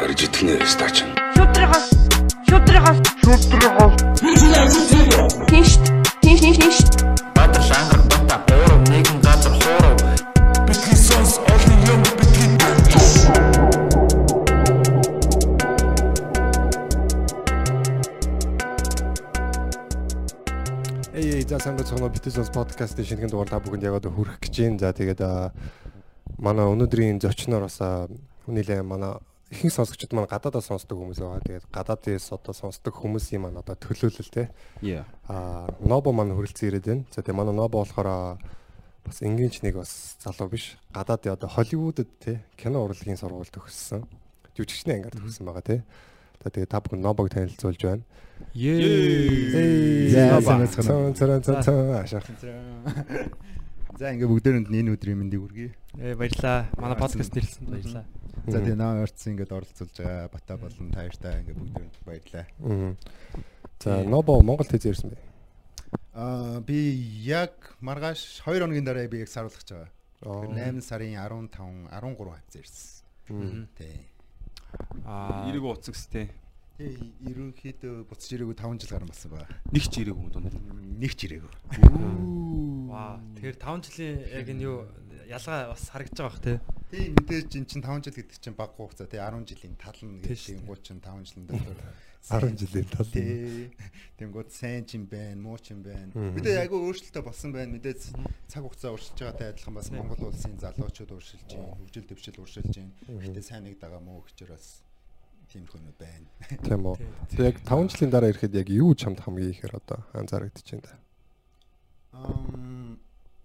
Арж итгэнэ стач. Шүтрихос. Шүтрихос. Шүтрихос. Тинш. Тинш тинш тинш. Баатар шангар бата буурав нэгэн газар хуурав Бидний сонс олон юм бидний Эй эй за сангад цогно битээс подкастын шинэхэн дугаар та бүхэнд яг одоо хүрэх гэж байна. За тэгээд аа, манай өнөөдрийн зочноор бас аа, хүнийлээ манай ихэнх сонсогчид маань гадаадаа сонсдог хүмүүс байгаа. Тэгээд гадаадээс одоо сонсдог хүмүүсийн маань одоо төлөөлөл те. Аа Нобо маань хүрэлцэн ирээд байна. За тэгээд манай Нобо болохоор бас энгийнч нэг бас залуу биш. Гадаадын одоо Холливуудад те кино урлагийн сургуульд төгссөн. Жүжигчний ангиар төгссөн байгаа те. За тэгээд та бүхэн Нобог танилцуулж байна. Ей. За цаа цаа цаа цаа ашаа. За ингээ бүгдээрэнд энэ өдрийн мэндийг хүргэе. Э баярлаа. Манай подкаст нэрлсэнд баярлаа. За тэгээ наа орцсон ингээд оролцуулж байгаа бата болон тааштай ингээ бүгдээрэнд баярлаа. За Нобо Монгол тэз ирсэн бэ. Аа би яг маргааш 2 хоногийн дараа би яг саруулах гэж байгаа. Аа. 8 сарын 15 13 хавц ирсэн. Тий. Аа Эрэг ууцсан гэс тээ. Тэгээ ерөнхийдөө буцаж ирээгүй 5 жил гарсан болсон байгаа. Нэг ч юм дунд. Нэг ч ирээгүй. Ваа. Тэгэхээр 5 жилийн яг энэ юу ялгаа бас харагдаж байгаа бах тий. Тий мэдээж эн чинь 5 жил гэдэг чинь баг хугацаа тий 10 жилийн тална гэдэг гоо чинь 5 жилийн дотор 10 жилийн тал. Тий. Тэнгууд сайн ч юм байна, муу ч юм байна. Мэдээ айгүй өөрчлөлтөө болсон байна. Мэдээ цаг хугацаа уршилж байгаатай адилхан бас Монгол улсын залуучууд уршилж байна, хөгжил дэвшил уршилж байна. Гэхдээ сайн нэг дагаа муу гэчээр бас тийм хүмүүс байна. Тийм үү. Тэг яг 5 жилийн дараа ирэхэд яг юу чамд хамгийн ихээр одоо анзаарэгдэж байна та.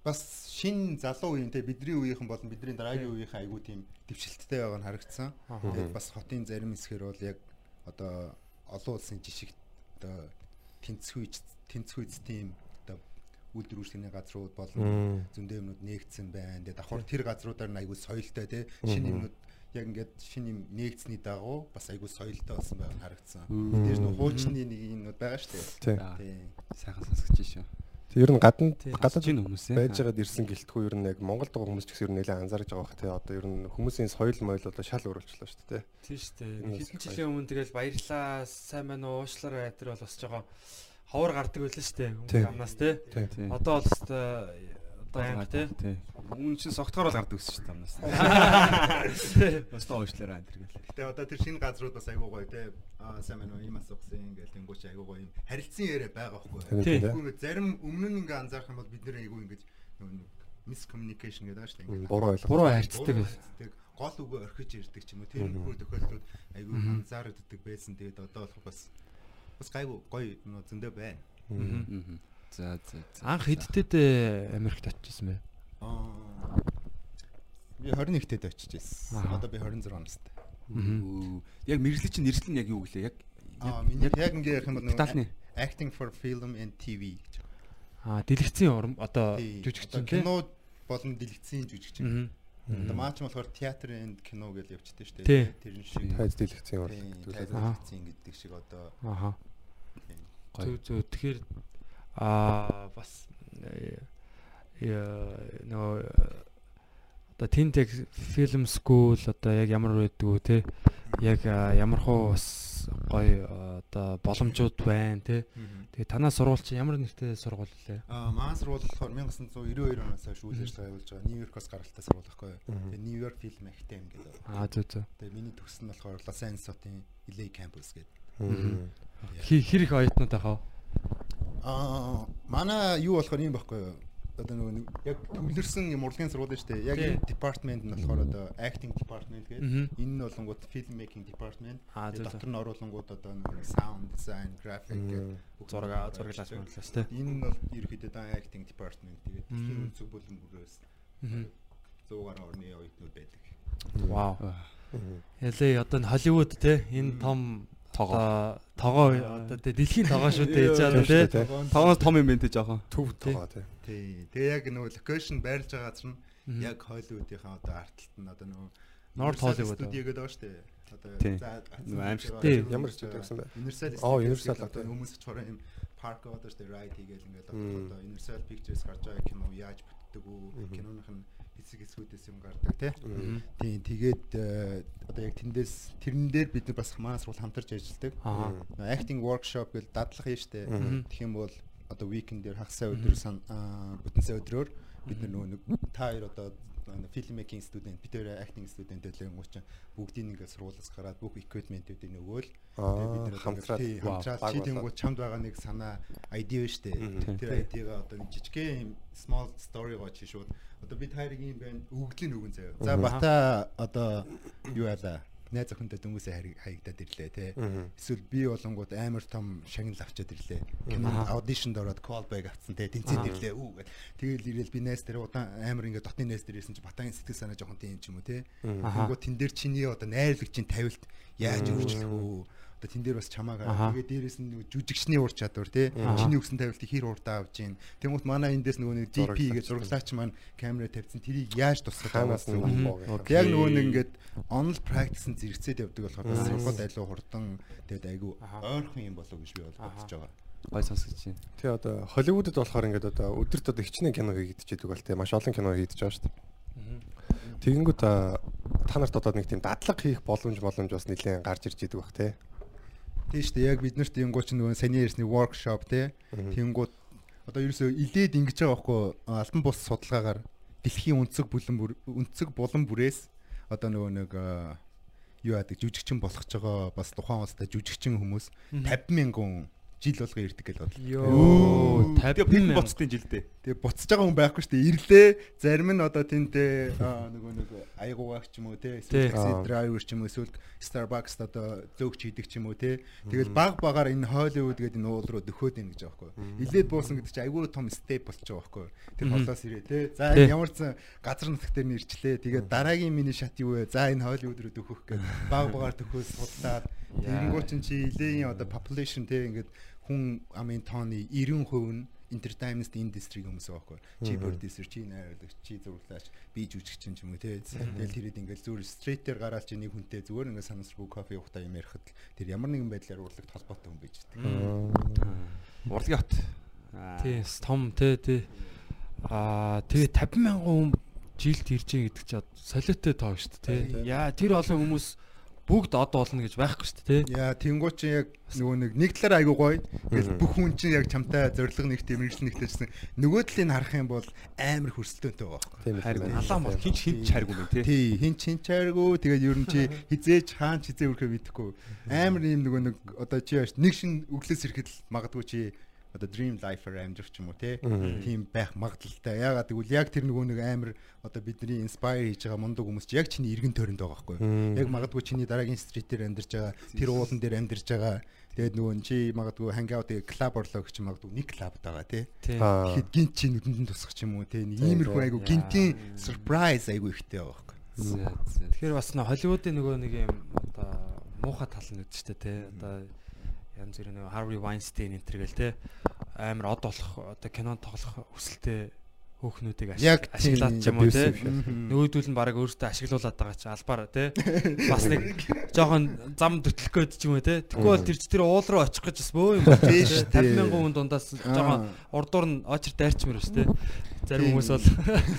Бас шин залуу үеийн те бидний үеийнхэн болон бидний дараагийн үеийнхэн айгүй тийм дэвшилттэй байгаа нь харагдсан. Тэгээд бас хотын зарим хэсгэр бол яг одоо олон улсын жишг одоо тэнцвүүц тэнцвүүц тийм одоо үйлдвэр үйлчлэгийн газрууд болон зөндөө юмнууд нээгдсэн байна. Тэгээд давхар тэр газруудаар нь айгүй соёлтой те шинэ юмнууд яг ингээд шинэ юм нээгдсэний дагуу бас айгүй соёлтой болсон байгаа нь харагдсан. Мэдээж нөх хуучны нэг юмнууд байгаа шүү дээ. Тий. Тий. Сайхан сонсгож шүү. Ер нь гадна гадаад хүмүүс байж байгаад ирсэн гэлтгүй ер нь яг Монголд байгаа хүмүүс ч гэсэн ер нь нэлээд анзаарж байгаа бох тий. Одоо ер нь хүмүүсийн соёл моёл одоо шал өөрчлөлөө шүү дээ. Тийм шүү дээ. Хэдэн жилийн өмнө тэгэл баярлаа, сайн байна уу, уушлаарай гэтэр бол бас жоо ховор гардаг байлаа шүү дээ. Хүмүүс амнаас. Тий. Одоо бол одоо анги тий. Тий. Үүн чинь согтгоор л гардаг гэсэн шүү дээ амнаас. Өстөө уушлаараа энэ гэл. Гэтэ одоо тэр шинэ газрууд бас айгуу гоё те. Аа сайн байна уу? Ийм асуусан ингээл тэнгуүч айгуу гоё юм. Харилцан яриа байгаа байхгүй. Тий. Тий. Тэгвэл зарим өмнө нь ингээ анзаарах юм бол бид нэр айгуу ингэж miscommunication гэдэг ааш тийм. Буруу ойлголт. Буруу харьцдаг. Буруу харьцдаг. Гол үгөө орхиж ирдэг ч юм уу. Тэр нөхөр тохиолдлууд айгуу анзаардаг байсан. Тэгээд одоо болох бас бас гайгүй гоё юм зөндөө байна. Мм. За за за. Анх хэдтэд э, Америкт очижсэн бэ? Аа би 21 тэд очиж ирсэн. Аха. Одоо би 26 настай. Яг мэрэглэл чинь нэрсэл нь яг юу гэлээ? Яг Аа миний яг ингээ ярих юм бол Талны. acting for film and TV гэж. Аа, дэлгэцийн урам одоо жүжигчин кино болон дэлгэцийн жүжигчин. Одоо маач нь болохоор театр and кино гэж явчихдээ шүү Тий. дээ. Тэр шиг Тайз дэлгэцийн урлагт тайз төлөө. Аа. дэлгэцийн гэдэг шиг одоо Аха. Зүг зүг тэгэхээр аа бас э, э, нөгөө одоо тэнд яг фильм скул одоо яг ямар байдгүй те. Яг ямар хуу бас гоё а, одоо боломжууд байна те. Тэгээ танаа сургууль чи ямар нэртэй сургууль лээ? Аа маань сургууль болохоор 1992 оноос хойш үйл ажиллагаа явуулж байгаа. Нью-Йоркоос гаралтай сургууль байхгүй? Тэгээ Нью-Йорк фильм академи гэдэг. аа зүг зүг Тэгээ миний төгсөн нь болохоор Лос Анжелесийн LA campus гэдэг. Хэр их оюутнууд ахав Аа манай юу болохоор юм байхгүй юу? Одоо нөгөө нэг яг төвлөрсөн юм урлагийн сургууль шүү дээ. Яг энэ департамент нь болохоор одоо acting department гэдэг. Энэ нь болонгууд film making department. Дотор нь оруулангууд одоо нэг sound design, graphic гэх зураг зураглаас мөнгөлөөс те Энэ нь бол ерөөхдөө дан acting department. Тэгээд дэлхийн өнцөг бүлэмбүрээс Мгм. 100 гаруй орны оюутнууд байдаг. вау ялээ одоо н Холливуд те энэ том Тогоо. тогоо одоо тэ дэлхийн тогоо шүү дээ шүү те дээ. Тогоос том юм байна те жоохон. Төв Тий. тоо тий. Тий. Тэгээ яг нөгөө location байрлаж байгаа газар нь яг Hollywood-ийн одоо артталт нь одоо нөгөө Hollywood. Studio гэдэг байгаа шүү дээ. Одоо Тий. за Нөгөө аимшигт. Тий. Ямар студио гэсэн бэ? Universal гэдэг тий. одоо хүмүүс чураа юм парк одоо шүү дээ. Ride хийгээл ингээд Мм. одоо Universal Pictures гарч байгаа кино яаж бүтдэг үү? Киноных нь хэсэг хэсгүүдээс юм гардаг тий. Мм. Тийм тэгээд э, одоо яг тэндээс тэрэн дээр бид нар бас манай сургууль хамтарч ажилладаг. Acting workshop гэж дадлах юм штэ. Тэгэх юм бол одоо weekend дээр хагасаа өдөр бүтэн сая өдрөөр бид нар нөгөө нэг та хоёр одоо фильм making студент бид хоёр acting юм уучаа бүгдийг ингээд сургуулиас гараад бүх equipment-үүдийг одоо хамтраад. тий, Вау, хамтраад чи тэнгууд чамд байгаа нэг санаа idea биш үү тэр idea-га одоо жижигхэн small story-го чи шууд. Одоо бид хоёрыг юм байна. Өгдөл нөгөн заяа. За бата одоо юу яла найз охинтой хаrig- хаягдаад ирлээ те. Эсвэл би болонгууд амар том шагнал авчаад ирлээ. Аудишнд ороод call back авцсан те. Тэнцээд ирлээ. Үү гэл тэгэл ирээл би найз дээр удаан амар ингээд дотны найз дээр ирсэн чи батагийн сэтгэл санаа жоохон тийм ч юм уу те. Тэнгүү тэн дээр чиний одоо найрлагчийн тавилт яаж өөрчлөх вэ? Одоо тэн дээр бас чамаагаа тэгээд дээрээс нь нөгөө жүжигчний ур чадвар тий. Чиний өгсөн тавилтыг хэр уртаа авж гин. Тэнгүүт манай эндээс нөгөө нэг DP гэж зураглагч маань камера тавьсан тэрийг яаж нь Мгм. боо гэх. Яг нөгөө нэг ингээд on practice-ын зэрэгцээд явдаг болохоор сургууль айлуу хурдан тэгээд айгүй ойрхон юм болов гэж би бол бодож байгаа. Гой сонсож байна. Тий одоо Холливуудад болохоор ингээд одоо өдөрт одоо хичнээн кино хийгдчихэд бол тий маш олон кино хийгдэж байгаа шүү дээ. Тэгэнгүүт та нарт одоо нэг тийм дадлаг хийх боломж боломж бас нэлээд гарч ирж идэг бах тий. Тийм шүү дээ. Яг бид нарт юм гооч нөгөө саний ярьсны workshop тий. Тэнгууд одоо ерөөсөө илээд ингэж байгаа байхгүй альбан бус судалгаагаар дэлхийн өнцөг бүлэн бүр өнцөг булан бүрээс одоо нөгөө нэг юу яадаг жүжигчин болгож байгаа бас тухайн улстай жүжигчин хүмүүс 50 мянган жил болго ирдэг гэж бодлоо. Йоо, 50 50 мянга. боцтын жилдээ. Тэгээ буцаж байгаа хүн байхгүй шүү дээ. Ирлээ. Зарим нь одоо тэнтэй аа, нөгөө нэг аягуугаач ч юм уу те эсвэл такси драйвер ч юм уу эсвэл Starbucks одоо зөөгч хийдэг ч юм уу те. Тэгэл баг багаар энэ Hollywood гэдэг энэ уул руу дөхөөд ийн гэж байгаа байхгүй. Илээд буусан гэдэг чинь айгүй том степ болж байгаа байхгүй. Тэр холоос ирээ те. За ямар ч газар нутаг дээр нэрчлээ. Тэгээд дараагийн миний шат юу вэ? За энэ Hollywood руу дөхөх гэж баг багаар дөхөөс судлаад тэгэнгүүт чи илийн одоо population те ингээд хүн амын тооны 90% нь entertainment industry хүмүүс байхгүй. Чи producer, чи найруулагч, чи зурлаач, би жүжигчин ч юм уу те. Тэгэл тэрэд ингээл зүгээр street-ээр гараад чи нэг хүнтэй зүгээр ингээд санамсаргүй кофе уухтаа юм ярихад тэр ямар нэгэн байдлаар урлагт холбоотой хүн байж байгаа. Урлагийн хот. Аа. Тий, том тий, тий. Аа, тэгээ 50 мянган хүн жилд ирж байгаа гэдэг чинь солиотой тоо шүү дээ, тий. Яа, тэр олон хүмүүс бүгд од болно гэж байхгүй шүү дээ, тий. Яа, тэнгуү чи яг нөгөө нэг нэг талаар айгуу гоё. Тэгэл бүх хүн чинь яг чамтай зориг нэгтэй, мэрэгжил нэгтэй гэсэн. Нөгөө талыг харах юм бол амар хөрсөлтөөнтэй байгаа байхгүй. Тийм Харин ээ. алаан бол хинч хинч харгүй мэн тий. Тий, хин чин чаргу тэгээд ер нь чи хизээж хаан хизээ өрхөө мэдэхгүй. Амар юм нөгөө нэг одоо чи яаш нэг шин өглөөс ирэхэд л магадгүй чи одоо dream life-аар амьдрах ч юм уу. Тийм байх магадлалтай. Ягаад гэвэл яг тэр нөгөө нэг амар одоо бидний inspire хийж байгаа мундаг хүмүүс чи яг чиний эргэн тойронд байгаа байхгүй. Мм. Яг магадгүй чиний дараагийн стритээр амьдарч байгаа, тэр уулан дээр амьдарч байгаа. Тэгээд нөгөө чи магадгүй hangout клуб орлоо гэж магадгүй нэг клуб байгаа тий. Тэгэхэд гинт чи нүдэнд нь тусах ч юм уу тий. Иймэрхүү айгу гинтийн surprise айгу ихтэй байгаа байхгүй. Зэ. Тэгэхээр бас нөө Холливуудын нөгөө нэг юм одоо муухай тал нь чинь тий. Одоо янз бүрийн нөгөө Harvey Weinstein энэ төр гэл тий. Амар од болох одоо кинонд тоглох хүсэлтэй хөөхнүүдийг ашиглаад ч юм уу abusive. Нөгөөдөл нь бараг өөртөө ашиглуулад байгаа чи албаар тий. Бас нэг жоохон зам төтлөх гээд ч юм уу тий. Тэгвэл бол тэр чи тэр уул руу очих гэж бас бөө юм байна. Тийм тий. шүү 50 дээ. мянган хүн дундаас жоохон урдуур нь очер дайрчмаар шүү тий. Зарим хүмүүс бол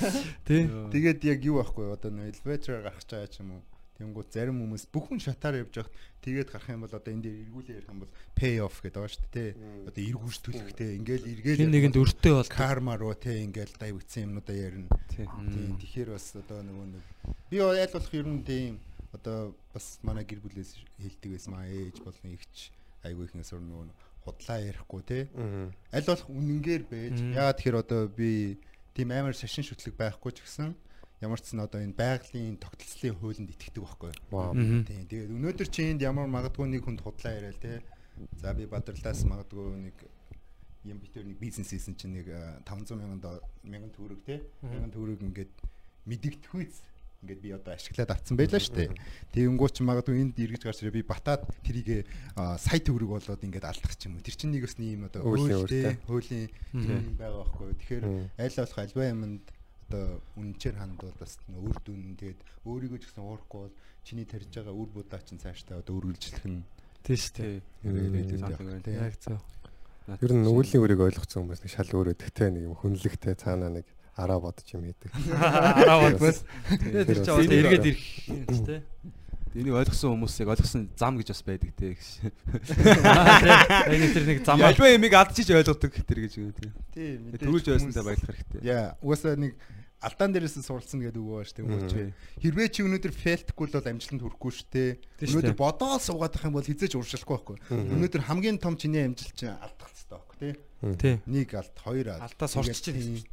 тий. Тэгээд яг юу байхгүй одоо нөө elevator гарах гэж байгаа ч юм уу. Тэнгүүд зарим хүмүүс бүхэн шатаар явж байхад тэгээд гарах юм бол одоо энэ дээр эргүүлээ ярих юм бол pay off гэдэг байгаа шүү дээ. тий. Одоо эргүүлж төлөхтэй ингээл эргээл Хин нэгэнд өртөө бол карма руу тий ингээл дай үтсэн юмнуудаа ярина. Тий. Тийм тэгэхээр бас одоо нөгөө нэг би аль болох ер нь тийм одоо бас манай гэр бүлээс хэлдэг байсан маа ээж болон ихч айгүй ихнээс өөр нөгөө худлаа ярихгүй те аль болох үнэнгээр байж яагаад тэгэхээр одоо би тийм амар шашин шүтлэг байхгүй ч гэсэн ямар ч сан одоо энэ байгалийн тогтолцлын хуулинд итгэдэг байхгүй тийм тэгээд өнөөдөр чи энд ямар магадгүй нэг хүнд худлаа яриад те за би бадрлаас магадгүй нэг юм битэр нэг бизнес хийсэн чинь нэг э, 500 мянган дол- мянган төгрөг те мянган төгрөг ингээд мэдэгдэхүйц ингээд би одоо ашиглаад авцсан байлаа шүү дээ. Тэгэнгүүт ч магадгүй энд эргэж гарч ирээ би батаад тэрийг сая төгрөг болоод ингээд алдах ч юм. Уу. Тэр чинь нэг өсний юм одоо Хуулийн хуулийн юм байгаа байхгүй. Тэгэхээр аль болох альва юмд одоо үнэнчээр хандвал бас үр дүн тэгээд өөрийгөө ч гэсэн уурахгүй бол чиний тарьж байгаа үр будаа чинь цаашдаа одоо үргэлжлэх нь тий шүү дээ. Тийм. Яг зөв. Ер нь нөгөөлийн үрийг ойлгоцсон хүмүүс нэг шал өөр өдөгтэй нэг юм хүнлэгтэй цаанаа нэг араа бодож юм хийдэг. Араа бодвол Тэр чинь бас- эргээд ирэх юм ч тий. Энийг ойлгосон хүмүүс яг ойлгосон зам гэж бас байдаг те гэж. Энэ тэр нэг замаа Альва ямиг алдчих ойлгодог тэр гэж юм те. Тийм. Төрүүлж байсантай баялах хэрэгтэй. Яа, угаасаа нэг алдаан дээрээс нь суралцсан гэдэг үг бааш тийм үү чи. Хэрвээ чи өнөөдөр фейлтэхгүй бол амжилтанд хүрэхгүй шүү дээ. Шүү Өнөөдөр дээ. бодоол суугаад байх юм бол хизээж уршилахгүй байхгүй. Өнөөдөр хамгийн том чиний амжилт чинь алдах хэрэгтэй байхгүй тий. Нэг алд, хоёр алд. Алдаа сурч чинь Тийм.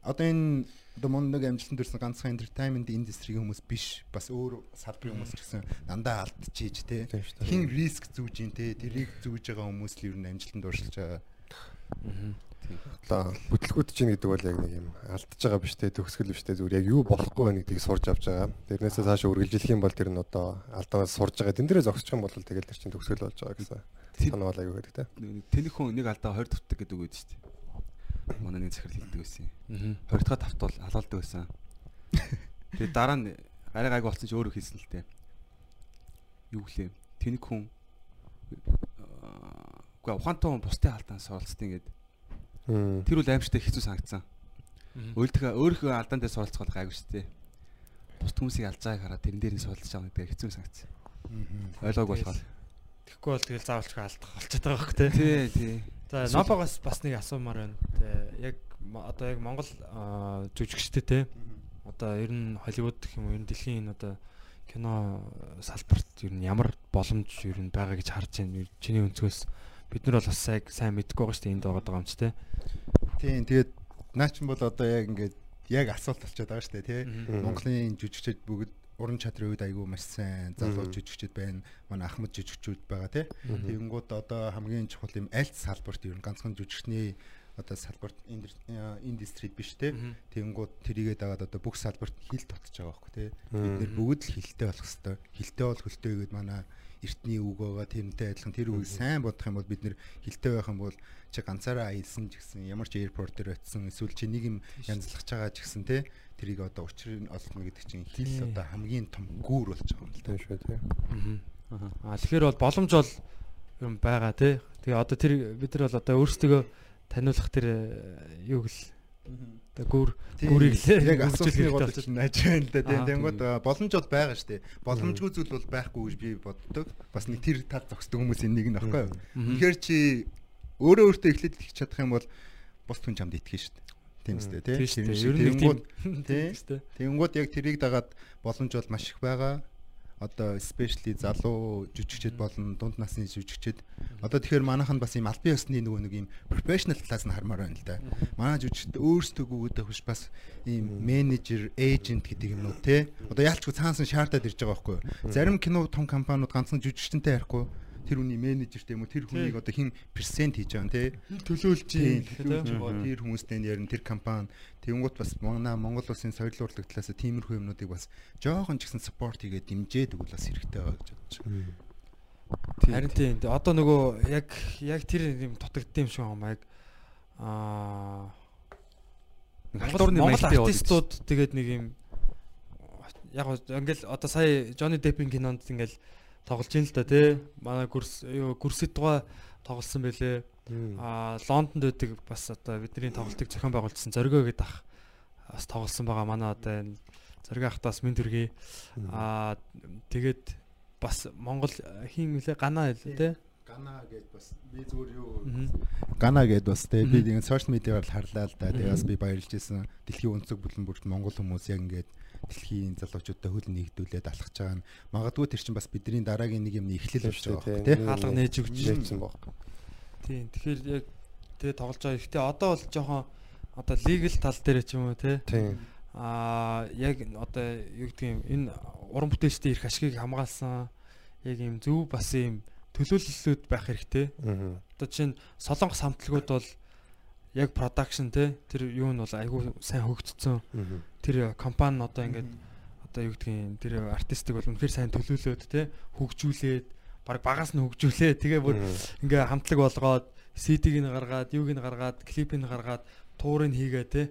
Одоо энэ нэг амжилтанд төрсэн ганцхан entertainment industry-ийн хүмүүс биш. Бас өөр салбарын хүмүүс ч гэсэн дандаа алдчихийж шүү дээ. Хин риск зүүж ин тий. Тэрийг зүүж байгаа хүмүүс л ер нь амжилтанд уршилж байгаа. Одоо бүтлгүүд чинь гэдэг бол яг нэг юм алдаж байгаа биш те төгсгөл биш те зүгээр яг юу болохгүй байна гэдгийг сурж авч байгаа. Тэрнээсээ цаашаа үргэлжлэх юм бол тэр нь одоо алдаанаас сурж байгаа. Тэн дээрээ зогсчих юм бол тэгэл тэр чинь төгсгөл болж байгаа гэсэн. Санаа бол аюу гэдэг те. Тэнэг хүн нэг алдаа хоёр төвтөг гэдэг үг өгдөө шүү дээ. Манай нэг захирал хэлдэг байсан юм. Хоёр дахь тавтвал халаалдаг байсан. Тэгээ дараа нь арай гайг болсон чи өөрөө хийсэн л дээ. Юу гэлээ? Тэнэг хүн Гэхдээ ухаантай хүн бусдын алдаанаас оролцсон гэдэг. Тэр үл аимшигтай хэцүү санагдсан. Өөртөө өөрийнхөө алдаан дээр суралцах гайгүй шүү дээ. Бусд хүмүүсийг алж байгааг хараад тэрэн дээр нь суралцж байгаа гэдэг хэцүү санагдсан. Ойлгоог болохоор. Тэгэхгүй бол тэгэл заавалч алдах болчиход байгаа байхгүй тий. Тий, тий. За Нобогоос бас нэг асуумаар байна. Тэ яг одоо яг Монгол жүжигчтэй те. Одоо ер нь Холливуд гэх юм уу ер нь дэлхийн энэ одоо кино салбарт ер нь ямар боломж ер нь байгаа гэж харж байна. Чиний өнцгөөс бид нар бол бас сайн сайн мэдгүй байгаа шүү дээ энд байгаа даа юм ч те. Тийм тэгээд наа чин бол одоо яг ингээд яг асуулт болчиход байгаа шүү дээ. Мгм. Монголын жүжигчид бүгд уран чадрын үед айгүй маш сайн залуу Мгм. жүжигчид байна. Манай Ахмад жүжигчүүд байгаа тий. Тэгэнгүүт одоо хамгийн чухал юм аль салбарт ер нь ганцхан жүжигчний одоо салбарт индустрид биш тий. Мгм. Тэгэнгүүт тэрийгээ дагаад одоо бүх салбарт хил тотож байгаа байхгүй тий. Бид нэр бүгд л хилтэй болох хэвээр. Хилтэй бол хөлтэй гэд манай эртний үг байгаа тэрнтэй адилхан тэр үгийг сайн бодох юм бол бид нэр хилтэй байх юм бол чи ганцаараа аялсан ч гэсэн ямар ч airport дээр очисон эсвэл чи нэг юм янзлах байгаа ч гэсэн те тэрийг одоо учрыг нь олно гэдэг чинь хил одоо хамгийн том гүүр болж байгаа юм л. Тийм шүү те. Мгм. Аа тэгэхээр бол боломж бол нь байгаа тий. Тэгээ одоо тэр бид нар бол одоо өөрсдөө таниулах тэр э, юуг л одоо гүр л яг бол болчих. нааж байна л да. Тийм тэнгууд боломж бол байгаа шүү дээ. Боломжгүй зүйл бол байхгүй гэж би боддог. Бас нэг тэр тал зогсдог хүмүүсийн нэг нь баггүй юу? Тэгэхээр чи өөрөө өөртөө эхлээд итгэж чадах юм бол бус хүн чамд итгэж шүү дээ. Тийм үстэй тий. Тийм Ер нь тийм тий. шүү дээ. Тэгэнгүүт яг тэрийг дагаад боломж бол маш их байгаа. Одоо especially залуу жүжигчд болон дунд насны жүжигчд одоо тэгэхээр манайхан бас ийм албан ёсны нөгөө нэг ийм professional талаас нь хармаар байна л да. Манай жүжигчд өөрсдөө гүгээд биш бас ийм менежер, эйжент гэдэг юмнууд те. Одоо яалчгүй цаанаас нь шаардаад ирж байгаа байхгүй юу? Зарим кино том компаниуд ганцхан жүжигчтэй ярихгүй тэр хүний менежертэй юм уу тэр хүнийг одоо хин персент хийж байгаа юм те? Төлөөлж Тийм, төлөөлж байгаа. тэр хүмүүстэй ярина. Тэр компани. Тэгэнгუთ бас манай Монгол улсын соёлын урлаг талаас тиймэрхүү юмнуудыг бас жоохон ч гэсэн спорт хийгээд дэмжээд өгвөл бас хэрэгтэй байгаа гэж бодож байна. Харин тийм. Одоо нөгөө яг яг тэр юм дутагдсан юм шиг юм яг аа Монгол яваад артистууд тэгээд нэг юм яг ингээл одоо сая Johnny Depp-ийн кинонд ингээл тоглож ийн л да тий. Манай гүрс гүрсэд туга тоглосон байлээ. Аа Лондонд байдаг бас одоо бидний тоглолтыг зохион байгуулсан зоргоо гэдэг ах бас тоглосон байгаа. Манай одоо энэ зоргоо ахтаас мэд төргий. Аа тэгээд бас Монгол хин үлээ ганаа хэлээ тий. Гана гэж бас би зүгээр юу. Гана гэд бас те би ингэ сошиал медиагаар л харлаа л да. Тэгээ бас би баярлж ирсэн. Дэлхийн өнцөг бүлэн бүрт Монгол хүмүүс яг ингээд дэлхийн залуучуудтай хөл нэгдүүлээд алхаж байгаа нь магадгүй тэр чинь бас бидний дараагийн нэг юмны эхлэл болж байгаа байхгүй те. Хаалга нээж өгч. нээсэн баг. Тийм. Тэгэхээр яг тэгээ тоглож байгаа. Гэхдээ одоо бол жоохон одоо legal тал дээр ч юм уу те. Тийм. Аа яг одоо юу гэдэг юм энэ уран бүтээлчдийн эрх ашигыг хамгаалсан яг юм зөв бас юм төлөөллүүд байх хэрэгтэй. Одоо чинь солонгос хамтлагууд бол яг production те тэр юу нь бол айгүй сайн хөгжцсөн. Тэр компани нь одоо ингээд одоо юу гэдгийг тэр артистик бол үнэхээр сайн төлөөлөөд те хөгжүүлээд баг багаас нь хөгжүүлээ. Тэгээ бүр ингээ хамтлаг болгоод CD-г нь гаргаад, юуг нь гаргаад, клипийг нь гаргаад, туурыг хийгээ те.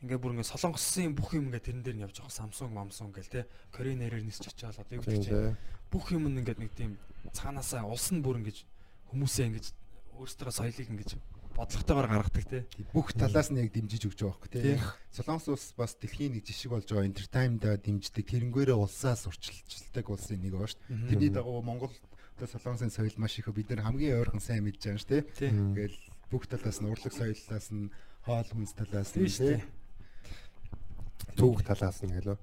Ингээ бүр ингээ солонгосын бүх юм ингээ тэрэн дээр нь явж байгаа Samsung, Samsung гэл те. Корея нэрээр нисч очиад одоо юу гэдэг чинь бүх юм нь ингээ нэг тийм цаанаасаа улс нь бүр ингэж хүмүүсээ ингэж өөрсдөө соёлыг ингэж бодлоготойгоор гаргадаг тий. бүх талаас нь яг дэмжиж өгч байгаа байхгүй тий. Солонгос улс бас дэлхийн нэг жишг болж байгаа entertainment дэмждэг тэрнгээрээ улсаа сурчилчилдаг улсын нэг баа шүү дээ. Тэрний дагуу Монгол солонгосын соёл маш их бид нар хамгийн ойрхон сайн мэдж байгаа шүү тий. Ингээл бүх талаас нь урлаг соёлоос нь хоол хүнс талаас нь тий. Түүх талаас нь гэлөө.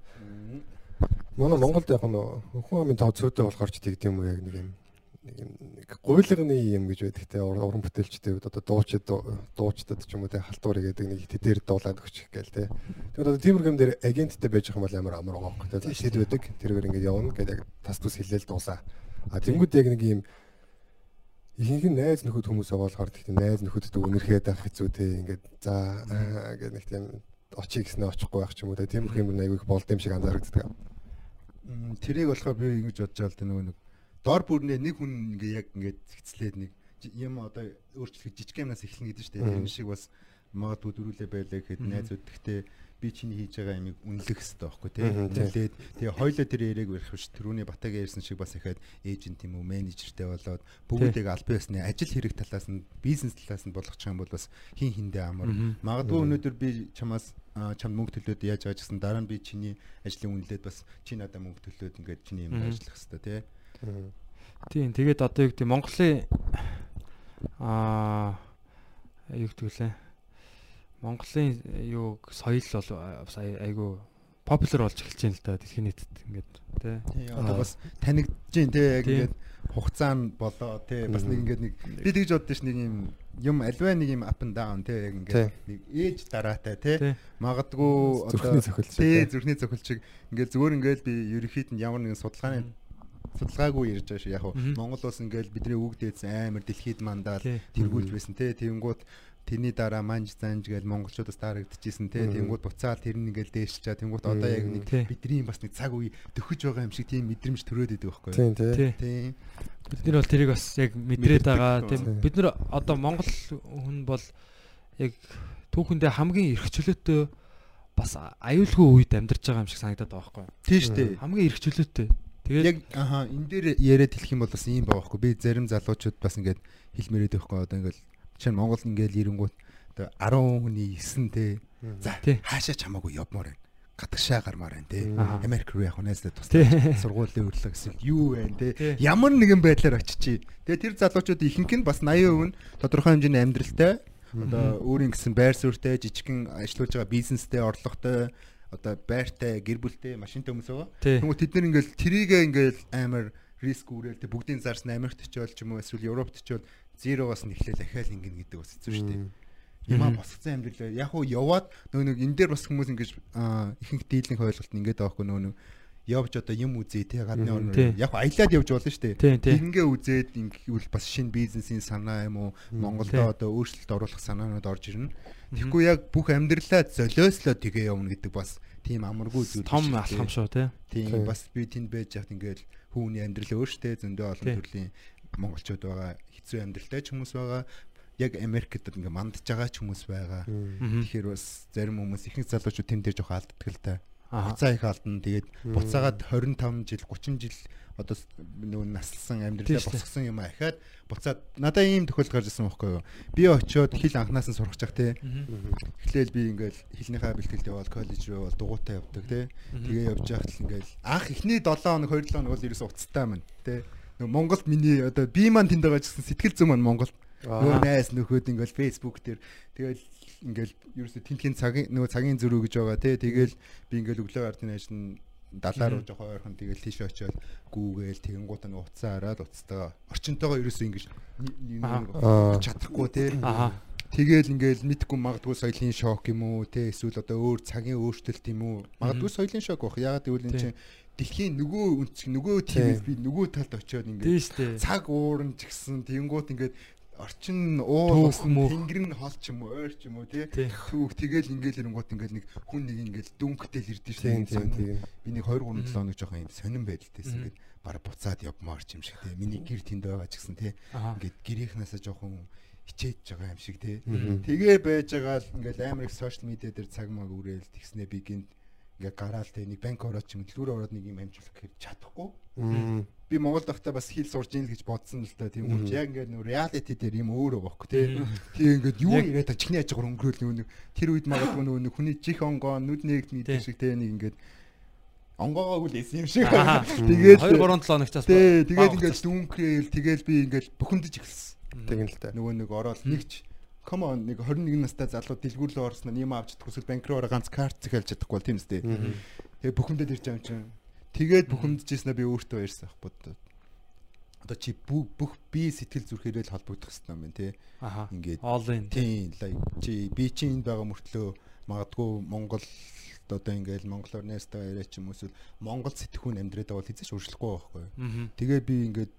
Манай Монголд яг нь хүн амын тоо цөөдөө болохоор ч тэгдэм юм яг нэг юм нэг гуйлганы юм гэж байдаг те уран бүтээлчтэй үед одоо дуучид дуучдад ч юм уу те халтуурыг гэдэг нэг тэдээр дуулаад өгчих гээл те. Тэгээд одоо тиймэрхүү юм дээр агенттай байж байгаа юм амар амар юм те. Шид байдаг тэргээр ингээд явна гэдэг тас тус хилээл дуусаа. А тэнгууд яг нэг юм ихэнх нь найз нөхөд хүмүүс болохоор тэгтээ найз нөхөддөг үнэрхээд авах хэцүү те ингээд за гэдэг нэг тийм очиг гэснээр очихгүй байх ч юм уу те. Тиймэрхүү юм аягүй болд юм шиг анзаарэгддэг. Тэрийг болохоор би ингэж бодож байгаа л те нөгөө нэг дор бүрнээ нэг хүн ингээ яг ингээд зэгцлээд нэг юм одоо өөрчлөх жижиг юмнаас эхэлнэ гэдэг чинь тэр шиг бас магадгүй дөрүүлээ байлаа гэхэд найзууд гэхдээ би чиний хийж байгаа ямиг үнэлэх хэрэгтэй байхгүй тий. Үнэлээд тэгээ хоёлоо тэр яриаг барих биш түрүүний батагийн ярьсан шиг бас ихээд эйжент юм уу менежертэй болоод бүгдийг аль биесны ажил хэрэг талаас нь бизнес талаас нь болгочих юм бол бас хин хиндэ амар. Магадгүй өнөөдөр би чамаас чамд мөнгө төлөөд яаж байгаа гэсэн дараа нь би чиний ажлын үнэлээд бас чи надад мөнгө төлөөд ингээд чиний юм ажиллах хэрэгтэй тий. Тийм тэгээд одоо юу гэдэг Монголын аа юу гэдэг лээ. Монголын юу соёл бол айгүй популяр болж эхэлж байна л да дэлхийн нийтэд ингээд тий. Одоо бас танигдж дээ яг ингээд хугацаа нь болоо тий бас нэг ингээд нэг би тэгж боддоо ш нэг юм юм альваа нэг юм up and down тий яг ингээд нэг ээж дараатай тий. Магадгүй одоо тий зүрхний цохилч ингээд зүгээр ингээд би ерөнхийд нь ямар нэгэн судалгааны судалгаагүй ярьж байгаа шүү. Яг нь Монгол улс ингээл бидний үг дээдсэн амар дэлхийд мандаал тэргүүлж байсан те. Тэнгүүд тэрний дараа манж занж гээл монголчуудаас дарагдчихсэн те. Тэнгүүд буцаал тэр нь ингээл дээшч чаа. Тэнгүүд одоо яг нэг бидний бас нэг цаг үе төхөж байгаа юм шиг тийм мэдрэмж төрөөд идэг байхгүй юу? Тийм тийм. Бид нар бол тэрийг бас яг мэдрээд байгаа. Тийм бид нар одоо монгол хүн бол яг түүхэндээ хамгийн эрх чөлөөтэй бас аюулгүй үед амьдарч байгаа юм шиг санагдаад байгаа байхгүй юу? Тийм шүү дээ. Хамгийн эрх чөлөөтэй. Тэгээд яг аха энэ дээр яриад хэлэх юм бол бас ийм байгаа байхгүй. Би зарим залуучууд бас ингээд хэлмээрээд байхгүй. Одоо ингээд Жишээ нь Монгол ингээл ирэнгүүт одоо 10 хүний 9 те. За хаашаа чамаагүй явмаар байна. Гадагшаа гармаар байна те. Америк руу явах нэзлээ тусдаа сургуулийн өрлөг гэсэн юу байна те? Ямар нэгэн байдлаар очичи тэгээ тэр залуучууд ихэнх нь бас 80% нь тодорхой хэмжээний амьдралтай одоо өөрийн гэсэн байр суурьтай жижигэн ажиллаж байгаа бизнестэй орлоготой одоо байртай гэр бүлтэй машинтай хүмүүс байгаа тэгмээ тэд нар ингээл трийгээ ингээл амар риск үүрэл тэг бүгдийн зарсан Америкт ч болж юм уу эсвэл Европт ч бол 0-оос нь эхлээл ахаал ингэнэ гэдэг бас хэцүү шүү дээ. Ямаа босгоцсан амьдрал яг уу яваад нөгөө нэг энэ дээр бас хүмүүс ингэж ихэнх дийлэнх ойлголт нь ингэдэг байхгүй нөгөө нэг явж одоо юм үзээ те гадны орноор. Яг аялаад явж болно шүү дээ. Ингээ үзээд ингэвэл бас шинэ бизнесийн санаа юм уу? Монголдо одоо өөрчлөлт оруулах санаанууд орж ирнэ. Тэгэхгүй яг бүх амьдралаа золиослоо тгээ явна гэдэг бас тийм амаргүй зүйл том алхам шүү те. Тийм бас би тэнд байж хат ингээл хүүний амьдрал өөртөө зөндөө олон төрлийн монголчууд байгаа хэцүү амьдралтай ч хүмүүс байгаа яг Америкт ингээ мандж байгаа ч хүмүүс байгаа. Тэгэхээр бас зарим хүмүүс ихэнх залуучууд тэн дээр жоох алддаг л та хуцаа их алдна. Тэгээд буцаагаад 25 жил 30 жил одоо нөгөө наслсан амьдралаа босгосон юм ахаад буцаад надаа ийм тохиолдол гарч ирсэн байхгүй юу. Би очиод хэл анханаас нь сурах чах те. Эхлээл би ингээл хэлнийхаа бэлтгэлд яваад коллеж руу бол дугуйтай явдаг те. Тэгээ явж байхад л ингээл анх эхний 7 хоног 2 7 хоног бол ерөөс уцтай маань те. Нөгөө Монголд миний одоо би маань тэнд байгаа гэсэн сэтгэл зүйн маань Монголд. Нөгөө найс нөхөд ингээл Facebook дээр. Тэгэл ингээл ерөөсө тентхийн цагийн нөгөө цагийн зөрүү гэж байгаа тий. Тэгэл би ингээл өглөө ардын ажил нь далаа руу жоохон ойрхон тэгэл тийш очиод гүүгээл тэгэнгуутаа нэг уцаа хараад уцтайгаа орчинтойгоо ерөөсө ингэж чадахгүй тий. Тэгэл ингээл мэдхгүй магадгүй соёлын шок юм уу те. Эсвэл одоо өөр цагийн өөрчлөлт юм уу. Магадгүй соёлын шок байх. Ягаад гэвэл энэ чинь дэлхийн нөгөө үнцэг нөгөө тийм би нөгөө талд очиод ингээд цаг уурн ч гэсэн тэгэнгუут ингээд орчин уул тэнгэр нь хол ч юм уу ойр ч юм уу тий. Түүх тэгэл ингээл ирэнгуут ингээл нэг хүн нэг ингээл дүнхтэл ирдэ шүү дээ би нэг 2 3 7 хоног жоохон юм. Сонирн байдалтэйс ингээд баг буцаад явмаар ч юм шиг тий. Миний гэр тэнд байгаа ч гэсэн тий. Ингээд гэрийнхнаасаа жоохон хичээж байгаа юм шиг тий. Тэгээ байж байгаа л ингээл амар их сошиал медиа дээр цаг маг үрээл тэгснэ би гинт ингээ гараал те нэг банк ороод ч юм дэлгүүр ороод нэг юм амжуулах гэж чадахгүй. Би Монгол дахтаа бас хэл сурж ийн л гэж бодсон л та тийм үү. Яг ингээ нөө реалити дээр юм өөрөө баггүй те. Тийм ингээд юу яриад чихний ажгаар өнгөрөөл нэг тэр үед магадгүй нөгөө нэг хүний чих онгоо нүд нэгт мэддэг шиг те нэг ингээд онгоогоо үлээсэн юм шиг. Тэгээд 2 3 7 хоногтоос Тий, тэгээд ингээд дүүнкрээл тэгээд би ингээд бухимдаж эхэлсэн. Тэгин л та. Нөгөө нэг ороод нэгч come on нэг 21 настай залуу дэлгүүрлөө орсноо нэм авч чадахгүй эсвэл банк руу ороо ганц карт захиалж чадахгүй бол тийм үстэй. Тэгээд бухимдаад ирж байгаа юм чинь. Тэгээд бухимдажсэн би өөртөө ярьсан ах бод. Одоо чи бүх би сэтгэл зүрхээрээ л холбогдох хэрэгтэй юм байна тий. Ингээд. Тийм like чи би чи энд байгаа мөртлөө магадгүй Монгол одоо ингээл монголоор найстаа яриа ч юм уу эсвэл монгол сэтгхүүн амьдраад байгаа бол хэзээ ч өөрчлөхгүй байхгүй. Тэгээ би ингээд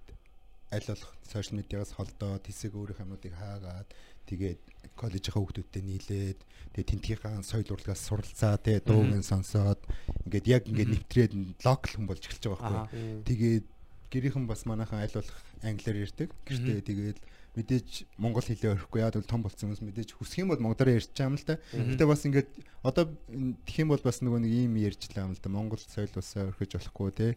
аль болох сошиал медиагаас холдоод хэсэг өөрийнх юмнуудыг хаагаад тэгээд коллежийнхаа хүүхдүүдтэй нийлээд тэгээд тентгийнхаа соёл урлагаас суралцаа тэгээд дуугийн сонсоод ингээд яг ингээд нэвтрээд локал хүн болж эхэлж байгаа байхгүй. Тэгээд гэрийнхэн бас манайхан аль болох англиар ярьдаг. Гэртээ тэгээд мэдээж монгол хэлээ өрөхгүй яад бол том болсон хүмүүс мэдээж хүсэх юм бол монголоор ярьж байгаа юм л та. Гэтэ бас ингээд одоо тэх юм бол бас нөгөө нэг ийм ярьжлаа юм л да. Монгол соёл усаа өрхөж болохгүй те.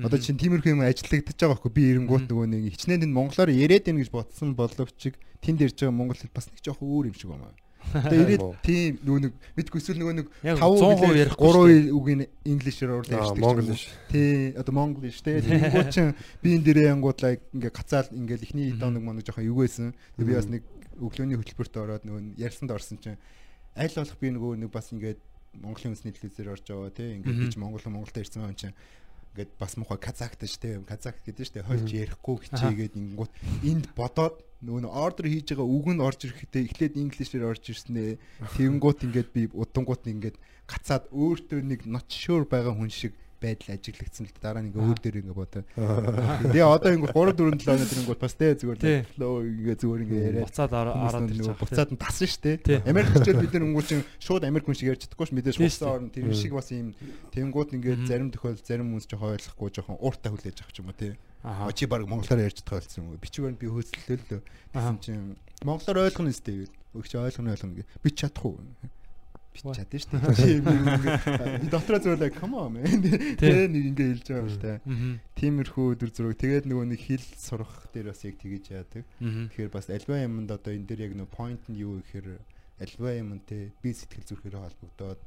Одоо чинь тиймэрхүү юм ажиглагдаж байгаа байхгүй би эренгуут нөгөө нэг хичнээн энэ монголоор яриад байна гэж бодсон боловч тэнд ярьж байгаа монгол хэл бас нэг жоох өөр юм шиг байна. Тэгээ ирээд тийм нөгөө нэг мэдгүй эсвэл нөгөө нэг Яг 5 100% ярихгүй шүү 3 үгийн инглишээр Аа, ярьдаг. Монголиш. Тий, одоо монголиш тий. Тэнгууд чинь би энэ дээрээ янгуудлаа ингээ гацаал ингээл ихний доног моног жоохон юу байсан. Тэгээ би бас нэг өглөөний хөтөлбөрт ороод нөгөө ярьсанд орсон чинь аль болох би нөгөө нэг бас ингээд Монголын үндэсний телевизээр орж байгаа тий. Ингээд би ч монгол монголтой ирсэн юм чинь ингээд бас муухай казахтай штэ казах гэдэг штэ хольж ярихгүй хичээгээд ингэнгүүт энд бодоод нөгөө ордер хийж байгаа үг нь орж ирэхдээ эхлээд инглишээр орж ирснээ тэгэнгүүт ингээд би удангууд ингээд гацаад өөртөө нэг not sure байгаа хүн шиг байдал ажиглагдсан л дараа ингээ өөр дээр ингээ бодоо. Тэгээ одоо ингээ 3 4 7 өнөдөр ингээ бас тэ зүгээр лөө ингээ зүгээр ингээ яриад Буцаад нөгөө байгаа. буцаад нь тасан Тий. штэ. Америкчууд бид нар өнгөө чин шууд Америк хүн шиг ярьж чадахгүй ш мэдээж хуцаа орно тэр шиг бас ийм тэнгууд ингээ зарим тохиол зарим хүмүүс жоохон ойлгохгүй жоохон ууртаа хүлээж авах юм уу тий. Аха. Очи баг монголоор ярьж байгаа болсон юм уу? Бичвэр нь би хөөцлөлөө л гэсэн чинь монголоор ойлгоно өстэй гэвэл өгч ойлгоно ойлгоно гэ. Би чадахгүй. Би What? чадсан шүү дээ. Би дотроо зөвлөө come on man. Тэгээ нэг ингээ хэлж байгаа юм л та. Тиймэрхүү өдөр зураг тэгээд нөгөө нэг хэл сурах дээр бас яг тэгэж яадаг. Тэгэхээр бас альва юмд одоо энэ дээр яг нөө point нь юу гэхээр альва юм те би сэтгэл зүрхээр холбогдоод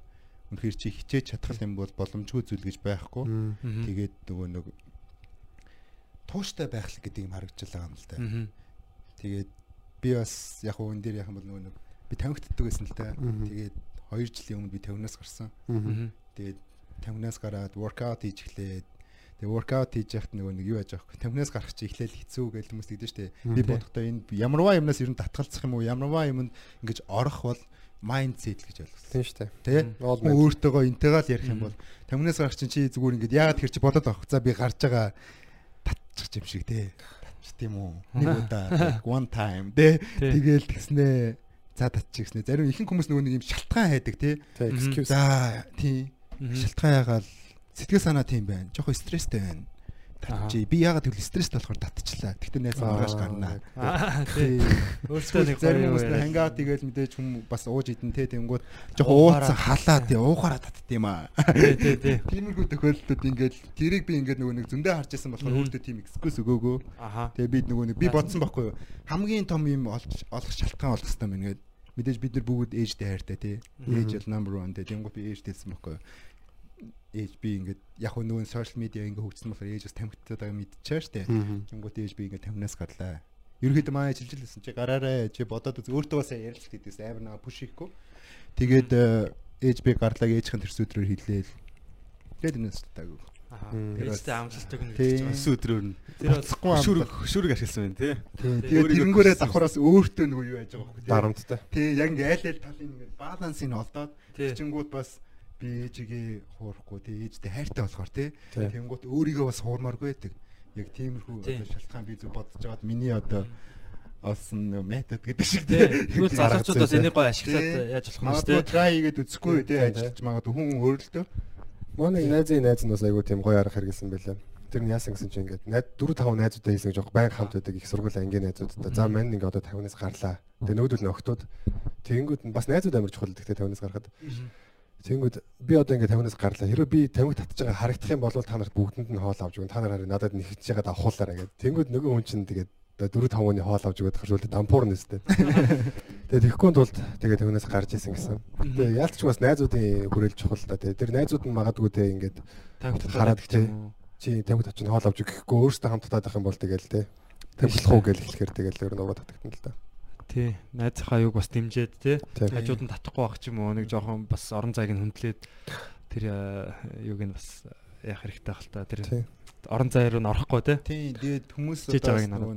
үнэхээр чи хичээж чадах юм бол боломжгүй зүйл гэж байхгүй. Тэгээд нөгөө нэг тууштай байх л гэдэг юм харагдаж байгаа юм л та. Тэгээд би бас яг уу энэ дээр яхан бол нөгөө нэг би 50-т төгдөг байсан л та. Тэгээд 2 жилийн өмнө би 50-наас гарсан. Тэгээд 50-наас гараад workout хийж эхлээд Тэгээ workout хийж яхад нөгөө нэг юу яаж вэ? 50-наас гарах чи эхлээл хэцүү гэж хүмүүс тэгдэж штэ. Би бодохдоо энэ ямарваа юмнаас ер нь татгалзах юм уу? Ямарваа юмд ингэж орох бол mindset гэж ойлгосон. Тийм шүү дээ. Тэ? Өөртөөгөө интегаал ярих юм бол 50-наас гарах чинь чи зүгээр ингэж яагаад тэр чи бодоод авах. За би гарч байгаа татчих юм шиг те. Татчих тийм үү? Нэг удаа one time. Тий. Тэгээл тэгснээ за татчих гэснээ. Зарим ихэнх хүмүүс нөгөө нэг юм шалтгаан хайдаг excuse. За тий. Шалтгаан ягаал сэтгэл санаа тийм байна. Жохо стресстэй байна. Татчих. Би яагаад тэгвэл стресстэй болохоор татчихлаа. Тэгтээ найз маргааш гарнаа. Аа, тий. Тий. Өөртөө нэг Зарим хүмүүс хангаа тэгэл мэдээж хүм бас ууж идэн те тэнгууд Уухаараа ууцсан халаа тий уухаараа татд юм аа. Тий, тий, тий. Тиймэрхүү тохиолдлууд ингээд тэрийг би ингээд нөгөө нэг зөндөө харж байсан болохоор өөртөө тийм экскьюз өгөөгөө. Тэгээ би нөгөө нэг би бодсон байхгүй юу. Хамгийн том юм олж олох шалтгаан олох хэрэгтэй байна гэдэг. Мэдээж бид нар бүгд ээжтэй хайртай тий. Ээж бол number 1 тий. Тэнгууд би ээжтэйсэн байхгүй юу. Ээж би ингээд яг хөө нөгөө сошиал медиа ингээд хөгжсөн болохоор ээж бас тамхитаад байгаа мэдчихэе штэ. Тэнгууд ээж би ингээд тамнаас гарлаа. Ерөнхийдөө манай ажиллаж лсэн чи гараарай чи бодоод үз өөртөө бас ярилцах гэдэгс амар нэг пуш хийхгүй. Тэгээд ээж би гарлаг ээжийн төрсөдрөөр хилээл. Тэгээд энэс таагүй. Аха. Мм. Ээжтэй амжилттай гэнэ гэж байна. Өдрөөр нь Тэр бол хөшүүрэг хөшүүрэг ашигласан байна тий. Тэгээд хүссэн. давхраас өөртөө нөгөө юу яаж байгаа байхгүй. Дарамттай. Тий яг ингээ айл айл талын ингээ балансыг олдоод чингүүд бас би ээжигээ хуурахгүй тий ээжтэй хайртай болохоор тий Тий. тэнгууд өөрийгөө бас хуурмааргүй байдаг. Яг тиймэрхүү Тий. одоо шалтгаан би зүг бодож байгаад миний одоо олсон метод гэдэг шиг тий. Тэгвэл залуучууд бас энийг гоё ашиглаад Тий. яаж болох юм бэ Магадгүй тий. try хийгээд үзэхгүй тий Тий, ажиллаж магадгүй хүн өөрлөлтөө. Манай найзын найз нь бас айгүй тийм гоё арга хэрэгэлсэн байлаа. Тэр нь яасан гэсэн чинь ингээд найз 4 5 найзуудаа хийсэн гэж баг хамт байдаг их сургууль ангийн найзуудтай. За мань ингээд одоо 50-наас гарлаа. Тэгээ нөгөөдөл нь октод тэгэнгүүт нь бас найзууд амар чухал гэхдээ 50-наас гарахад. Тэнгүүд би одоо ингээд тамхинаас гарлаа. Хэрэв би тамхи татж байгаа харагдах юм бол та нарт бүгдэнд нь хоол авч өгнө. Та нар хараа надад нэгж ягаад авахуулаарай гэдэг. Тэнгүүд нөгөө хүн чинь тэгээд 4 5 оны хоол авч өгöd гарчулаа дампуур нэстэй. Тэгээд тэгэхгүй тулд тэгээд тамхинаас гарч исэн гэсэн. Тэгээд яалтч бас найзуудын хүрээлж чухал та. Тэгээд тэр найзууд нь магадгүй те ингээд хараад чи чи тамхи татчих нь хоол авч өгөхгүй өөрөөсөө хамт татаад байх юм бол тэгэл те. Тамхилах уу гэж хэлэхээр тэгэл өөр нөгөө татагтана л да. Тий. Найзынхаа юг бас дэмжиэд тий. Хажууд нь татахгүй байх ч юм уу нэг жоохон бас орон зайг нь хүндлээд тэр э, юг нь бас яах хэрэгтэй байх л та. Тэр орон зай руу н орохгүй тий. Тийм тэгээд хүмүүс одоо нөгөө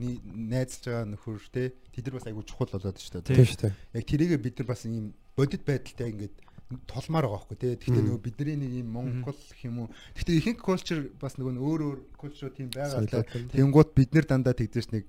нэг найзалж байгаа нөхөр те тэд нар бас айгүй чухал болоод шүү дээ. Тийм шүү дээ. Яг тэрийгэ бид нар бас ийм бодит байдалтай ингээд толмаар байгаа байхгүй те. Гэхдээ нөгөө бидний нэг ийм Монгол гэх юм уу. Гэхдээ ихэнх culture бас нөгөө өөр өөр culture тийм байгаа л да. Тэнгууд бид нар дандаа тэгдэж нэг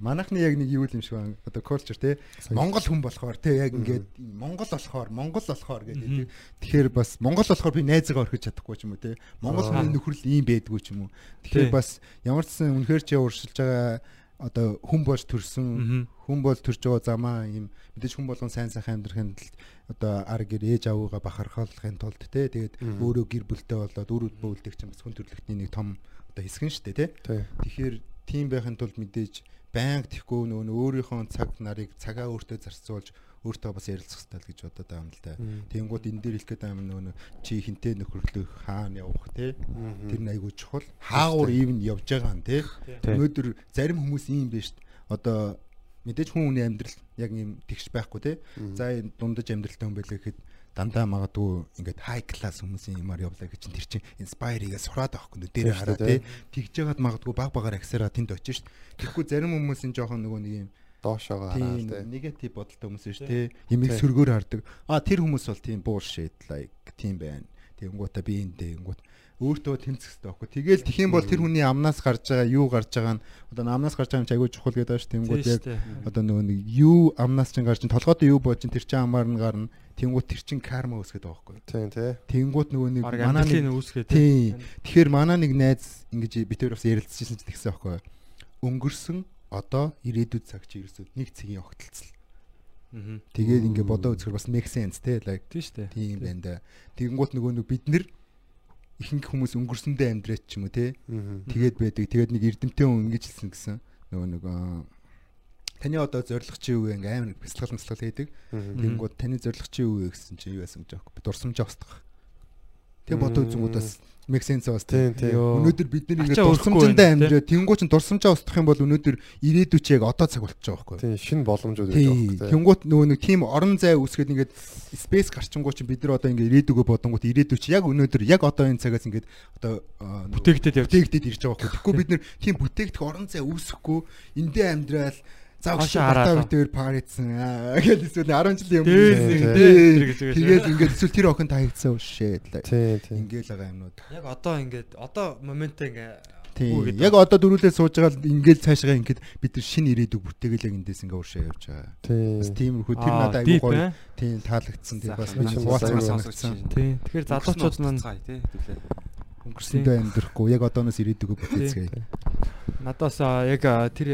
манайхны яг нэг юу юм шиг байна. Одоо culture те. Монгол хүн болохоор те яг ингээд Монгол болохоор Монгол болохоор гэдэг. Тэгэхээр бас Монгол болохоор би найзгаа орхиж чадахгүй ч юм уу те. Монгол хүний нөхрөл ийм байдгүй ч юм уу. Тэгэхээр бас ямар ч сан үнэхээр чи уршилж байгаа одоо хүн болж төрсөн хүн бол төрж байгаа замаа ийм мэдээж хүн болгон сайн сайхан амьдрахын тулд одоо ар гэр ээж аваагаа бахархалахын тулд те тэгээд өөрөө гэр бүлтэй болоод үр өдбө үлдэх чинь бас хүн төрлөختний нэг том одоо хэсэг нь шүү дээ те тэгэхээр тийм байхын тулд мэдээж байнга тэхгүй нөгөө нь өөрийнхөө цаг нарыг цагаа өөртөө зарцуулж өөртөө бас ярилцах хэрэгтэй гэж бодоод байгаа юм л да. Тэнгууд энэ дээр хэлэх гэдэг юм нөгөө нь чи хинтээ нөхөрлөх хаана явах те тэр нь айгүй чухал. Хаагур ивэн явж байгаа нь те. Өнөөдөр зарим хүмүүс ийм биш шүү дээ. Одоо мэдээж хүн хүний амьдрал яг ийм тэгш байхгүй те. За энэ дундаж амьдралтай хүн байлаа гэхэд дандаа магадгүй ингээд хай класс хүмүүсийн юмар явлаа гэж чинь тэр чинь инспайригээ сураад авахгүй нэ дээр Тийм шүү хараа те. Тэгж яагаад магадгүй баг багаар аксараа тэнд очиж шүү. Тэгэхгүй зарим хүмүүсийн жоохон нөгөө нэг юм доошоогоо хараад тийм те. негатив бодолтой хүмүүс шүү те. Ямиг сөргөөр хардаг. А тэр хүмүүс бол тийм bullshit like тийм байна. Тэнгуута би энэ тэнгуут өөртөө тэнцэх хэрэгтэй байхгүй. Тэгэл тэх юм бол тэр хүний амнаас гарч байгаа юу гарч байгаа нь одоо амнаас гарч байгаа юм чи айгүй чухал гэдэг байна шүү. Тэнгуут яг одоо нөгөө нэг юу амнаас чинь гарч чинь толгойд юу бооч чинь тэр чинь амаар нь гарна. Тэнгуут тэр чинь карма үүсгээд байгаа байхгүй. Тийм тий. Тэнгуут нөгөө нэг манай нэг амьдралын үүсгээ Тийм. Тэгэхээр манай нэг найз ингэж битээр бас ярилцчихсан чинь тэгсэн байхгүй. Өнгөрсөн одоо ирээдүйд цаг чи ерөөсөө нэг цагийн огтлцол. Аа. Тэгээд ингээ бодоо үзэхэр бас make sense те like Тийм шүү дээ. тийм байна да. Тэгэнгუთ нөгөө нэг бид нэр ихэнх хүмүүс өнгөрсөндөө амьдраад ч юм уу те. Тэгээд байдаг. Тэгээд нэг эрдэмтэн хүн ингэж хэлсэн гэсэн. Нөгөө аа, таны одоо зориг чи юу вэ? Ингээ амар бяцлал мэслэл хийдэг. Тэгэнгუთ таны зориг чи юу вэ гэсэн чи юу яасан гэж аахгүй. Дурсамжаа устгах. Тэгээд бодоо үзэнгүүд бас make sense бас Тийм. Өнөөдөр бид нар Ачаа ингээд өрөхгүй дурсамжиндаа байна, амьдраа тэнгуү чин дурсамжаа устгах юм бол өнөөдөр ирээдүйд чи яг одоо цаг болчихж байгаа байхгүй? Тийм шин боломжууд Тий. байдаг. Тэнгуут нөгөө нэг тийм орон зай үсгээд ингээд спейс гарчингуу чи бид нар одоо ингээд ирээдүгөө бодонгууд ирээдүй чи яг өнөөдөр яг одоо энэ цагаас ингээд одоо Бүтээгдэд явж бүтээгдэд ирж байгаа байхгүй. Тэгэхгүй бид нар тийм бүтээгдэх орон зай үүсэхгүй эндээ амьдрал За хараад батаа битээр парицсан аа гэж эсвэл 10 жилийн өмнө тийм, тийм. Тэгээд ингээд эсвэл тэр охин таагдсан Тийм тийм. ингээл байгаа юмнууд Яг одоо ингээд одоо моментаа ингээ Тийм. Яг одоо дөрүлээ сууж байгаа л ингээл цаашгаа ингээд бид нар шинэ ирээдүг бүтээгээл яг эндээс ингээ уушаа явж байгаа. Бас Тийм. тиймэрхүү тэр надад айгүй гоё. э? Тийм таалагдсан. Тийм бас бас хуваалцсан санагдсан. Тийм. Тэгэхээр залуучууд маань тий төлөө. Өнгөрсөндөө амьдрахгүй яг одооноос ирээдүгөө бүтээцгээе. надаас аа, яг тэр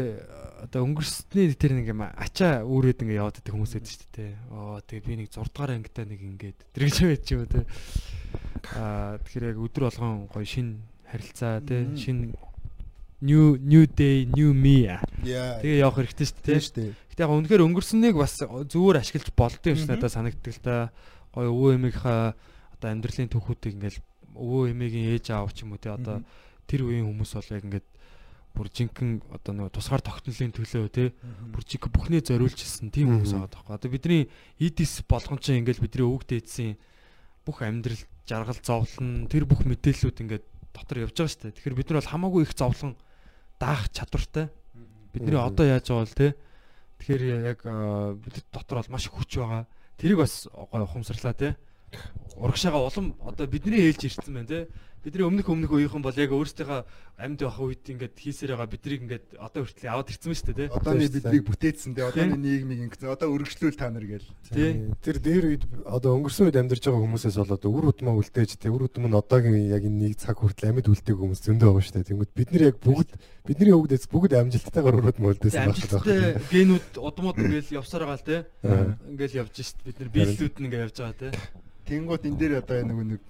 одоо өнгөрсний тэр нэг юм ачаа үүрээд ингээ яваад байдаг хүмүүс байдаг шүү дээ. Оо тэгээ би нэг 6 дугаар ангитай нэг ингээд тэр гэж байж юм те. Аа тэгэхээр яг өдөр болгон гоё шин харилцаа те шин new new day new me. Тэгээ явах хэрэгтэй шүү дээ. Тийм шүү дээ. Гэтэ яг үнэхээр өнгөрснийг бас зүгээр ашиглаж болдсон юм шиг надад санагддаг л та. Гоё өвөө эмийнхаа одоо амьдралын түүхүүдийг ингээл өвөө эмээгийн ээж аав ч юм уу те одоо тэр үеийн хүмүүс бол яг ингээд бүр жинхэнэ одоо нөгөө тусгаар тогтнолын төлөө те бүр чиг бүхнээ зориулж ирсэн тийм хүмүүс байгаа байхгүй. Одоо бидний EDS болгон чинь ингээл бидний өвөг дээдсийн бүх амьдрал жаргал зовлон тэр бүх мэдээллүүд ингээд дотор явж байгаа шүү дээ. Тэгэхээр бид нар бол хамаагүй их зовлон даах чадвартай. Бидний одоо яаж байгаа бол те тэгэхээр яг бид дотор бол маш хүч байгаа. Тэрийг бас гой ухамсарлаа те. Урагшаага улам одоо бидний ээлж ирсэн байна те. Бидний өмнөх өмнөх үеийнхэн бол яг өөрсдийнхөө амьд байх үед ингээд хийсээр байгаа бидрийг ингээд одоо хүртэл аваад ирсэн мэт шүү дээ. Одооны бидрийг бүтээсэн дээ. Одооны нийгмийг ингэсэн. Одоо өргөжлүүл та нар гээл. Тэр дээр үед одоо өнгөрсөн үед амьдарч байгаа хүмүүсээс болоод үр удмаа үлдээж тэ үр удам нь одоогийн яг энэ нэг цаг хүртэл амьд үлдээг хүмүүс зөндөө байгаа шүү дээ. Тэнгүүд бид нар яг бүгд бидний өвгдөөс бүгд амжилттайгаар үр удмаа үлдээсэн байх гэдэг. генүүд удмууд ингээл явсаар байгаа л те. Ингээл явж шít бид нар биеллүүд нь ингээл явж байгаа те. Тэнгууд энэ дээр одоо нөгөө нэг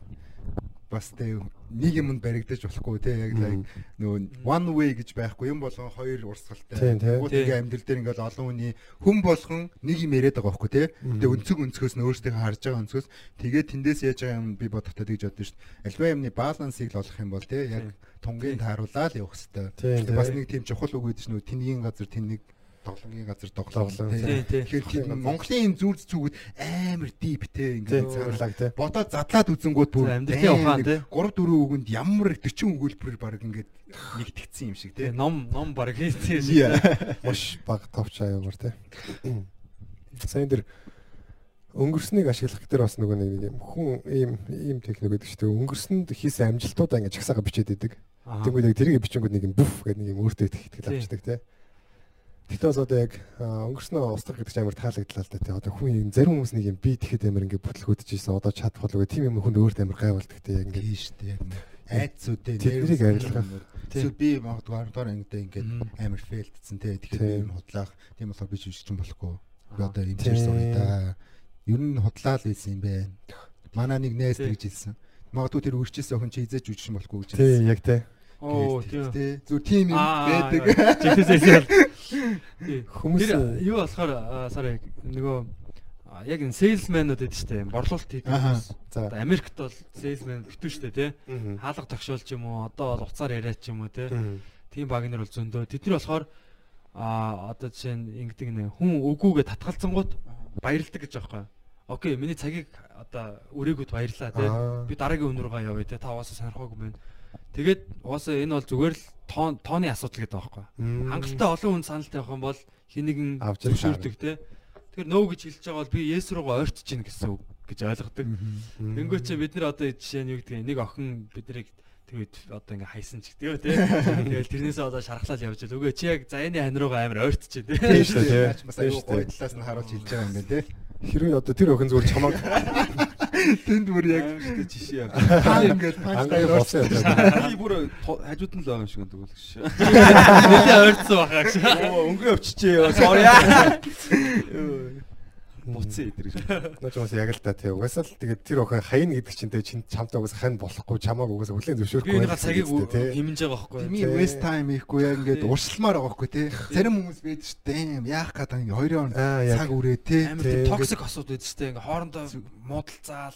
бас тэ нэг юмд баригдаж болохгүй те яг like нөгөө one way гэж байхгүй юм болгон хоёр урсгалтай. Ингээ амьдрал дээр ингээл олон хүний хүн болгон нэг юм яриад байгаа байхгүй те. Тэгээ өнцөг өнцгөөс нь өөрсдийнхөө харж байгаа өнцгөөс тэгээ тэндээс яаж байгаа юм би бодохдоо тэгж бодсон шүү дээ. Альва юмны балансыг л олох юм бол те яг тунгийн тааруулаад явах хэрэгтэй. Бас нэг тийм чухал үг гэдэг чинь нөгөө тэнгийн газар тэнэг тоглонгийн газар тий. Тэгэхээр тийм Монголын зүрд зүгүүд амар дип те Тийм ингээ цаарлаг тий. бодоод задлаад үзэнгүүт бүр За, амьдралын ухаан, тий. 3 4 үгэнд ямар 40 өгүүлбэрээр баг ингээд нэгтгэцсэн юм шиг Тий. Ном ном баг хийсэн шиг. Yeah. Маш бага товч аягаар тий. Сайн дээр өнгөрснийг ашиглах гэдэг бас нөгөө нэг юм хүн ийм ийм техник гэдэг чинь өнгөрсөнд хийсэн амжилтуудаа ингэж чагсаага бичээд идэг. Яг тэрийг бичингүүд нэг юм бүф гэдэг нэг юм өөртөө итгэл Тий. авчдаг тий. Тэгтээ бас одоо яг өнгөрснөө устгах гэдэг чинь амар таалагдлаа л да тий. Одоо хүн юм зарим хүмүүс нэг юм би тэгэхэд амар ингээд бүтлгүүдэж ийсэн одоо чадах болов тийм юм хүнд өөрт амар гайвалдаг тий. Яг ингээд Тийм шүү дээ. Яг айцуудын Тэднийг арилгах. Эсвэл би магадгүй 10 дахь ангидаа ингээд Мгм. амар фейлдсэн тий. Тэгэхээр би нь худлаах. Тийм болохоор би жишгч юм болохгүй. Би одоо юм сурна да. Ер нь худлаа л хэлсэн юм байна. Манай нэг найз тэгж хэлсэн. Магадгүй тэр үрчээс охин чи хизээж үжих юм болохгүй гэж тий яг тий. Оо тийм. тий. Зүр тийм юм байдаг. Жигтэйсээс. Хүмүүс Тэр юу болохоор сарай нөгөө яг энэ сейлсмэнүүд гэдэг чинь борлуулалт хийдэг хүмүүс. за Америкт бол сейлсмен битүү штэ тий. Хаалга тогшоолч юм уу одоо бол уцаар яриач юм уу тий. Тийм баг нар бол зөндөө. Тэд нар болохоор аа одоо жишээ нь ингэдэг нэ хүн үгүйгээ татгалзангууд баярлдаг гэж юм. Окей, миний цагийг одоо өрөөгөөд баярлаа тий. Би дараагийн өн рүүгээ явъя тий. Та угаасаа сонирхоогүй байна. Тэгээд угаасаа энэ бол зүгээр л тоон тооны асуудал гэдэг байхгүй. Хангалттай олон хүн санал тавих юм бол ирэх зөвшөөрдөг тий. Тэгэхээр нөө гэж хэлж байгаа бол би Есүс руугаа ойртож гин гэсэн үг гэж ойлгодог. Тэнгөө чи бид нар одоо жишээ нь юу гэдэг нэг охин биднийг тэр үед одоо ингээ хайсан ч гэдэг тий. Тэгэл тэрнээсээ одоо шархлал явж байгаа. Үгүй чи яг заяаны хань руугаа амар ойртож тий. Тийм шүү дээ, бас аюу гой талаас нь харуулж хэлж байгаа юм байна тий. Хэрвээ одоо тэр охин зүгээр чамаг Тэнд бүр яг жишээ яг. пан ингээд панч ангаа болсон юм байна. Би бүр хажууд нь л байгаа юм шиг байна тэгвэл шээ. Нэлээ ойртсон байхаа гэж. Оо өнгөө өвччихээ. Sorry. Буцсан эдэр гэж. Наач бас яг л та тий. Угаасаа л тэгээд тэр охин хаян гэдэг чинь тий чин чамтай угаасаа хань болохгүй чамааг угаасаа хүлэн Би зөвшөөрөхгүй энэ цагийг тий. хэмнэж байгаа байхгүй. Тими waste time ихгүй яг ингээд Тий. уршилмаар байгаа хгүй тий. Зарим хүмүүс байдаг шүү дээ. Яах гэдэг юм хоёрын цаг үрээ тий. Амар токсик асуудал байдаг шүү дээ. Ингээ хоорондоо муудалцаал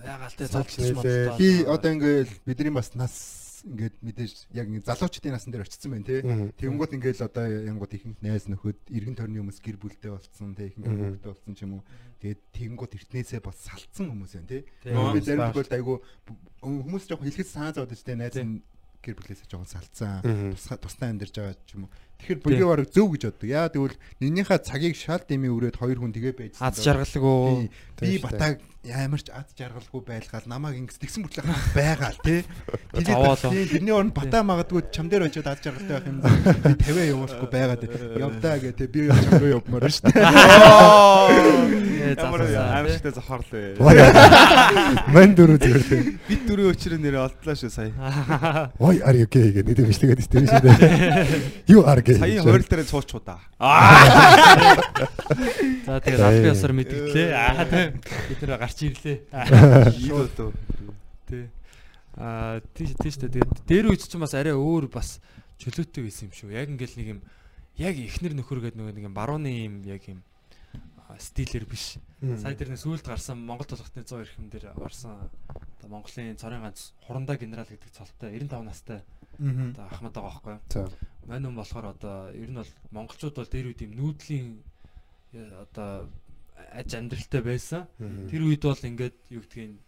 ягаал те Залж залж нэлээ. муудалцаал. Би одоо ингээд бидний бас нас ингээд мэдээж яг ингээд залуучдын насн дээр очсон байна тий. Мгм. Тэнгууд ингээд л одоо янгууд ихэнх найз нөхөд эргэн тойрны хүмүүс гэр бүлтэй болсон тий ихэнх хүүхдтэй болсон ч юм уу. Тэгээд тэнгууд эртнээсээ бас салцсан хүмүүс байна тий. Би зарим тохиолдолд айгу хүмүүс жоохон хэлэхэд санаа найз Тий. нь гэр бүлээсээ жоохон салцсан. Тустай амьдарч байгаа ч юм уу. Тэгэхээр бүлгээ бараг зөв гэж боддог. Яа тэгвэл нэгнийхээ цагийг шал дэмий өрөөд хоёр хүн тэгээ байж. Аз жаргалгүй. Би батаг ямар ч аз жаргалгүй байлгаал намайг ингэс тэгсэн мөртлөө хаа байгаа л тий. Тэгээд тий, тэрний оронд батаа магадгүй чам дээр очиод аз жаргалтай байх юм. Би 50 явуулахгүй байгаад явдаа гэдэг би чам руу явмаар шүү дээ. Зохиорл вэ. Ман дөрөв зүгээр тий. Бид дөрөв өчрөө нэрээ олдлоо шүү сая. Ой are you gay гэдэг нэг бичлэгээд тийм шүү дээ. You are gay. Саяын хойрол дээр цуучуу да. За тэгээд албан ёсоор мэдгэлээ. Аа тийм. бид нэр гарч ирлээ. Шууд үү. Тий. Аа тийш тийш тэгээд дээр үйд ч бас арай өөр бас чөлөөтэй байсан юм шүү. Яг ингээл нэг юм яг ихнэр нөхөр гэдэг нөгөө нэг юм барууны юм яг юм стилэр биш. Сая тэр нэг сүүлд гарсан Монгол толготны 100 эрхэм дээр орсон одоо Монголын цорын ганц хурандаа генерал гэдэг цолтой 95 настай одоо ахмад байгаа байхгүй. Мань хүн болохоор одоо ер нь бол монголчууд бол дээр үед юм нүүдлийн э, одоо аж амьдралтай байсан. Тэр үед бол ингээд юу гэдгийг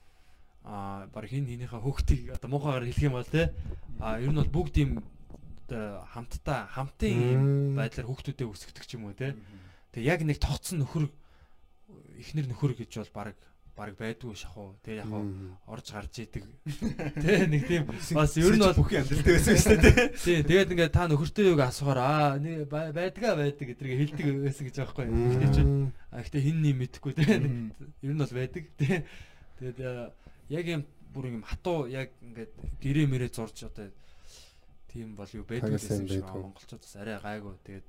аа баг хин хинийхээ хөөхтийг одоо муухайгаар хэлэх юм бол те аа ер нь бол бүгд юм одоо хамтдаа хамтын юм байдлаар хөөхтүүдэд өсгдөг ч юм уу те. Тэг яг нэг тогтсон нөхөр ихнэр нөхөр гэж бол баг баг байдгүй шахуу. Тэгээ яг орж гарч идэг. Тэ нэг тийм бас ер нь бол бүхий амьдралтай байсан шүү дээ. тий тэгээд ингээд та нөхөртэй юг асуухаар аа байдгаа байдаг гэдгийг хэлдэг байсан гэж байхгүй. Гэтэ Мм. а гэтээ хин нэм мэдэхгүй тий. Ер нь бол байдаг тий. Тэгээд э, яг юм бүр юм хатуу яг ингээд гэрээ мэрээ зурж одоо тийм бол юу юм гэсэн юм шиг монголчууд бас арай гайгүй. Тэгээд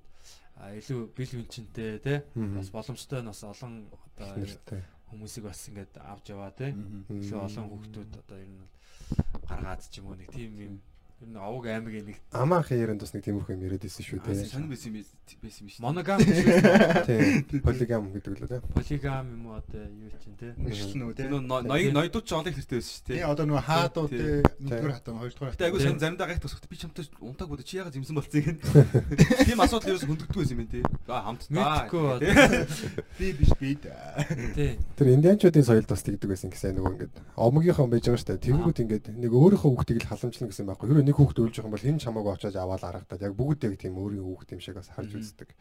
илүү бил винчэнтэй тий. Бас боломжтой нь бас олон одоо. Хүмүүсийг бас ингээд авч яваа. Мгм. Илүү олон хүүхдүүд одоо ер нь гаргаад ч юм уу нэг тийм юм ер нь овог аймгийн нэг Амаахан ярен бас нэг тиймэрхүү юм яриад байсан шүү дээ. Сонир байсан юм биш байсан юм шүү. моногам биш үү? Тийм. Полигам гэдэг л үү? полигам юм уу одоо юу чинь тий. Нэшлэн үү те. Тэр нөө ноёг ноёдууд ч олон хэрэгтэй байсан шүү Тий дээ. одоо нөгөө хаадуу Тий. те нэгдүгээр хатан хоёрдугаар Гэтэ айгуу сайн заримдаа гайх тусахт би чамтай унтааг бодож чи ягаад зэмсэн болцгийг гэн. Тийм асуудал ерөөс хөндөгдөг байсан юм байна тий. Аа хамтдаа. Би биш би да. тий. Тэр индианчуудын соёлд бас тэгдэг байсан гэсэн нөгөө ингээд омгийнхоо байж байгаа шүү дээ. Тэнгүүд ингээд нэг өөрийнхөө хүүхдийг л халамжлана гэсэн байхгүй. Хэрэв нэг хүүхд ölж байгаа юм бол хэн чамаагүй очиж аваад аргадаад яг бүгд яг тийм өөрийн хүүхд юм шиг бас харж үздэг.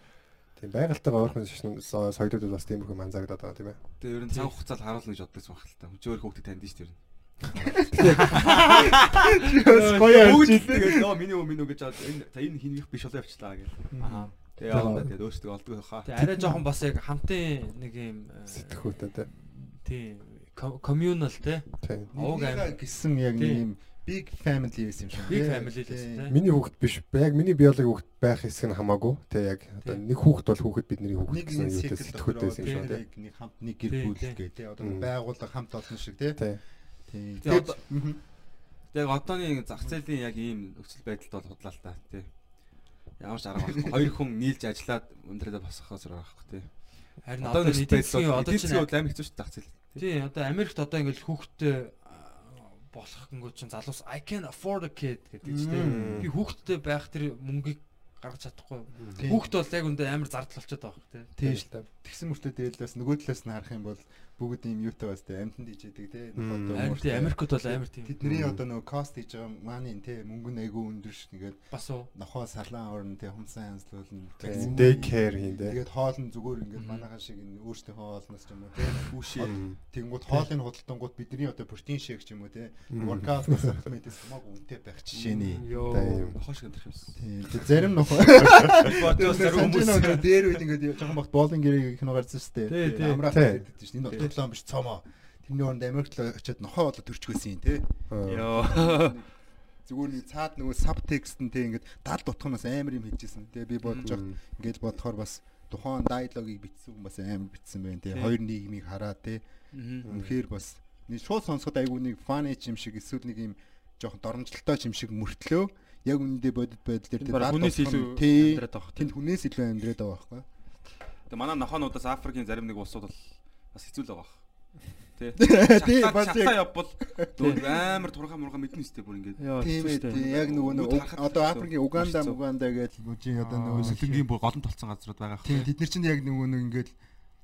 Тийм байгальтайгаа ойрхон соёлууд бас тиймэрхүү манзагдаад байгаа тийм ээ. Тэгээ ер нь цаг хугацаанд харуулна гэж боддог юм байна л та. Хөчөөр хүүхдээ танд шүү дээ. Гоё Бүгд ярьж тэгээд нөө миний үү гэж аваад энэ за энэ хинийх биш болоо явчлаа гэх. Аа. Тэгээ яваа тэгээд өөрсдөө олдгоо хаа. Тий арай жоохон бас яг хамтын нэг юм э, Сэтгхүүтэй тийм. тий communal тий. Тийм. Овог Овга аим. гэсэн яг нэг Тий. юм big family байсан юм шиг. Big family л байсан, тий. Миний хүүхд биш. Яг миний биологи хүүхд байх хэсэг нь хамаагүй. Тэг яг одоо Тийм. нэг хүүхд бол хүүхэд бидний хүүхд нэг гэсэн юутай цикл сэтгхүүтэй байсан юм шиг тий. тийм. Нэг хамт нэг гэр бүл тий. гээ тий. Одоо байгууллага хамт олон шиг тий. Тийм. Тий. Тэгээ Тэгээд- одоо- Мгм. Яг одооний зах зээлийн яг ийм нөхцөл байдалд бол худлаа л та тий. Ямар ч арга байхгүй. Хоёр хүн нийлж ажиллаад өндрөөдөө босгохоос байгаа байхгүй тий. Харин Одоо эдийн засгийн байдал одоо хувьд амар хэцүү шүү дээ зах зээл. тий одоо Америкт одоо ингээл хүүхдтэй болох гингүү чинь залуус I can afford a kid гэдэг чинь тий. Мм. Би хүүхдтэй байх тэр мөнгийг гаргаж чадахгүй. Хүүхд бол яг үндэ амар зардал болчиход байгаа хэрэг тий. Тийм шүү дээ. Тэгсэн мөртөө дээлээс нөгөө талаас нь харах юм бол бүгд ийм юутай бас тий. Мм. Одоо Харин тий мууртай. Америкт бол амар тийм Тэдний одоо нөгөө кост хийж байгаа мааны тий мөнгө нь айгүй өндөр ш. Тэгээд бас уу. нохоо сарлан орно тий хумсан янзлуулна. Тийм. Day care хийндэ. Тэгээд хоол нь зүгээр ингээд манайхан шиг энэ өөрсдийнхөө хоолноос ч юм уу тий. Үүшээ. Мм. Тэнгүүд хоолыг худалдангууд бидний одоо протеин шейк ч юм уу. Мм. Воркаут supplement-с хамаагүй үнэтэй байх жишээний. Нохоо шиг амьдрах юмсан. Тийм. Зарим нохоо Бодоос зарим хүмүүс дээр үед ингээд жоохон бахт боолын гэрээ кино гарсан шүү дээ. Тий, тий. Амраа Тий. гэдэг чинь энэ утгатлаа биш цомоо. Тэрний оронд Америкт л очиод нохоо болоод төрчихвэсэн юм тий. Аа. Йоо. Зүгээр нэг цаад нөгөө сабтекст нь тий ингээд дал дутханаас амар юм хийжсэн. Тэгээ би бодож байгаа ингээд бодохоор бас тухайн диалогийг бичсэн хүн бас амар бичсэн тий. Тий. Хоёр нийгмийг хараа тий. Мгм. Үнэхээр бас нэг шууд сонсоход айгүй нэг фаны юм шиг эсвэл нэг юм жоохон доромжлолтой юм шиг мөртлөө яг үнэндээ бодит байдал дээр Тэр хүнээс илүү амьдраад байгаа тэнд хүнээс илүү амьдраад байгаа байхгүй Тэгээ манай нохоонуудаас Африкийн зарим нэг улсууд бол бас хэцүү л байгаа. Тий. Тий, Шатаа бас яг- явбал дөө амар турхаа мурхаа мэднэ үстэй бүр ингээд. Тийм ээ тий яг нөгөө харахад одоо. Африкийн Уганда. Уганда гэж үгүй одоо нөгөө Өсөлтөнгийн бүр голон толцсон газрууд байгаа. тий тэд нар чинь яг нөгөө нэг ингээд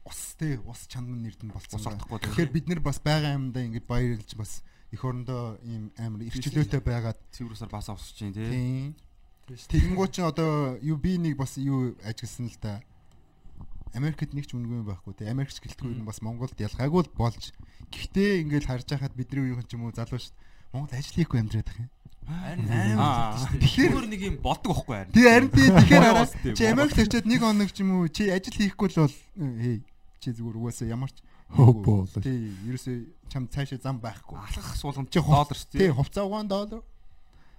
ус тий ус чандан нэрдэн болцсон байна. Тэгэхээр бид нар бас байгаа юмдаа ингээд баярлж бас эх орондоо ийм амар эрхчлөөтэй байгаад цэврүүсээр бас авсч чинь тий. тий Тэгэнгүүт чинь одоо юу би нэг бас юу ажигласан л да. Америкт нэг ч үнгүй байхгүй тий. Америкч гэлтгүй юм бас Монголд ялгаагүй л болж. Гэхдээ ингээл харж байхад бидний үеийн ч юм уу залуу шүү. Монгол ажил хийхгүй амьдраад байх юм. Тэгэхээр- шүү. нэг юм Болдог байхгүй харин. Тэгээ харин тий тэгэхээр тий, чи. Америкт очиод нэг хоног ч юм уу чи ажил хийхгүй л бол хей чи зүгээр угаасаа ямар ч Хөөбөө. тий ерөөсөө чам цаашаа зам байхгүй. Алхах суулгамж Чи доллар Тий тий. хувцас угаан доллар.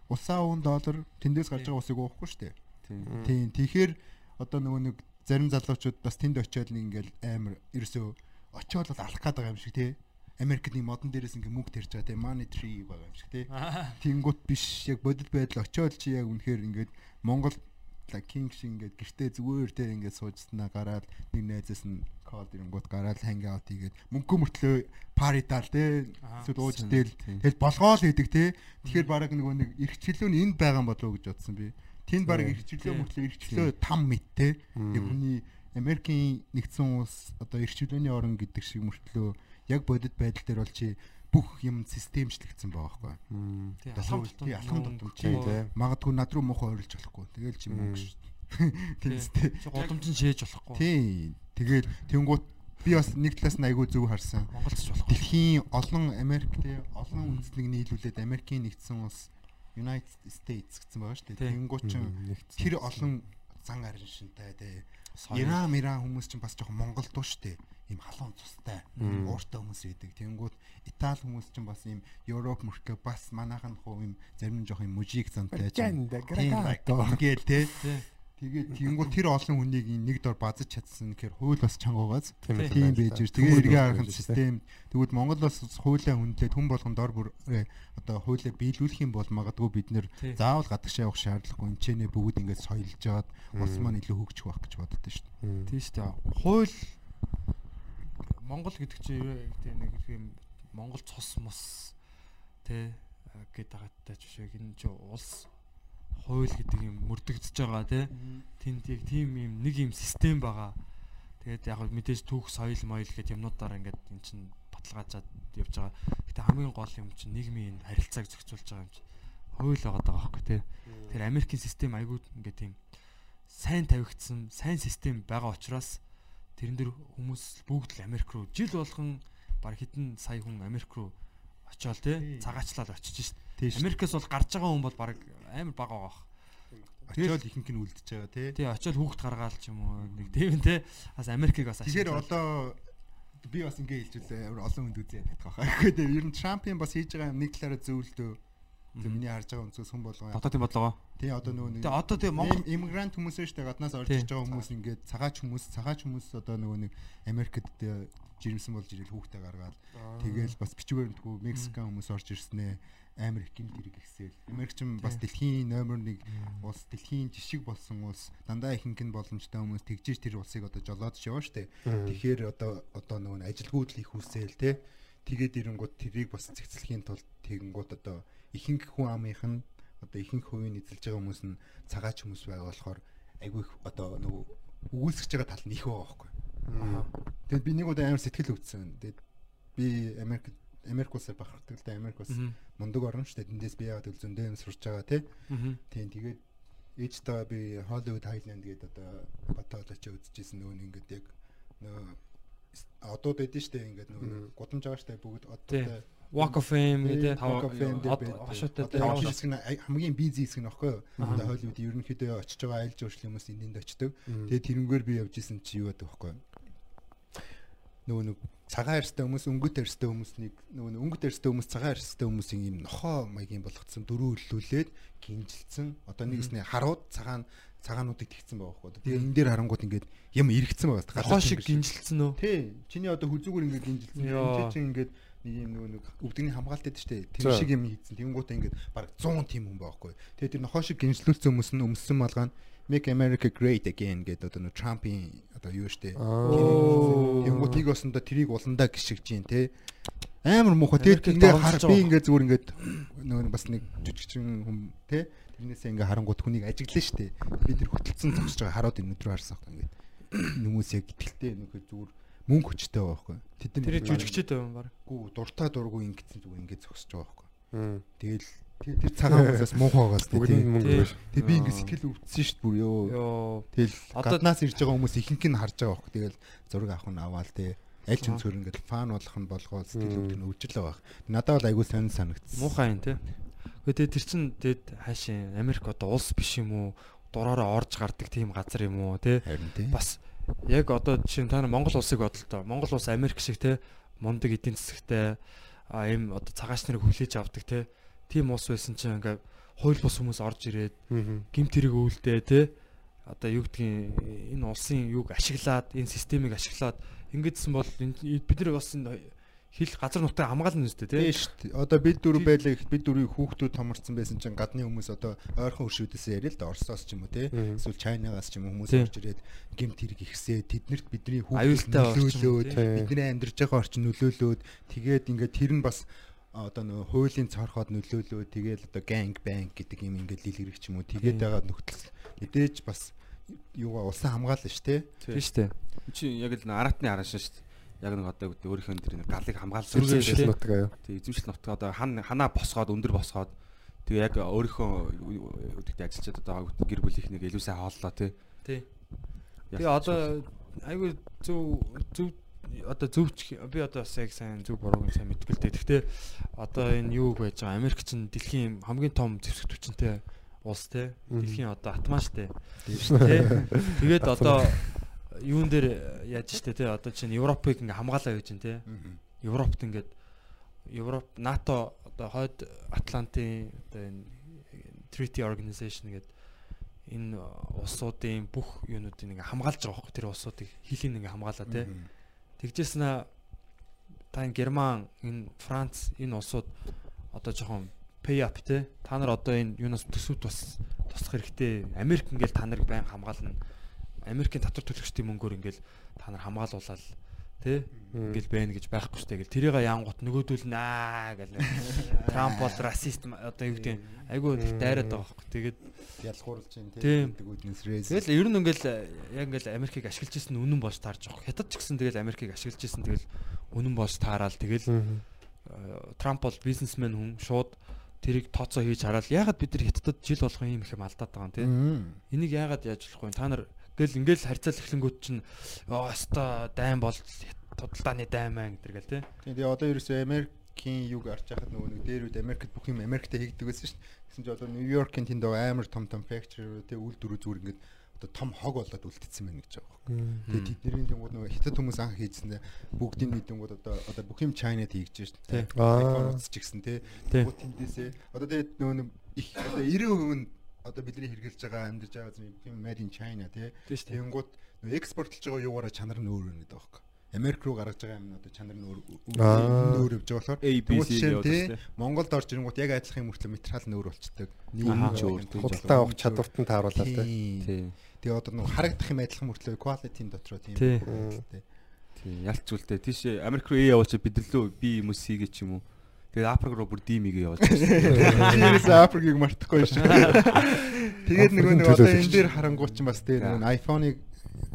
Усаа угаан доллар тэндээс гарч байгаа усыг уухгүй шүү дээ. Тий. Тэгэхээр одоо нөгөө нэг зарим залуучууд бас тэнд очиод нэг ингээл амар ерөөсөө очиод бол алах гээд байгаа юм шиг тий. Америкт нэг модон дээрээс ингээ мөнгө тарьж байгаа тий. Money tree байгаа юм шиг тий. Тэнгүүт биш яг бодит байдал очиод чи яг үнэхээр ингээд Монгол like king шиг ингээд гэртээ зүгээр тий ингээд суужснаа гараад нэг найзаас нь call ирэнгүүт гараад hang out хийгээд мөнгө мөртлөө таал тий. Аа. Эсвэл ууж дээл Тий. тэгэл болгоол хийдэг тий. Тэгэхээр баг нөгөө нэг эрхчлөө нь энд байгаа юм болов уу гэж бодсон би. Тэнд баг Тий. мөртлөө эрхчлөө там мэд тий. Мм. Яг хүний Америкийн нэгдсэн улс одоо эрхчлөөний орн гэдэг шиг мөртлөө яг бодит байдал дээр бол чи бүх юм системчлэгдсэн байгаа байхгүй. Алхам алхам чи Тийм тий. магадгүй над руу муухай ойрлж болохгүй. Тэгэл чи мөнгө шүү. Тэнцтэй. Чи голомжин шээж болохгүй. Тий. Тэгэл тэнгуут би бас нэг талаас нь айгүй зөв харсан. Монголч болох. Дэлхийн олон Америк те олон үндэстнийг нийлүүлээд Америкийн нэгдсэн улс United States гэсэн байгаа шүү дээ. Тэнгуучин нэгдсэн. тэр олон зан арин шинтэй те. Иран Иран хүмүүс чинь бас жоохон Монгол дуу шүү дээ. Им халуун цустай, ууртай хүмүүс байдаг. Тэнгүүт Итали хүмүүс чинь бас им Европ мөртөө бас манайхан хуу им зарим жоохон им мужик зантай ч. Ингээл те. Тэгээд тэнгүүт тэр олон хүнийг нэг дор базаж чадсан гэхээр хууль бас чангуугаас Тийм байж ш. Тэгээ эргээ харахын систем. тэгвэл Монгол бас хуулиа хүндлээд хүн болгон дор бүр э, одоо хуулиа биелүүлэх юм бол магадгүй бид нэр заавал гадагшаа явах шаардлагагүй энэ ч нэ бүгд ингээд соёлж жаад улс маань илүү хөгжих байх гэж боддоо ш. Тийм шүү дээ. Хууль Монгол гэдэг чинь нэг юм Монгол цус мус тий гэдэг агаттай ч биш энэ чи улс хууль гэдэг юм мөрдөгдөж байгаа тий. Тэнд яг тийм юм нэг юм систем байгаа. Тэгээд яг мэдээж түүх соёл моёл гэдэг юмнуудаар ингээд эн чин баталгаажаад явж байгаа. Гэтэ хамгийн гол юм чинь нийгмийн энэ харилцааг зохицуулж байгаа юм чи хууль байгаа даа байхгүй тий. Тэр Америкийн систем айгүй ингээд тийм сайн тавигдсан, сайн систем байгаа учраас тэрэн дээр хүмүүс бүгд л Америк руу жил болгон баг хэдэн сая хүн Америк руу очиод тий цагаачлаад очиж шít. Америкээс бол гарч байгаа хүн бол баг амар бага байгаа бах. очиод ихэнх нь үлдчихэж байгаа тий. Тий очиод хүүхд гаргаал ч юм уу нэг тийм тий. Бас Америкийг бас Тэгэхээр ашиглаад. одоо би бас ингэ хэлжүүлээ амар олон хүнд үзээ гэдэг байгаа. Гэхдээ дээ ер нь Трампын бас хийж байгаа юм нэг талаараа зөвлөдөө. Тэг миний харж байгаа өнцгөөс хүн болгоо. дотоодын бодлого. Тий одоо нөгөө нэг Тэгээ одоо тэгээ Монгол Им- иммигрант хүмүүс шүү дээ гаднаас орж ирж байгаа хүмүүс ингээд цагаач хүмүүс цагаач хүмүүс одоо нөгөө нэг Америкт жирэмсэн болж ирэл хүүхдээ гаргаад тэгэл бас бичгээр нэггүй Мексикан хүмүүс орж ирснээ амар их гэмт хэрэг ихсээл Америкч бас дэлхийн номер 1 улс дэлхийн жишг болсон улс дандаа ихэнх нь боломжтой хүмүүс тэгжиж тэр улсыг одоо жолоод яваа штэ. Тэгэхээр одоо одоо нөгөө нэг ажилгүйд л их үсээл те тэгээд ирэнгууд тэрийг бас зэгцлэхийн тулд тэгэнгүүт одоо ихэнх хүн амынх нь одоо ихэнх хувийн эзэлж байгаа хүмүүс нь цагаач хүмүүс байгаа болохоор айгүй их одоо нөгөө өгүүлсэж байгаа тал нь их байгаа байхгүй. Тэгэд би нэг удаа амар сэтгэл өвдсөн. Тэгэд би Америк Америк улсаар бахархдаг л да Америк улс мундаг орн шүү дээ. Тэндээс би яагаад гэвэл зөндөө юм сурч байгаа тий. Тийм тэгээд ээжтэй би Hollywood Highland гэдэг одоо баталгач үзчихсэн нөгөө нэг ингээд яг нөгөө одууд байдэн шүү дээ ингээд нөгөө гудамж байгаа шүү дээ бүгд одууд Walk of Fame гэдэг Walk of Fame дээр байдаг. хошоотой Одоо яг хэсэг нь ай- хамгийн бизи хэсэг нь аахгүй юу? Одоо Hollywood ерөнхийдөө очиж байгаа айл жуулчлалын хүмүүс энд очдог. Тэгээд тэрнгээр би явж исэн чи юу байхгүй юу? Нөгөө нэг цагаан арьстай хүмүүс өнгөт арьстай хүмүүснийг нөгөө нэг өнгөт арьстай хүмүүс цагаан арьстай хүмүүсийн юм нохоо маягийн болгоцсон дөрөв өллүүлээд гинжилсэн. Одоо нэгэсний харууд цагаан цагаануудыг тэгсэн байгаа байхгүй? Тэгээ энэ дээр харангууд ингээд юм эргэцсэн байгаа. хоо шиг гинжилсэн үү? Тий. Чиний одоо хүзүүгээр ингээд гинжилсэн. Энд чинь ингээд нэг юм нөгөө нэг өвдөгний хамгаалт гэдэг штэ. Тэр шиг юм хийцэн. Тэнгуутаа ингээд баг 100 тим хүн байхгүй. Тэгээ тэр нохоо шиг гинжлүүлсэн хүмүүс нь өмссөн малгай нь Make America Great Again гэдэг одоо нөгөө Трампын одоо юу штэ. Тэнгуут нэг осондоо тэрийг уландаа гიშгэж гин те. Амар муухай ингээд дорнолж хар би ингээд зүгээр ингээд нөгөө бас нэг жүжигчин хүм те. Тэрнээсээ ингээд харангууд хүнийг ажиглаа штэ. Би тэр хөтөлцөн зогсож байгаа харууд энэ өдрөө харсан хэрэг ингээд хүмүүс яг итгэлтэй нөхөр зүгээр мөнгө хүчтэй байхгүй. Тэд нар Тэр жүжигчтэй юм баг. гүү дуртай дургу ингэсэн зүгээр ингээд зогсож байгаа байхгүй. Тэгэл тэр тэр цагаан хүмүүсээс муухай байгаас Бүгд нь мөнгө Тий. биш. тэг би ингээд сэтгэл өвдсөн шүү дээ бүр ёо. Тэгэл гаднаас ирж байгаа хүмүүс ихэнх нь харж байгаа байхгүй. Тэгэл зураг авах нь аваал те. Аль ч өнцгөр ингээд фан болох нь болгоо сэтгэл өвдөн өвжил байгаа. Надад бол айгүй сонир санагдсан. Муухай юм те. Гэхдээ тэр чин тэгэд хаашаа Америк одоо улс биш юм уу? Дураараа орж гардаг тийм газар юм уу те? Харин те. Бас яг одоо жишээ нь та нар Монгол улсыг бодлоо. Монгол улс Америк шиг те мундаг эдийн засагтай а ийм одоо цагаач нарыг хүлээж авдаг те. Тийм улс байсан чинь ингээ хууль бус хүмүүс орж ирээд гимт хэрэг өвөлдөө те одоо юу гэдгийг энэ улсын юг ашиглаад энэ системийг ашиглаад ингэдсэн бол бид нар бас энэ хил газар нутаг хамгаална үстэй те Тийм шүү дээ. Одоо бид дөрөв байлаа их бид дөрвийг хүүхдүүд томорцсон байсан чинь гадны хүмүүс одоо ойрхон өршүүдээс яриа л да Оросоос ч юм уу те. Мм. Эсвэл Чайнагаас ч юм уу хүмүүс Тийм. орж ирээд гемт хэрэг ихсээ тэднэрт бидний хүүхдүүд нөлөөлөөд тийм. бидний амьдарч байгаа орчин нөлөөлөөд тэгээд ингээд тэр нь бас одоо нөгөө хуулийн цорхоод нөлөөлөө тэгээд одоо gang bank гэдэг юм ингээд лил хэрэг ч юм уу тэгээд Тийм. байгаа нөхцөл мэдээж бас юугаа улсын хамгаална шүү те. тийм шүү дээ Чи яг л аратны арааш шүү дээ. Яг нэг одоо гэдэг өөрийнхөө тэр нэг галыг хамгаалсан дээ. шүү. нутаг аяа. Тэг эзэмшил нутгаа одоо хан ханаа босгоод өндөр босгоод тэгээ яг өөрийнхөө үгтэй ажилчид одоо гэр бүлийнхнийг илүү сайн хооллоо тий. тий Яг Тэгээ одоо айгүй зөв зөв одоо зөвч би одоо бас яг сайн зөв бурууг сайн мэдгүй л дээ. Гэхдээ одоо энэ юу байж байгаа Америк чинь дэлхийн хамгийн том зэвсэг түвшинтэй улс те. Дэлхийн одоо атман штэ. Тэ. Тэгээд одоо юун дээр яаж штэ те. Одоо чинь Европыг ингээ хамгаалаа гэж чинь те. Европт ингээд Европ НАТО одоо хойд Атлантын одоо энэ Treaty Organization гэдэг энэ улсуудын бүх юунуудыг ингээ хамгаалж байгаа хөөе тэр улсуудыг хилийн ингээ хамгаалаа тий. Тэгжсэн та энэ Герман, энэ Франц энэ улсууд одоо жоохон pay up тий. Та нар одоо энэ юунаас төсөвт бас туслах хэрэгтэй. Америк ингээл та нарыг байн хамгаална. Америкийн татвар төлөгчдийн мөнгөөр ингээл та нар хамгаалуулаад тий ингээл байна гэж байхгүй штэ гэл тэрийг нь аа гэл. Трамп бол расист одоо юу гэдэг айгүй дайраад байгаа байхгүй тэгээд ялгуурлж байна тий гэдэг үднэс рэз тэгэл ер нь ингээл яг ингээл Америкийг ашиглаж ирсэн үнэн болж таарж байгаа. Хятад ч гэсэн тэгэл Америкийг ашиглаж ирсэн тэгэл үнэн болж таараал тэгэл Трамп бол бизнесмен хүн. Шууд тэрийг тооцоо хийж хараад ягаад бид нар хятадд жил болгоо юм их юм алдаад байгаа юм тий энийг ягаад яаж болохгүй та нар Тэгэл ингээл харьцаал эхлэнгүүд чинь оста дайм бол тодалдааны даймаа гэдэг гэл тий. Тэгээ одоо ерөөсөө Америкийн юг арч яхад нөгөө нэг дээр үед Америкт бүх юм Америктэй хийгдэг байсан шүү дээ. Гэсэн чинь одоо Нью-Йоркийн тэнд амар том том factory тий үйлдвэрүүд зүгээр ингээд одоо том хог болоод үлдсэн байна гэж байгаа байхгүй. Тэгээ тэдний тэнгууд нөгөө хятад хүмүүс анх хийжсэндээ бүгдийн нийтэнгууд одоо одоо бүх юм China-д хийж шээ. iPhone ч гэсэн тий. Тэндээсээ одоо тэгээ нөгөө их одоо 90% нь одоо бидний хэрэгжилж байгаа амьдарч байгаа зүйл юм made in China тий. Тэнгууд нөө экспортлж байгаа юугаараа чанар нь өөр өнөд байгаа байхгүй. Америк руу гаргаж байгаа юм одоо чанар нь өөр өөр явж байгаа болохоор ABC тий Монголд орж ирэнгүүт яг адилхан юм хүртэл материал нь өөр болчдөг. Нийгэм ч өөр худалдаа авах чадварт нь тааруулаад тий. Тэгээ одоо нэг харагдах юм адилхан хүртэл quality-ийн дотроо тийм тий. Тий ялц зүйлтэй тийш Америк руу ээ явуулчих бид лөө би хүмүүс хийгээ ч юм уу Тэгээд Африк руу бүр димигээ явуулж байна. Тиймээс Африкийг мартахгүй шүү. Тэгээд нөгөө нэг одоо энэ дээр харангуут ч бас тэгээд нөгөө iPhone-ыг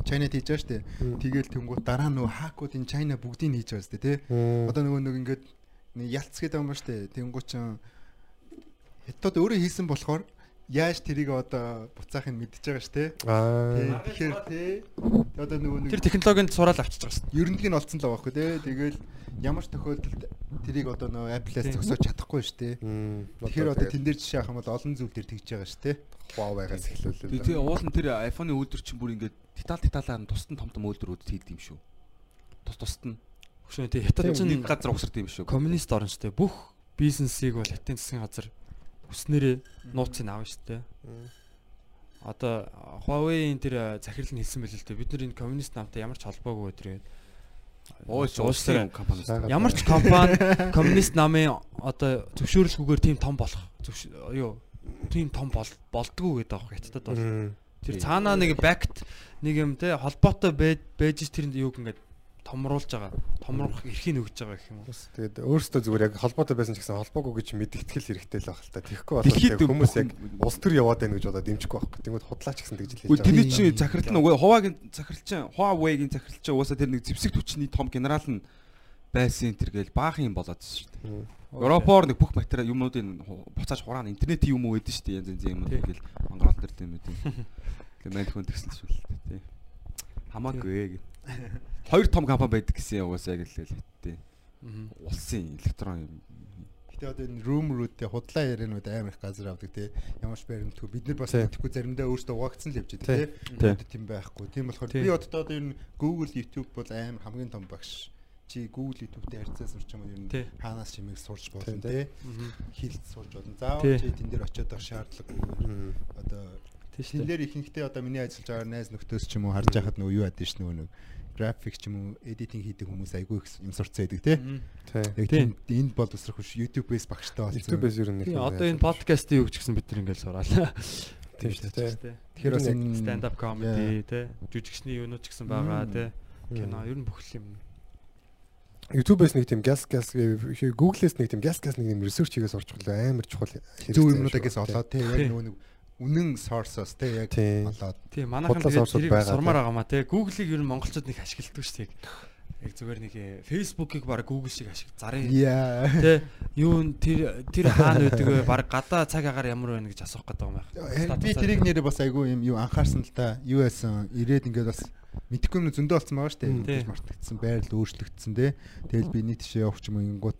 China хийж байгаа шүү дээ. Тэгээл тэнгуут дараа нөгөө хакуудын China бүгдийг хийж байгаа шүү дээ, тий. Одоо нөгөө нэг ингээд ялц гэдэг юм ба шүү дээ. Тэнгуут ч хятад өөрөө хийсэн болохоор яаж тэрийг одоо буцаахыг мэдчихэж байгаа ш тий. Аа. Тэгэхээр тий. Одоо нөгөө нэг тэр технологинд сураал авчиж байгаа ш. Ерөнхий нь олцсон л байгаа хгүй тий. Тэгэл ямар ч тохиолдолд тэрийг одоо нөгөө Apple-аас зөксөж чадахгүй ш тий. Тэгэхээр одоо тэн дээр жишээ авах юм бол олон зүйл дээр тэгж байгаа ш тий. Huawei-гаас эхлүүлээ. Тэгээ уул нь тэр iPhone-ы үйлдвэр чинь бүр ингээд деталь деталаар нь тусдан том том үйлдвэрүүд хийдэг юм шүү. Тус тусад нь. Хөшөө тий хятад чинь газар угсард юм шүү. Коммунист орн шүү дээ. Бүх бизнесийг бол хятадын засгийн газар өснөрөө нууцыг авна шүү дээ. Одоо Huawei-ийн тэр захирал нь хэлсэн байл л дээ. Бид нар энэ коммунист намтай ямар ч холбоогүй өдрөө. Ууш улсын компани. Ямар ч компани коммунист намын одоо зөвшөөрлгүйгээр тийм том болох юу тийм том болдгоо гэдэг аах хятадд бол. Тэр цаанаа нэг backed нэг юм те холбоотой байж тэр юуг ингээд томруулж байгаа. Томруулах эрхийг өгж байгаа гэх юм уу. Тэгээд өөрөөсөө зүгээр яг холбоотой байсан ч гэсэн холбоогүй гэж мэдгэтгэл хэрэгтэй л байх л та. Тэгэхгүй бол хүмүүс яг улс төр яваад байна гэж бодоод дэмжихгүй байхгүй. Тэнгүүд худлаач гэсэн тэгж хэлж байгаа. Тэний чинь захирал нь Хуваагийн захирал чинь Huawei-гийн захирал чинь угаасаа тэр нэг зэвсэг түвшний том генерал нь байсан тэр гээл баахан юм болоод шүү дээ. Европоор нэг бүх материал юмнуудыг буцааж хураана интернет юм уу гэдэг шүү дээ. Янз янз юм ингээл Монголд төр тийм үү. Тэгээ мань хүн тэгсэн шүү дээ. Хамаагүй хоёр том компани байдаг гэсэн угаасаа яг л хэлээ. Улсын электрон юм. Гэтэ одоо энэ rumor-үүдтэй худлаа ярианууд амар их газар авдаг тий. Ямар ч баримтгүй бид нар бас мэдхгүй заримдаа өөрсдөө угаагцсан л явж байгаа тий. Тийм байхгүй. Тийм болохоор би одоо одоо энэ Google, YouTube бол амар хамгийн том багш чи Google YouTube-тэй харьцаа сурч юм ер нь хаанаас чимээг сурч болно тий. Хилд сурч болно. Заавал чи тэн дээр очиод авах шаардлагагүй. Одоо тэн дээр ихэнхдээ одоо миний ажиллаж байгаа найз нөхдөс ч юм уу харж байхад нөгөө юу ядэн ш нөгөө график ч юм уу эдитинг хийдэг хүмүүс айгүй их юм сурцсан байдаг тий. Яг тийм энд бол тусрах биш YouTube-ээс багштай болсон. YouTube-ээс ер нь нэг. Одоо энэ подкастын юу ч гэсэн бид нар ингээл сураалаа. Тийм шүү дээ. Тэгэхээр бас энэ stand up comedy тий. Жүжигчний юунууд ч гэсэн байгаа тий. Кино ер нь бүх юм YouTube-ээс нэг тийм gas gas Google-ээс нэг тийм gas gas нэг юм research хийгээс орчих амар чухал зөв юмнуудаас олоод тий яг нөгөө нэг үнэн source-оос те яг болоод. Тийм манайхан тэгээд тэрийг сурмаар байгаа маа те. Google-ыг ер нь монголчууд нэг ашигладаг шүү дээ. Яг зүгээр нэг э, Facebook-ыг баг Google шиг ашиг зарын. Тэ юу тэр тэр хаана байдаг вэ? Баг гадаа цаг агаар ямар байна гэж асуух гэдэг юм байна. Би тэрийг нэрээ бас айгүй юм юу анхаарсан л та. Юу яасан? Ирээд ингээд бас Мэдхгүй юм зөндөө болсон байгаа шүү дээ. Мартагдсан, байрал өөрчлөгдсөн те. Тэгэл би нийт тишээ явах юм ингууд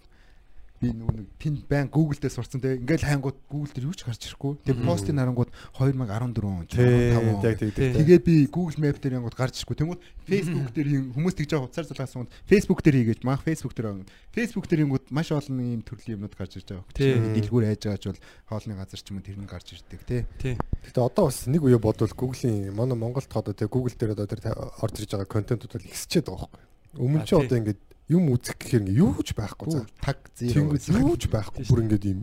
би нөгөө нэг тэнд байн Google дээр сурцсан те. Ингээл хайнгууд Google дээр юу ч гарч ирэхгүй. Тэгээ постын харангууд 2014 он, Тий, 15 он. яг тэг тэг. Тэгээд би Google Map дээр янгууд гарч ирэхгүй. Тэнгүүд Facebook дээр юм хүмүүс тэгж байгаа хуцаар залгаасан гот Facebook дээр хийгээч маах Facebook дээр. Facebook дээр ингүүд маш олон ийм төрлийн юмнууд гарч ирж байгаа. Тий. Дэлгүүр хайж байгаач бол хоолны газар ч юм уу тэр нь гарч ирдэг. Тий. Гэтэ одоо бас нэг үе бодвол Google-ийн манай Монголд одоо тэг Google дээр одоо тэр орж ирж байгаа контентууд бол ихсчээд байгаа байхгүй. Өмнө чи одоо ингээд юм үзэх гэхээр ингээ юу ч байхгүй за. Таг. Тэнгүүд юу ч байхгүй бүр ингээд ийм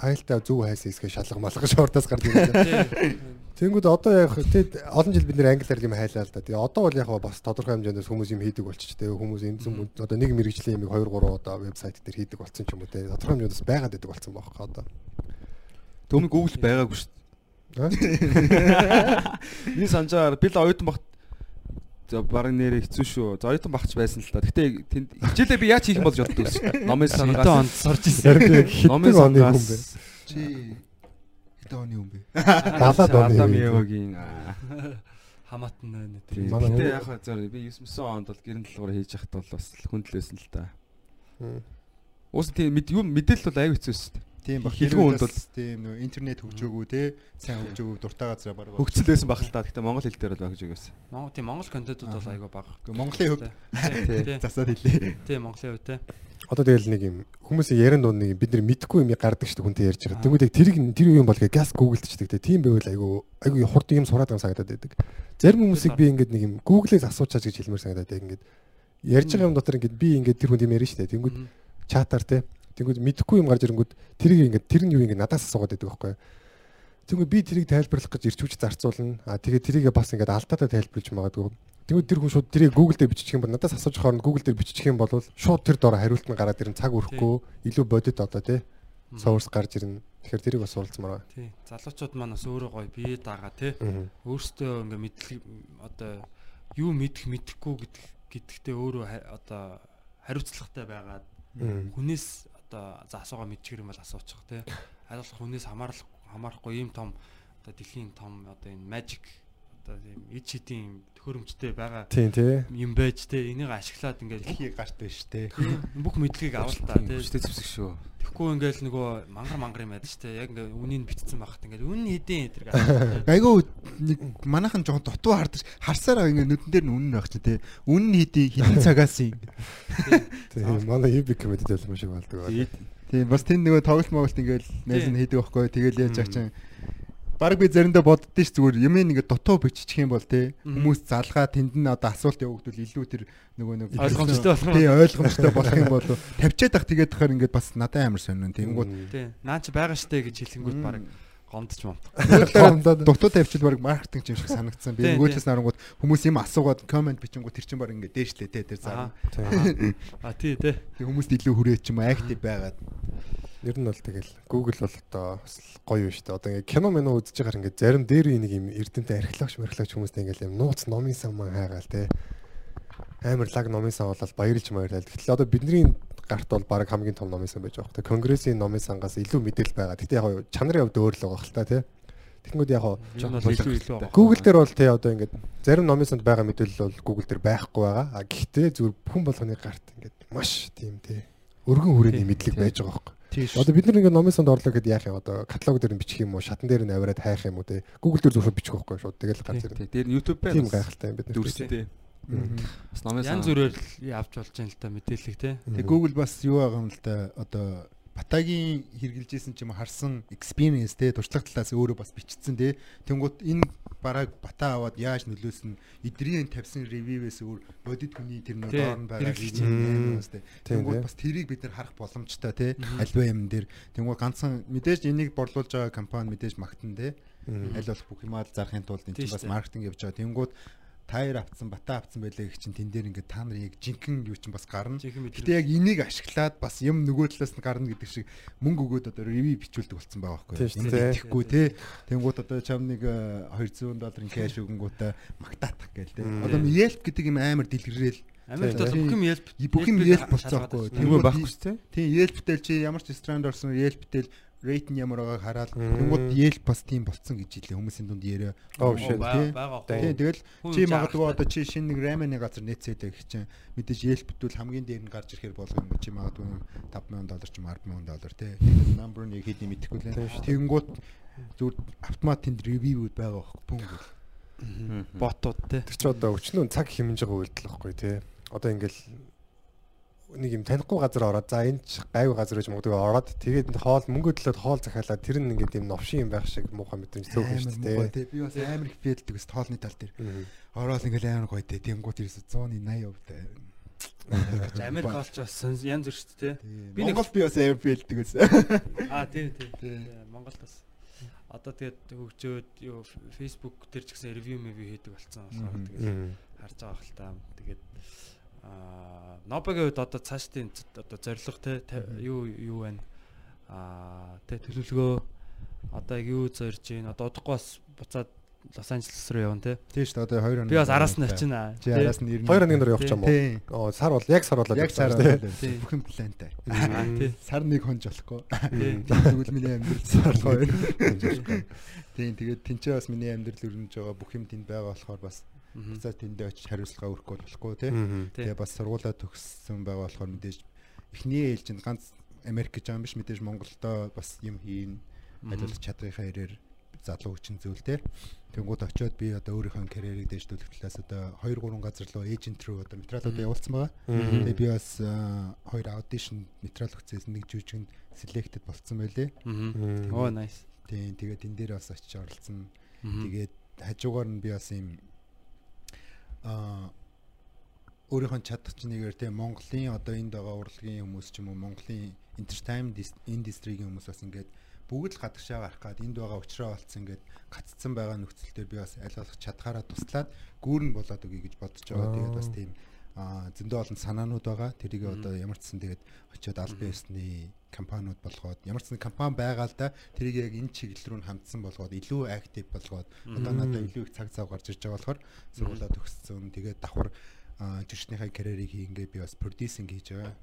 айлтаа зөв хайс хэсгээ шалга малгаж шортоос гардаг юм. Тэнгүүд одоо яг тэгэд олон жил бид нэр англиар юм хайлаа л да. Тэгээ одоо бол яг бас тодорхой хэмжээндээс хүмүүс юм хийдэг болчих. Тэгээ хүмүүс энэ зам одоо нэг мэрэгжлийн юм 2 3 удаа вебсайт дээр хийдэг болсон ч юм уу те. Тодорхой хэмжээндээс байгаад байдаг болсон байхгүй одоо. Төмөг Google байгаагүй шүү А? дээ. Би санджаар би л оюутан багт за бараг нэрээ хэцүү шүү. За оюутан багч байсан л та. Гэтэ тэнд хичээлээ би яаж хийх юм болж боддог ус. Номын Хэдэн сангаас онд сурж ирсэн. Номын хэдэн оны хүн бэ? сангаас Чи хэдэн оны юм бэ? 70-аад оны Адам хүн. Евогийн Хамаатан байна тийм. Гэтэ яг хаа зөөр би 9 онд бол гэрэн талгуур хийж яхад бол бас хүндлээсэн л та. Уус тийм мэд юм мэдээлэл бол аюу хэцүү шүү дээ. Тийм баг. Хэлгүй хүнд бол- тийм нөө интернет хөгжөөгөө те. Сайн хөгжөөгөө дуртай газараа баг. Хөгцлөөсөн баг л та. Гэтэ монгол хэл дээр бол багж өгөөс. Монгол тийм Монгол контентууд бол айгүй бага. Монголын хөв Тий. Тий. засаад хэлээ. Тий Монголын хувьд те. Одоо тэгэл нэг юм хүмүүсийн ярин дунд нэг бид нар мэдхгүй юм гардаг шүү дээ хүнтэй ярьж байгаа. Тэнгүүд яг тэрийг тэр юм бол гээ газ гуглдчихдаг те. Тийм байвал айгу айгу хурд юм сураад байгаа санагдаад байдаг. Зарим хүмүүсийг би ингээд нэг юм Google-ээс асуучаач гэж хэлмээр санагдаад яг ингээд ярьж байгаа юм дотор ингээд би ингээд тэр хүнд юм ярина шүү дээ. Тэнгүүд чатаар те. Тэнгүүд мэдхгүй юм гарч ирэнгүүд тэрийг ингээд тэр нь юу ингээд надаас асуугаад байдаг байхгүй. Тэнгүүд би тэрийг тайлбарлах гэж ирчүүч зарцуулна. А тэгээд тэрийг бас ингээд алдаатай тайлбарлаж магадгүй. Тэнгүүд тэр хүн шууд тэрийг Google дээр бичих юм бол надаас асууж хооронд Google дээр бичих юм бол шууд тэр доор хариулт нь гараад ирэн цаг өрөхгүй илүү бодит одоо те source гарч ирнэ. Тэгэхээр тэрийг бас суралцмаар байна. Тий. Залуучууд маань бас өөрөө гоё бие дагаа те. Аа. Өөртөө ингээ мэдлэг одоо юу мэдэх мэдэхгүй гэдэг гэдэгтээ өөрөө одоо хариуцлагатай байгаад хүнээс одоо за асуугаа мэдчихэр юм бол асуучих те. Хариулах хүнээс хамаарах хамаарахгүй ийм том одоо дэлхийн том одоо энэ magic одоо тийм эд шидийн төхөөрөмжтэй байгаа тий. юм байж те энийг ашиглаад ингээд Хий гарт байж те. бүх мэдлэгийг авал та те. Хүчтэй зэвсэг шүү. Тэгэхгүй ингээл нөгөө мангар мангар юм байдаг штэ. Яг ингээ үнийг битцсэн байхад ингээд үн хэдэн эдэр гэх. Айгу нэг манайхан жоохон дутуу хардаж харсаар ингээ нүдэн дээр нь үнэн байх чи те. Үнэн хийдий хитэн цагаас юм. Тийм манай юби комеди дэлгэр шиг болдог. Тийм бас тэнд нөгөө тоглолт моголт ингээл найз нь хийдэг байхгүй. Тэгэл яаж яах чинь Бараг би заримдаа боддоо ш зүгээр юм ингээ дутуу биччих юм бол те хүмүүс залгаа тэнд нь одоо асуулт явагдвал илүү тэр нөгөө нэг Ойлгомжтой болох юм. тий ойлгомжтой болох юм бол тавьчаад ах тэгээд тахаар ингээд бас надад амар сонирн тэнгууд Тий. Наа чи байгаа штэ гэж хэлэнгүүт баг гомдч. Гомдоод. дутуу тавьчил баг маркетинг юм шиг санагдсан. Би нөгөөдлөөс нарангууд хүмүүс юм асуугаад комент бичингууд тэр чинь баг ингээд дээшлээ те тэр заа. Тийм. А тий тий. Тэг хүмүүст илүү хүрээч юм актив байгаад. Ер нь бол тэгэл Google бол одоо бас гоё юм шүү дээ. Одоо ингээ кино минь үзэж байхаар ингээ зарим дээр нэг юм эрдэнтэй археологч мэрхлэгч хүмүүстэй ингээл юм нууц номын сан маань хайгаал те. Амар лаг номын сан болол баярлж баярлал. Гэтэл одоо бидний гарт бол баг хамгийн том номын сан байж байгаа. Тэ конгрессийн номын сангаас илүү мэдээлэл байгаа. Гэтэ яг чанарын хувьд өөр л байгаа хэл та те. Тэнгүүд яг нь. Google дээр бол те одоо ингээд зарим номын санд байгаа мэдээлэл бол Google дээр байхгүй байгаа. А гэхдээ зүгээр хүн болгоны гарт ингээд маш тийм те өргөн хүрээний мэдлэг байж байгаа. Тийш. Одоо бид нар ингээд номын санд орлоо гэдээ яах юм одоо каталог дээр нь бичих юм уу шатан дээр нь аваад хайх юм уу те Google дээр зөвхөн бичих байхгүй шүү тэгэл гарч ирнэ. Тэр YouTube Тийм байна. гайхалтай юм бид нар. Дүрстэй. Бас номын Янз бүрээр явж болж байгаа л та мэдээлэл те. Тэг Google бас юу байгаа юм л да одоо батагийн хэрглэжсэн ч юм харсан experience те туршлага талаас өөрөө бас бичсэн те. Тэнгууд энэ бараг бата аваад яаж нөлөөсөн эдрийн тавьсан ревивээс өөр бодит хүний тэр нэг доор нь байгаа байна. юм Тэнгууд тий. бас тэрийг бид нар харах боломжтой те. Альва юм дээр. Тэнгууд ганцхан мэдээж энийг борлуулж байгаа компани мэдээж магтан те. Аль болох бүх юмаа л зарахын тулд энэ чинь бас маркетинг явж байгаа. Тэнгууд таяр авцсан, бата авцсан байлаа гэх чинь тэн дээр ингээд та нар яг жинхэнэ юу чинь бас гарна. Гэтэ яг энийг ашиглаад бас юм нөгөө талаас нь гарна гэдэг шиг мөнгө өгөөд одоо ревю бичүүлдэг болсон байгаа байхгүй дээ. итгэхгүй те. Тэнгууд одоо чам нэг э, 200 долларын кэш өгөнгүүтээ магтаатах гээл те. Одоо Yelp гэдэг юм амар дэлгэрэл. Америкт бол бүх юм ялп Бүх юм Yelp болцсон байхгүй. Нөгөө байхгүй шүү дээ. Тийм Yelp-тэл чи ямар ч ресторанд орсон Yelp-тэл рейт нь ямар байгааг хараад тэнгууд Yelp бас тийм болцсон гэж хэлээ хүмүүсийн дунд яриа. Oh, shit. Тий. Тийм тэгэл чи магадгүй одоо чи шинэ нэг раманы газар нээцээд байх чинь мэдээж Yelp битүүл хамгийн дээр нь гарч ирэхээр болох юм чи магадгүй 5000 доллар ч юм 10000 доллар тий. Number нь яг хэдний мэдэхгүй лээ. Тэгэнгүүт зүгээр автомат тэнд ревюуд байгаа байхгүй пүн гэл. ботууд те. Тэр чи одоо өчнөө цаг хэмнэж байгаа үйлдэл байхгүй тий. Одоо ингээл нэг юм танихгүй газар ороод за энэ ч гайвуу газар гэж магадгүй ороод тэгээд хоол мөнгө төлөөд хоол захиалаад тэр нь ингээд юм новшин юм байх шиг муухай мэдрэмж зөөх юм шүү дээ. Би бас амар их фэлдэг ус тоолны тал дээр. Ороод ингээл амар гоё тий. Тэнгүүт ерөөсө 180 хувьтай. Америк олч бас янз бүр шүү дээ те. Би нэг- Монгол би бас амар фэлдэг ус. Аа тий тий. Тий. Монголд бас одоо тэгээд хөгжөөд юу Facebook дээр ч гэсэн ревю мэви хийдэг болсон болохоор тэгээд харж байгаа хэл та. Тэгээд аа Нобагийн үед одоо цаашдын одоо зорилго те юу юу байна? Аа тэ төлөвлөгөө одоо яг юу зорж гин одоо удахгүй бас буцаад Лос Анжелес руу явна те. Тий шүү дээ одоо 2 хоног. Би бас араас нь очино. Чи араас нь ирнэ. Хоёр хоногийн дараа явчих юм уу? Оо сар бол яг сар болоод Яг сар шүү дээ. болоо. Бүх юм плантай. Аа тий. Сар нэг хонж болохгүй. Тий. Тэгвэл миний амьдрал сар хоёр. Тийм тэгээд тэнцээ бас миний амьдрал өрнөж байгаа бүх юм тэнд байгаа болохоор бас Мгм. буцаад тэндээ очиж хариуцлага өргөх болохгүй тий. Тэгээ бас сургуулаа төгссөн байгаа болохоор мэдээж эхний ээлжинд ганц Америк гэж байгаа юм биш мэдээж Монголдо бас юм хийн ажиллах чадрынхаа ирээр залуу хүчин зүйл те. Тэнгууд очиод би одоо өөрийнхөө карьерийг дэвшүүлэх талаас одоо 2 3 газар руу эйжент рүү одоо материалуудаа явуулсан байгаа. Тэгээ би бас хоёр аудишн материал өгцөөс нэг жүжигэнд selected болцсон байлээ. Оо nice. Тийм тэгээд энэ дээр бас очиж оролцсон. Тэгээд хажуугаар нь би бас юм аа өөрийнхөө чадчихныгээр тийм Монголын одоо энд байгаа урлагийн хүмүүс ч юм уу Монголын entertainment industry-ийн хүмүүс бас ингээд бүгд л гадагшаа гарах гад энд байгаа уучраа болцсон ингээд гаццсан байгаа нөхцөл дээр би бас аль болох чадхаараа туслаад гүүрэн болоод өгье гэж бодож байгаа. Тэгээд бас тийм зөндөө олон санаанууд байгаа. Тэрийг одоо ямар ч сан тэгээд очиод албан ёсны компаниуд болгоод ямар ч сан компани байгаа л да тэрийг яг энэ чиглэл рүү нь хандсан болгоод илүү актив болгоод одоо надад илүү их цаг зав гарч ирж байгаа болохоор сургуулаа төгссөн. Тэгээд давхар жүжигчнийхаа карьерийг хийнгээ би бас продюсинг хийж байгаа.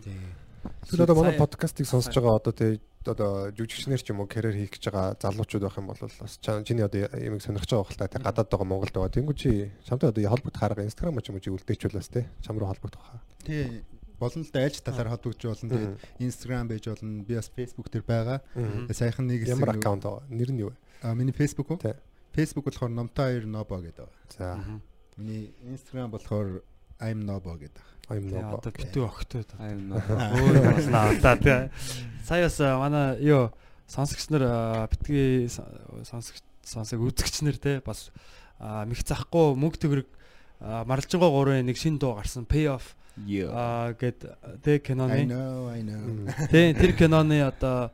Тийм. Тэгэхээр одоо манай подкастыг сонсож байгаа одоо тий одоо жүжигчнэр ч юм уу карьер хийх гэж байгаа залуучууд байх юм бол бас чиний одоо ямиг сонирхож байгаа хэл та тий гадаад байгаа Монголд байгаа. Тэнгүү чи чамтай одоо холбогдох арга Instagram ч юм уу чи үлдээчүүлээс тий чам руу холбогдох хаа. Тий. Болно л да айлч талаар холбогдож болно. Тэгээд Instagram байж болно. Би бас Facebook дээр байгаа. Саяхан нэг хэсэг Ямар аккаунт аа? Нэр нь юу вэ? А миний Facebook уу? Тий. Facebook болохоор Номтой 2 Nobo гэдэг байгаа. За. Миний Instagram болохоор I'm Nobo гэдэг. I'm Тий, no. одоо битүү огтой. I'm Өө болснаа удаа тий. Сая бас а, манай юу сонсогч нар а, битгий со- сонсогч сонсог үзэгч нар тий бас а, мэх захгүй мөнгө төгрөг а, марлжингоо 3-ын нэг шин дуу гарсан Pay Off Yeah. а гэд тий I киноны тий тэр киноны одоо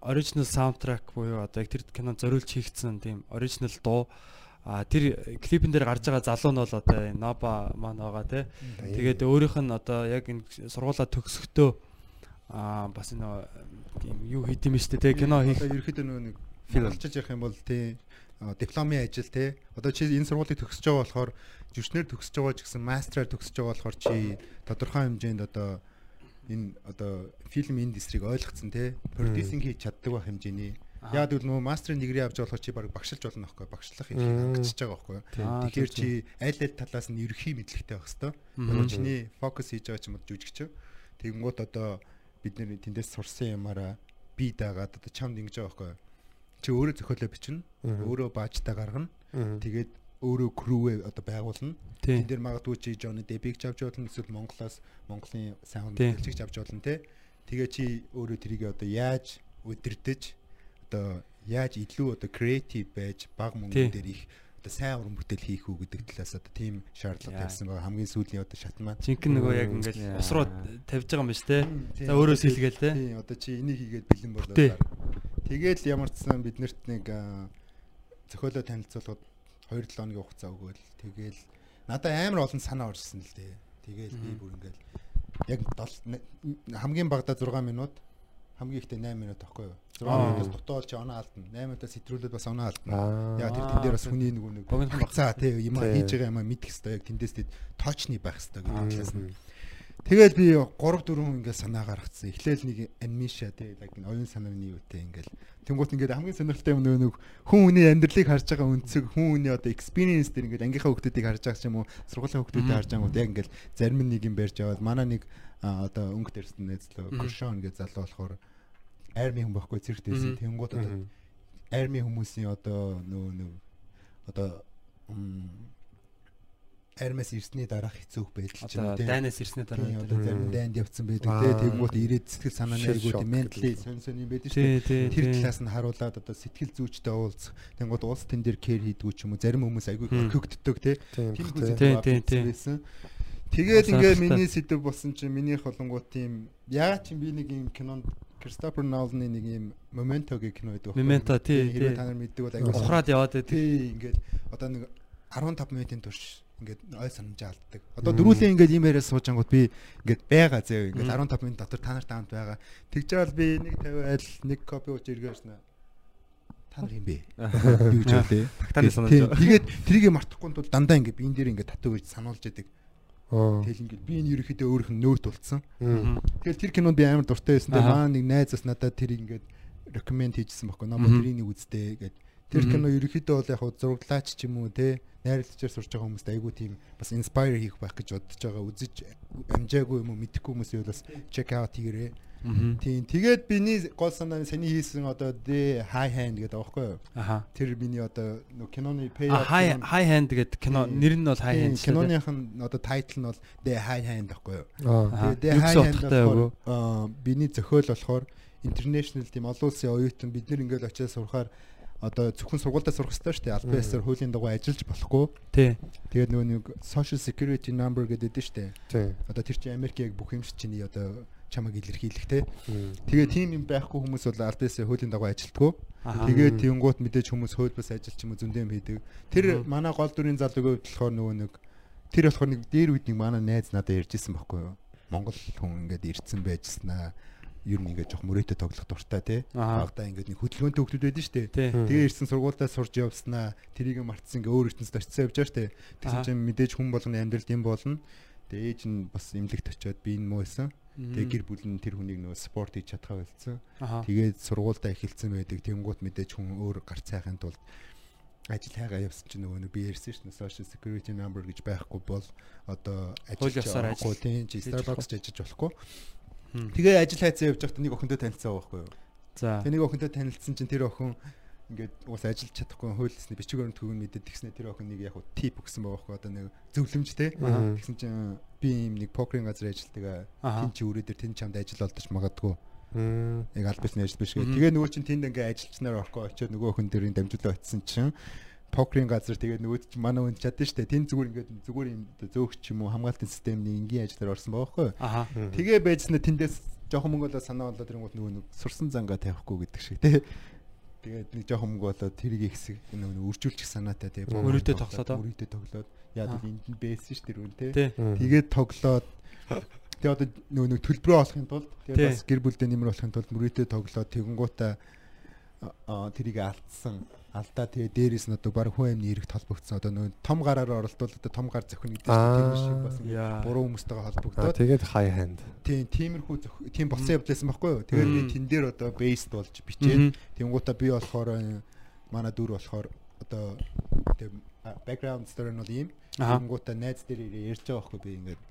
original soundtrack буюу одоо тэр кинонд зориулж хийгдсэн тийм original дуу а тэр клипэн дээр гарч байгаа залуу нь бол одоо энэ Ноба маань байгаа тий Тэгээд өөрийнх нь одоо яг энэ сургуулаа төгсөхдөө аа бас энэ тийм юу хийд юм шүү дээ те кино хийх. Ерөөхдөө нөгөө нэг филмчж явах юм бол тий а, дипломын ажил тий одоо чи энэ сургуулийг төгсөж байгаа болохоор жүжигчнэр төгсөж байгаа ч гэсэн мастраар төгсөж байгаа болохоор чи тодорхой хэмжээнд одоо энэ одоо фильм индустрийг ойлгоцсон тий продюсинг хийж чаддаг байх хэмжээний Яг тэгвэл нөгөө мастрын дигри авч болохоор чи баг багшилж болно аахгүй багшлах их Мм. хангачиж байгаа байхгүй. Аа, Тэгэхээр чи аль аль талаас нь ерөхийн мэдлэгтэй байх хэвээр. Одоо чиний фокус хийж байгаа ч юм уу жүжигч. Тэгэнгუთ одоо бид нэр тэндээс сурсан ямаараа би дагаад одоо чамд ингэж байгаа байхгүй. Чи өөрөө зохиолоо бичнэ. Өөрөө баажтаа гаргана. Тэгээд өөрөө крүүвээ одоо байгуулна. Тэн дээр магадгүй чи Johnny Depp-ийг авч болно эсвэл Монголоос Монголын саунд хэлцэгч авч болно те. Тэгээ чи өөрөө тэрийг одоо яаж удирдах одоо яаж илүү одоо креатив байж баг Тийм. мөнгө дээр их одоо сайн уран бүтээл хийх үү гэдэг талаас одоо тийм шаардлага тавьсан байгаа хамгийн сүүлийн одоо шат маань. жинхэнэ нөгөө яг яа. ус руу тавьж байгаа юм биш те за өөрөөс хийлгээл те Тийм одоо чи энийг хийгээд бэлэн гар. Тэгээл ямар ч сан биднэрт нэг зохиолоо танилцуулахад 2-7 хоногийн хугацаа өгөөл. Тэгээл надад амар олон санаа орсон л дээ. Тэгээл би бүр ингээл яг хамгийн багадаа 6 минут хамгийн ихтэй 8 минут аахгүй юу? 6 Аа. минутаас дотоод чи оноо алдна. 8 минутаас сэтрүүлээд бас оноо алдна. Аа. Яа тэр Аа, тэн дээр бас хүний нөгөө нэг Богино баг. хацаа тий юм хийж байгаа юм а мэдэх хэвээр яг тэндээс тэд точны байх хэвээр гэдэг талаас нь. Тэгэл би 3 4 хүн ингээд санаа гаргацсан. Эхлээл нэг анимашаа тий яг оюун санааны юутэй ингээд тэнгуут ингээд хамгийн сонирхолтой юм нөгөө хүн хүний амьдралыг харж байгаа үнцэг хүн хүний одоо experience дээр ингээд ангийнхаа хүмүүсийг харж байгаа ч юм уу сургуулийн хүмүүсийг харж байгаа яг ингээд зарим нэг юм барьж аваад манай нэг одоо өнгө дэрсэн нэзлөө Крушон гэж залуу болохоор арми хүн байхгүй зэрэгтэйсэн тэнгуут одоо арми хүмүүсийн одоо нөгөө нөгөө одоо армаас ирсний дараах хэцүүх байдал ч юм Одоо дайнаас ирсний дараа одоо зарим дайнд явцсан байдаг те. Тэгмүүд ирээд сэтгэл санааны айгууд ментали сонь сонь юм байдаг шүү дээ. тэр талаас нь харуулад одоо сэтгэл зүйчтэй уулзах тэнгууд улс тэн дээр кэр хийдгүү ч юм уу. Зарим хүмүүс айгүй хөгддөг те. Тийм тийм тэгээд ингээ миний сэдв болсон чинь миний холонгууд тийм яа чи би нэг юм кинонд Кристофер Нолны нэг юм Memento гэх кино байдаг. Memento, тий, Хэрвээ тий. та нар мэддэг бол айгүй ухраад яваад байдаг. Тий, ингээд одоо нэг 15 минутын турш ингээд ой санамж алддаг. Одоо дөрүлээ ингээд ийм яриа сууж ангууд би ингээд байгаа зөө ингээд 15 минут дотор та нарт таамт байгаа. Тэгж жаал би нэг 50 айл нэг копи ууж иргээрснэ. Та нар юм бэ? Юу ч санаж Тий, байгаа. Тэгээд трийг мартахгүй тул дандаа ингээд биен дээр ингээд татуу гэж сануулж яадаг. Тэгэл ингээд би энэ ерөөхдөө өөрийнх нь нөт болцсон. Мм. Тэгэл тэр кинонд би амар дуртай байсан. Тэгээ маа нэг найз бас надад тэрийг ингээд рекоменд хийжсэн байхгүй. Намайг Мгм. тэрийг үзтээ гэд. Тэр кино ерөөхдөө бол яг хуу зураглаач ч юм уу те найрлагчаар сурж байгаа хүмүүст айгүй тийм бас inspire хийх байх гэж бодож байгаа. Үзэж амжаагүй юм уу мэдэхгүй хүмүүсийн бол бас check out хийгээрэй. Мгм. Тийм. Тэгээд биний гол санаа саний хийсэн одоо the high hand гэдэг байхгүй юу? Аха. Тэр миний одоо нөө киноны pay хай хай ханд гэдэг кино нэр нь бол хай ханд. киноных нь одоо title нь бол the high hand байхгүй юу? Аа. Аха. Тэгээ Юу хай гэсэн ханд утгатай болохоор юу? аа, биний зохиол болохоор international тийм олон улсын оюутан бид нэр ингээл очиж сурахаар одоо зөвхөн сургуультай сурах хэрэгтэй шүү дээ. Албан ёсоор хуулийн дагуу ажиллаж болохгүй. Тий. Тэгээд нөгөө нэг social security number гэдэг дээ шүү дээ. Одоо тэр чинь Америк яг бүх юм чиний одоо чамаг илэрхийлэх те. Тэгээд тийм юм байхгүй хүмүүс бол албан ёсоор хуулийн дагуу ажилтгүй. Тэгээд тэнгуут мэдээж хүмүүс хууль бус ажил ч юм зөндөө юм хийдэг. Тэр манай гол дүрийн залууг болохоор нөгөө нэг тэр болохоор нэг дээр үед нэг манай найз надад ярьжсэн байхгүй юу. Монгол хүн ингээд ирцэн байжснаа ер нь ингээд жоох мөрөөдө тоглох дуртай тий. Багада ингээд нэг хөдөлгөөнтэй хүмүүс байдаг шүү дээ. Тэгээ ирсэн сургуультай сурж явснаа тэрийг мартсан ингээ өөр ертөнцид очицсан явж байгаа шүү дээ. Тэгсэн чинь мэдээж хүн болгоны амьдралд юм болно. Тэгээ ээж нь бас эмнэлэгт очиод би энэ муу байсан. Тэгээ гэр бүл нь тэр хүнийг нөгөө спорт хийж чадхаа. Аха. Тэгээд сургуультай эхэлсэн байдаг. Тэнгуут мэдээж хүн өөр гарц сайхын тулд ажил хайгаа явсан чинь нөгөө нэг би ярьсан шүү дээ social security number гэж байхгүй бол одоо ажил тийм чи хийж Starbucks ч ажиллаж болохгүй. Тэгээ ажил хайцаа явж байхдаа нэг охинтой танилцсан байхгүй юу? За. Тэгээ нэг охинтой танилцсан чинь тэр охин ингээд уус ажиллаж чадахгүй хуульсны бичиг баримт хөвгөн мэдээд тэгснэ тэр охин нэг яг хуу тип өгсөн байгаа байхгүй одоо нэг зөвлөмж те. Тэгсэн чинь би ийм нэг покерын газар ажилладаг. Тин чи өрөөдөр тэн чамд ажил олдож магадгүй. Яг аль бисны ажил биш гэ. Мгм. Тэгээ нөгөө чин тэнд ингээ ажилчнаар орохгоо очиод нөгөө охин дэрийн дамжуулаа очисон чинь покерын газар тэгээд нөгөө чинь манай үнд чадсан штэ. Тэн зүгээр ингээд зүгээр юм зөөгч юм уу хамгаалтын системний энгийн ажлаар орсон байгаа байхгүй. Тэгээ байжснаа тэндээс жоохон мөнгө болоо санаа болоод ирэнгүүт нөгөө нэг сурсан зангаа тавихгүй гэдэг шиг тий. Тэгээд нэг жоохон мөнгө болоод тэрийг ихсэг нөгөө нэг үржүүлчих санаатай тий. Мөрөөдөө тоглоод аа. Мөрөөдөө тоглоод яа Аа. энд нь бэйсэн ш тэр үн тий. Тэгээд тоглоод тэгээ одоо нөгөө нэг төлбөрөө олохын тулд тэгээд бас гэр бүлдээ нэмэр болохын тулд мөрөөдөө тоглоод тэгэнгүүтээ аа тэрийг алдсан. Алдаа тэгээ дээрээс нь одоо баг хүн амны эрэгт холбогдсон одоо нөгөө том гараар оролдвол одоо том гар зөхөн гэдэг чинь тэр шиг бас буруу хүмүүстэйгээ холбогдоод тэгээд high hand. Тийм тиймэрхүү тийм боцсон явдлаасан байхгүй юу. Тэгээд би тэн дээр одоо бейст болж бичээд тэнгуутаа би болохоор э, манай дүр болохоор одоо тэг background story нь бол ийм. Тэнгуутаа найз дээр ярьж байгаа байхгүй би ингээд.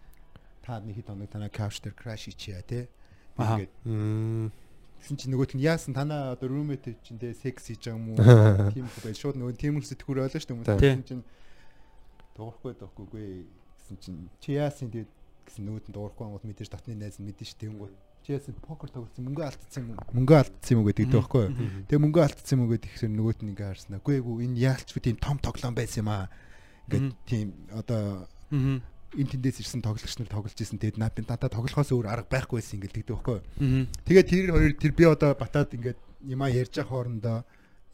Та нэг хэд хоног танаа couch дээр crash хийчихье тий. Ингээд. Тэгсэн чинь нөгөөт нь яасан танаа одоо roommate чинь тий секс хийж байгаа юм уу? Тийм их байл шууд нөгөө тиймэр сэтгүүр ойлоо шүү дээ. Тэгсэн чинь дуурахгүй дохгүйгүй гэсэн чинь чи яасан тэгээд гэсэн нөгөөд нь дуурахгүй ангууд мэдээж татны найз нь мэдэн шүү тэнгүү. Чи яасан покер тоглосон мөнгө алдсан юм уу? Мөнгө алдсан юм уу гэдэг дээ байхгүй юу? Тэгээ мөнгө алдсан юм уу гэдэг ихсэр нөгөөд нь ингээ харснаа. Үгүй эгүй энэ яалч тийм том тоглоом байсан юм аа. Ингээд тийм одоо Энэ тэндээс ирсэн тоглогч нар тоглож исэн. Тэгээд наа би надад тоглохоос өөр арга байхгүй байсан ингээд тэгдэг байхгүй. Тэгээд тэр хоёр тэр би одоо батаад ингээд юмаа ярьж явах хоорондоо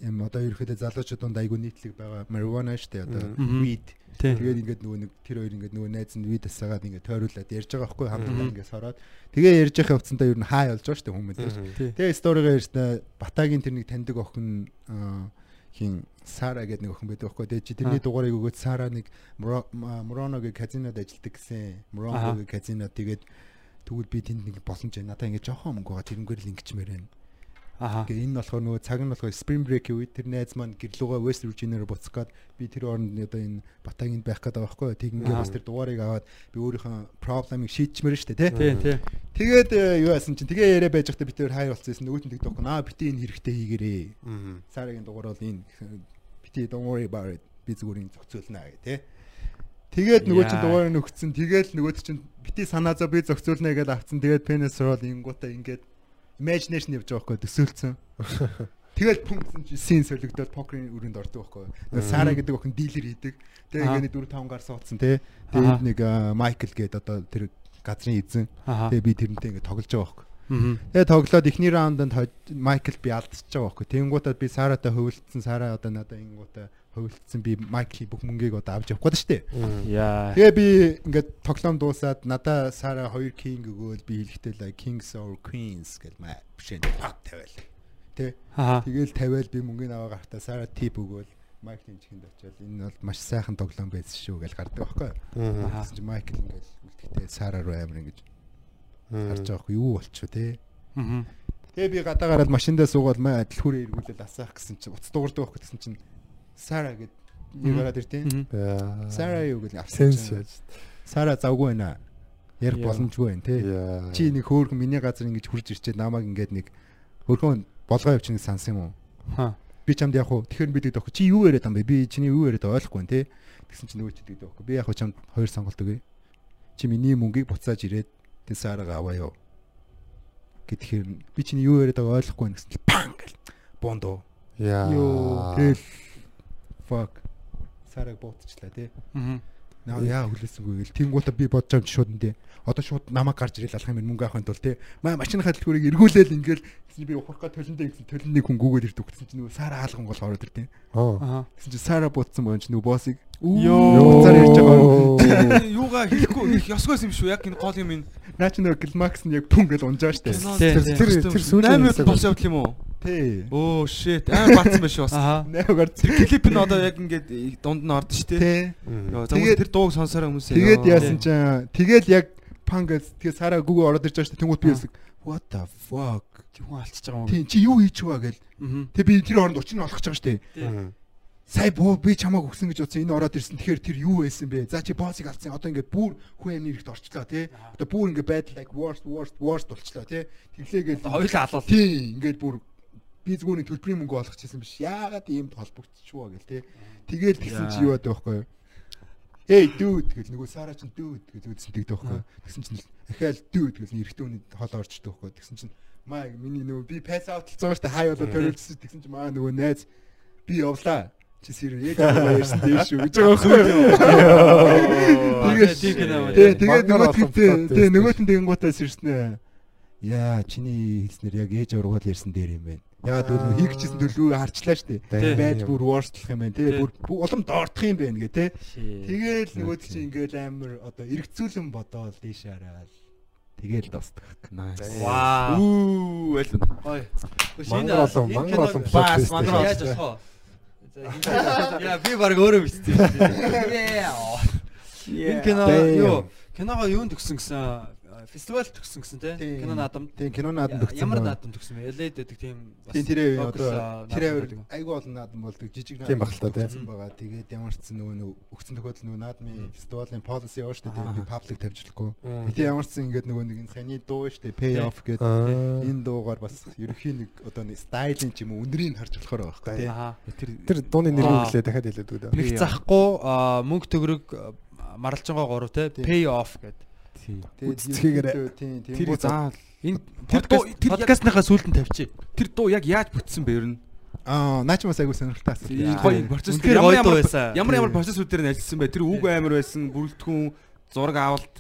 юм одоо ерөөхдөө залуучууд донд айгу нийтлэг байгаа marijuana штэ одоо weed тэгээд ингээд нөгөө нэг тэр хоёр ингээд нөгөө найз нь weed асаагаад ингээд тойруулаад ярьж байгаа байхгүй хамтдаа ингээд сороод тэгээ ярьж явах явцсандаа ер нь хай болж байгаа штэ хүмүүс Мгм. Тий. Тэгээ сторигаа ярьснаа Батагийн тэр нэг таньдаг охин аа, хин Сара гэдэг нэг охин байдаг байхгүй. Тэгээ чи тэрний дугаарыг өгөөд Сара нэг Муроногийн казинод ажилладаг гэсэн. Муроногийн казино тэгээд тэгвэл би тэнд нэг боломж байна. Надаа ингэ жоохон мөнгө байгаа. Тэрнгээр л ингэчмээр байна. Тэгээ энэ болохоор нөгөө цаг нь болохоор Spring Break-ийн үед тэр найз маань гэрлүүгээ West Virginia-аар буцах гээд би тэр оронд одоо энэ Батагинд байх гээд байгаа байхгүй. Тэгингээ бас тэр дугаарыг аваад би өөрийнхөө проблемыг шийдчмээр штэ тий. Тий, тий. Тэгээд э, юу яасан чинь тэгээ яриа байж байхдаа би тэр хайр болцсон. Нөгөөт нь тэгдэх аа бити энэ хэрэгтэй хийгэрээ. Аа. Сарагийн дугаар бол энэ бити don't worry about it. Би зүгээр энэ зохицуулнаа гэх тий. Тэгээд нөгөө чинь Яа. дугаарыг нөгцсөн. Тэгээд нөгөөт чинь бити санаа зов би зохицуулнаа гэж авцсан. Тэгээд penis roll ингуудаа ингээд imagination явж байгаа байхгүй төсөөлцөн. Тэгэл пүнксэн чи син солигдоод покерын өрөөнд ордог байхгүй. Тэгээ Сара гэдэг охин дилер хийдэг. Тэгээ ингээд 4 5 гар суудсан тий. Аха. Тэгээд нэг Майкл гээд одоо тэр газрын эзэн. Тэгээ би тэрнтэй ингээд тоглож байгаа байхгүй. Тэгээ тоглоод эхний раунданд Майкл би алдчихж байгаа байхгүй. Тэнгуутад би Саратай хувилдсан. Сара одоо надад ингуудаа хувилдсан. Би Майклийн бүх мөнгийг одоо авч явах гээд штэ. Яа. Тэгээ би ингээд тоглоом дуусаад надаа Сара хоёр кинг өгөөл би хэлэхдээ like kings or queens гэж маа бишэн пак тавиал. Тэ. Тэгээл тавиал би мөнгөний аваа гартаа Сара тип өгөөл Майклийн чихэнд очиод энэ бол маш сайхан тоглоом байсан шүү гэж гардаг байхгүй. Аа. Майкл ингээд үлдэхдээ Сара руу амир ингэж харж байгаа хгүй юу болчихоо те. Мгм. Тэгээ би гадаа гараад машиндаа суугаад маа дэлхүүрээ эргүүлээд асаах гэсэн чинь уц дуурдаг байхгүй гэсэн чинь Сара гэд нэг иртээ. Мгм. Сара Сара юу гэж авсан. Сара завгүй байна. Ярих боломжгүй байна те. Чи нэг хөөрхөн миний газар ингэж хурж ирчээд намайг ингээд нэг хөрхөн болгоо явчихна санс юм уу? Ха. Би чамд яг уу тэгэхээр би дээд байхгүй. Чи юу яриад юм бэ? Би чиний юу яриад ойлгохгүй байна те. Тэгсэн чинь нөгөө чи дээд байхгүй. Би яг уу чамд хоёр сонголт өгье. Чи миний мөнгийг буцааж ирээд тэ Сарага аваа ёо. Гэтэхээр би чиний юу яриад байгааг ойлгохгүй байна гэсэн чинь пан гэл бондоо. Яа. Тэгэл fuck Сараг буутчлаа те. Мгм. Наа яа хүлээсэнгүй гэл тэнгуутаа би бодож байгаа шууд энэ одоо шууд намайг гарч ирэл алах юм мөнгө авахын тулд те маа машины хадлхүүрийг эргүүлээл ингээл би ухрах га төлөндөө гэсэн төлөндөө хүн гүгэл ирдэг гэсэн чи нөгөө сара хаалган гол ороод ирдیں۔ Аа. Гэсэн чи сара буутсан байна чи нөгөө боссыг Йоо. цаар ярьж байгаа. Юугаа хэлэхгүй их ёсгойс юм шүү. Яг энэ гол юм ин. Наа чи нөгөө глмакс нь яг пүн гэл унжаа штэ. Тий, тий. Тэр тэр сүүлийн 8 минут болж явдал юм уу? Тий. Оо shit. Аа баацсан байх шүү бас. Аха. Наагаар Тэр клип нь одоо яг ингээд дунд нь ордон шүү дээ. тий. Тэгээд- Тэгээд тэр дууг сонсороо хүмүүсээ. Тэгээд яасан чинь тэгэл яг пан гэл тэгээ сара гүгөө ороод ирж байгаа штэ тэнгуут би ясаг what the fuck Юу алчж байгаа юм. тий чи юу хийж байгаа гэл тэгээ би тэр оронд өчнө олгож байгаа штэ сая боо би чамааг өгсөн гэж утсан энэ ороод ирсэн тэгэхээр тэр юу байсан бэ за чи боссыг алдсан одоо ингээд бүр хүн амны хэрэгт орчлоо тий одоо бүр ингээд байдал like worst worst worst болчлоо тий тэглээгээл Хоёулаа алуул. тий ингээд бүр би зүгээр нэг төлбөрийн мөнгө олгочихсон биш. Яагаад ийм холбогдчихвоо гэл тий тэгэл тэгсэн чи юу байдаг байхгүй юу Эй дүүд гэл нөгөө сара чин дүүд гэж тэгдэг байхгүй тэгсэн чин ахаал дүүд гэл эрэгтэй хүний хоол орчдөг байхгүй тэгсэн чин маа миний нөгөө би пасс аутлцсан шүү дээ. Хай болоо төрөлсөн тэгсэн чин маа нөгөө найз би явлаа. Чи сэр яг ярьсан дээ шүү гэж байгаа байхгүй тэгээд Магнаар нөгөө байсан. нөгөөт нь тэгэнгуутаа сэрснэ. Яа, чиний хэлснээр яг ээж аврагууд ярьсан дээр юм байна. Яагаад гэвэл хийгчсэн төлөвөө харчлаа штэ. Тий. Байж бүр worst юм байна. Тий. Бүр улам доордох юм байна гэ тий. Шээ. Тэгэл нөгөөд чинь ингээл амар одоо эргцүүлэн бодоол дээш хараад тэгэл дуустдаг. Nice. Вау. Үу, аль. Ой. Мангар олон мангар олон Бас мангар яаж болох вэ? Яа би баг өөрөө бичсэн. Энэ кино юу? Киногоо юунд төгсөн гэсэн фестивал төгсөн гэсэн Тий. тий. Кино наадам. Тийм кино наадам төгсөн. Ямар наадам төгсөн бэ? LA дэдэг тийм бас Тийм тэр local, одоо а, тэр наадам авир байдаг. айгүй олон наадам болдог жижиг Тийм баг л та, тий. төгсөн байгаа. Тэгээд ямар ч зэн нөгөө нөгөө өгсөн тохиолдол нөгөө наадмын фестивалийн policy яваа дээ. Би паблик тавьчихлахгүй. Гэтэ ямар ч зэн ингээд нөгөө нэг саний дуу дээ. Pay off гэдэг энэ дуугаар бас ерөхийн нэг одоо нэг стайлын ч юм уу өндрийг харж болохоор байгаа байхгүй тий. Аха. Тэр Тэр дууны нэрийг хэлээ дахиад хэлээд үү. Нэг захгүй мөнгө төгрөг а, маралжангоо гурав те Тийм. pay off гэдэг. Ерөнхийдөө тийм тийм тэр заавал Энэ Тэр дуу- тэр подкастныхаа сүүлд нь тавьчих. тэр дуу яг яаж бүтсэн бэ ер нь? аа наач бас айгүй сонирхолтой асуулт. Гоё процесс гоё дуу байсан. Ямар ямар Тийм. процессүүдээр нь ажилласан бэ? Тэр үг амар байсан, бүрэлдэхүүн, зураг авалт.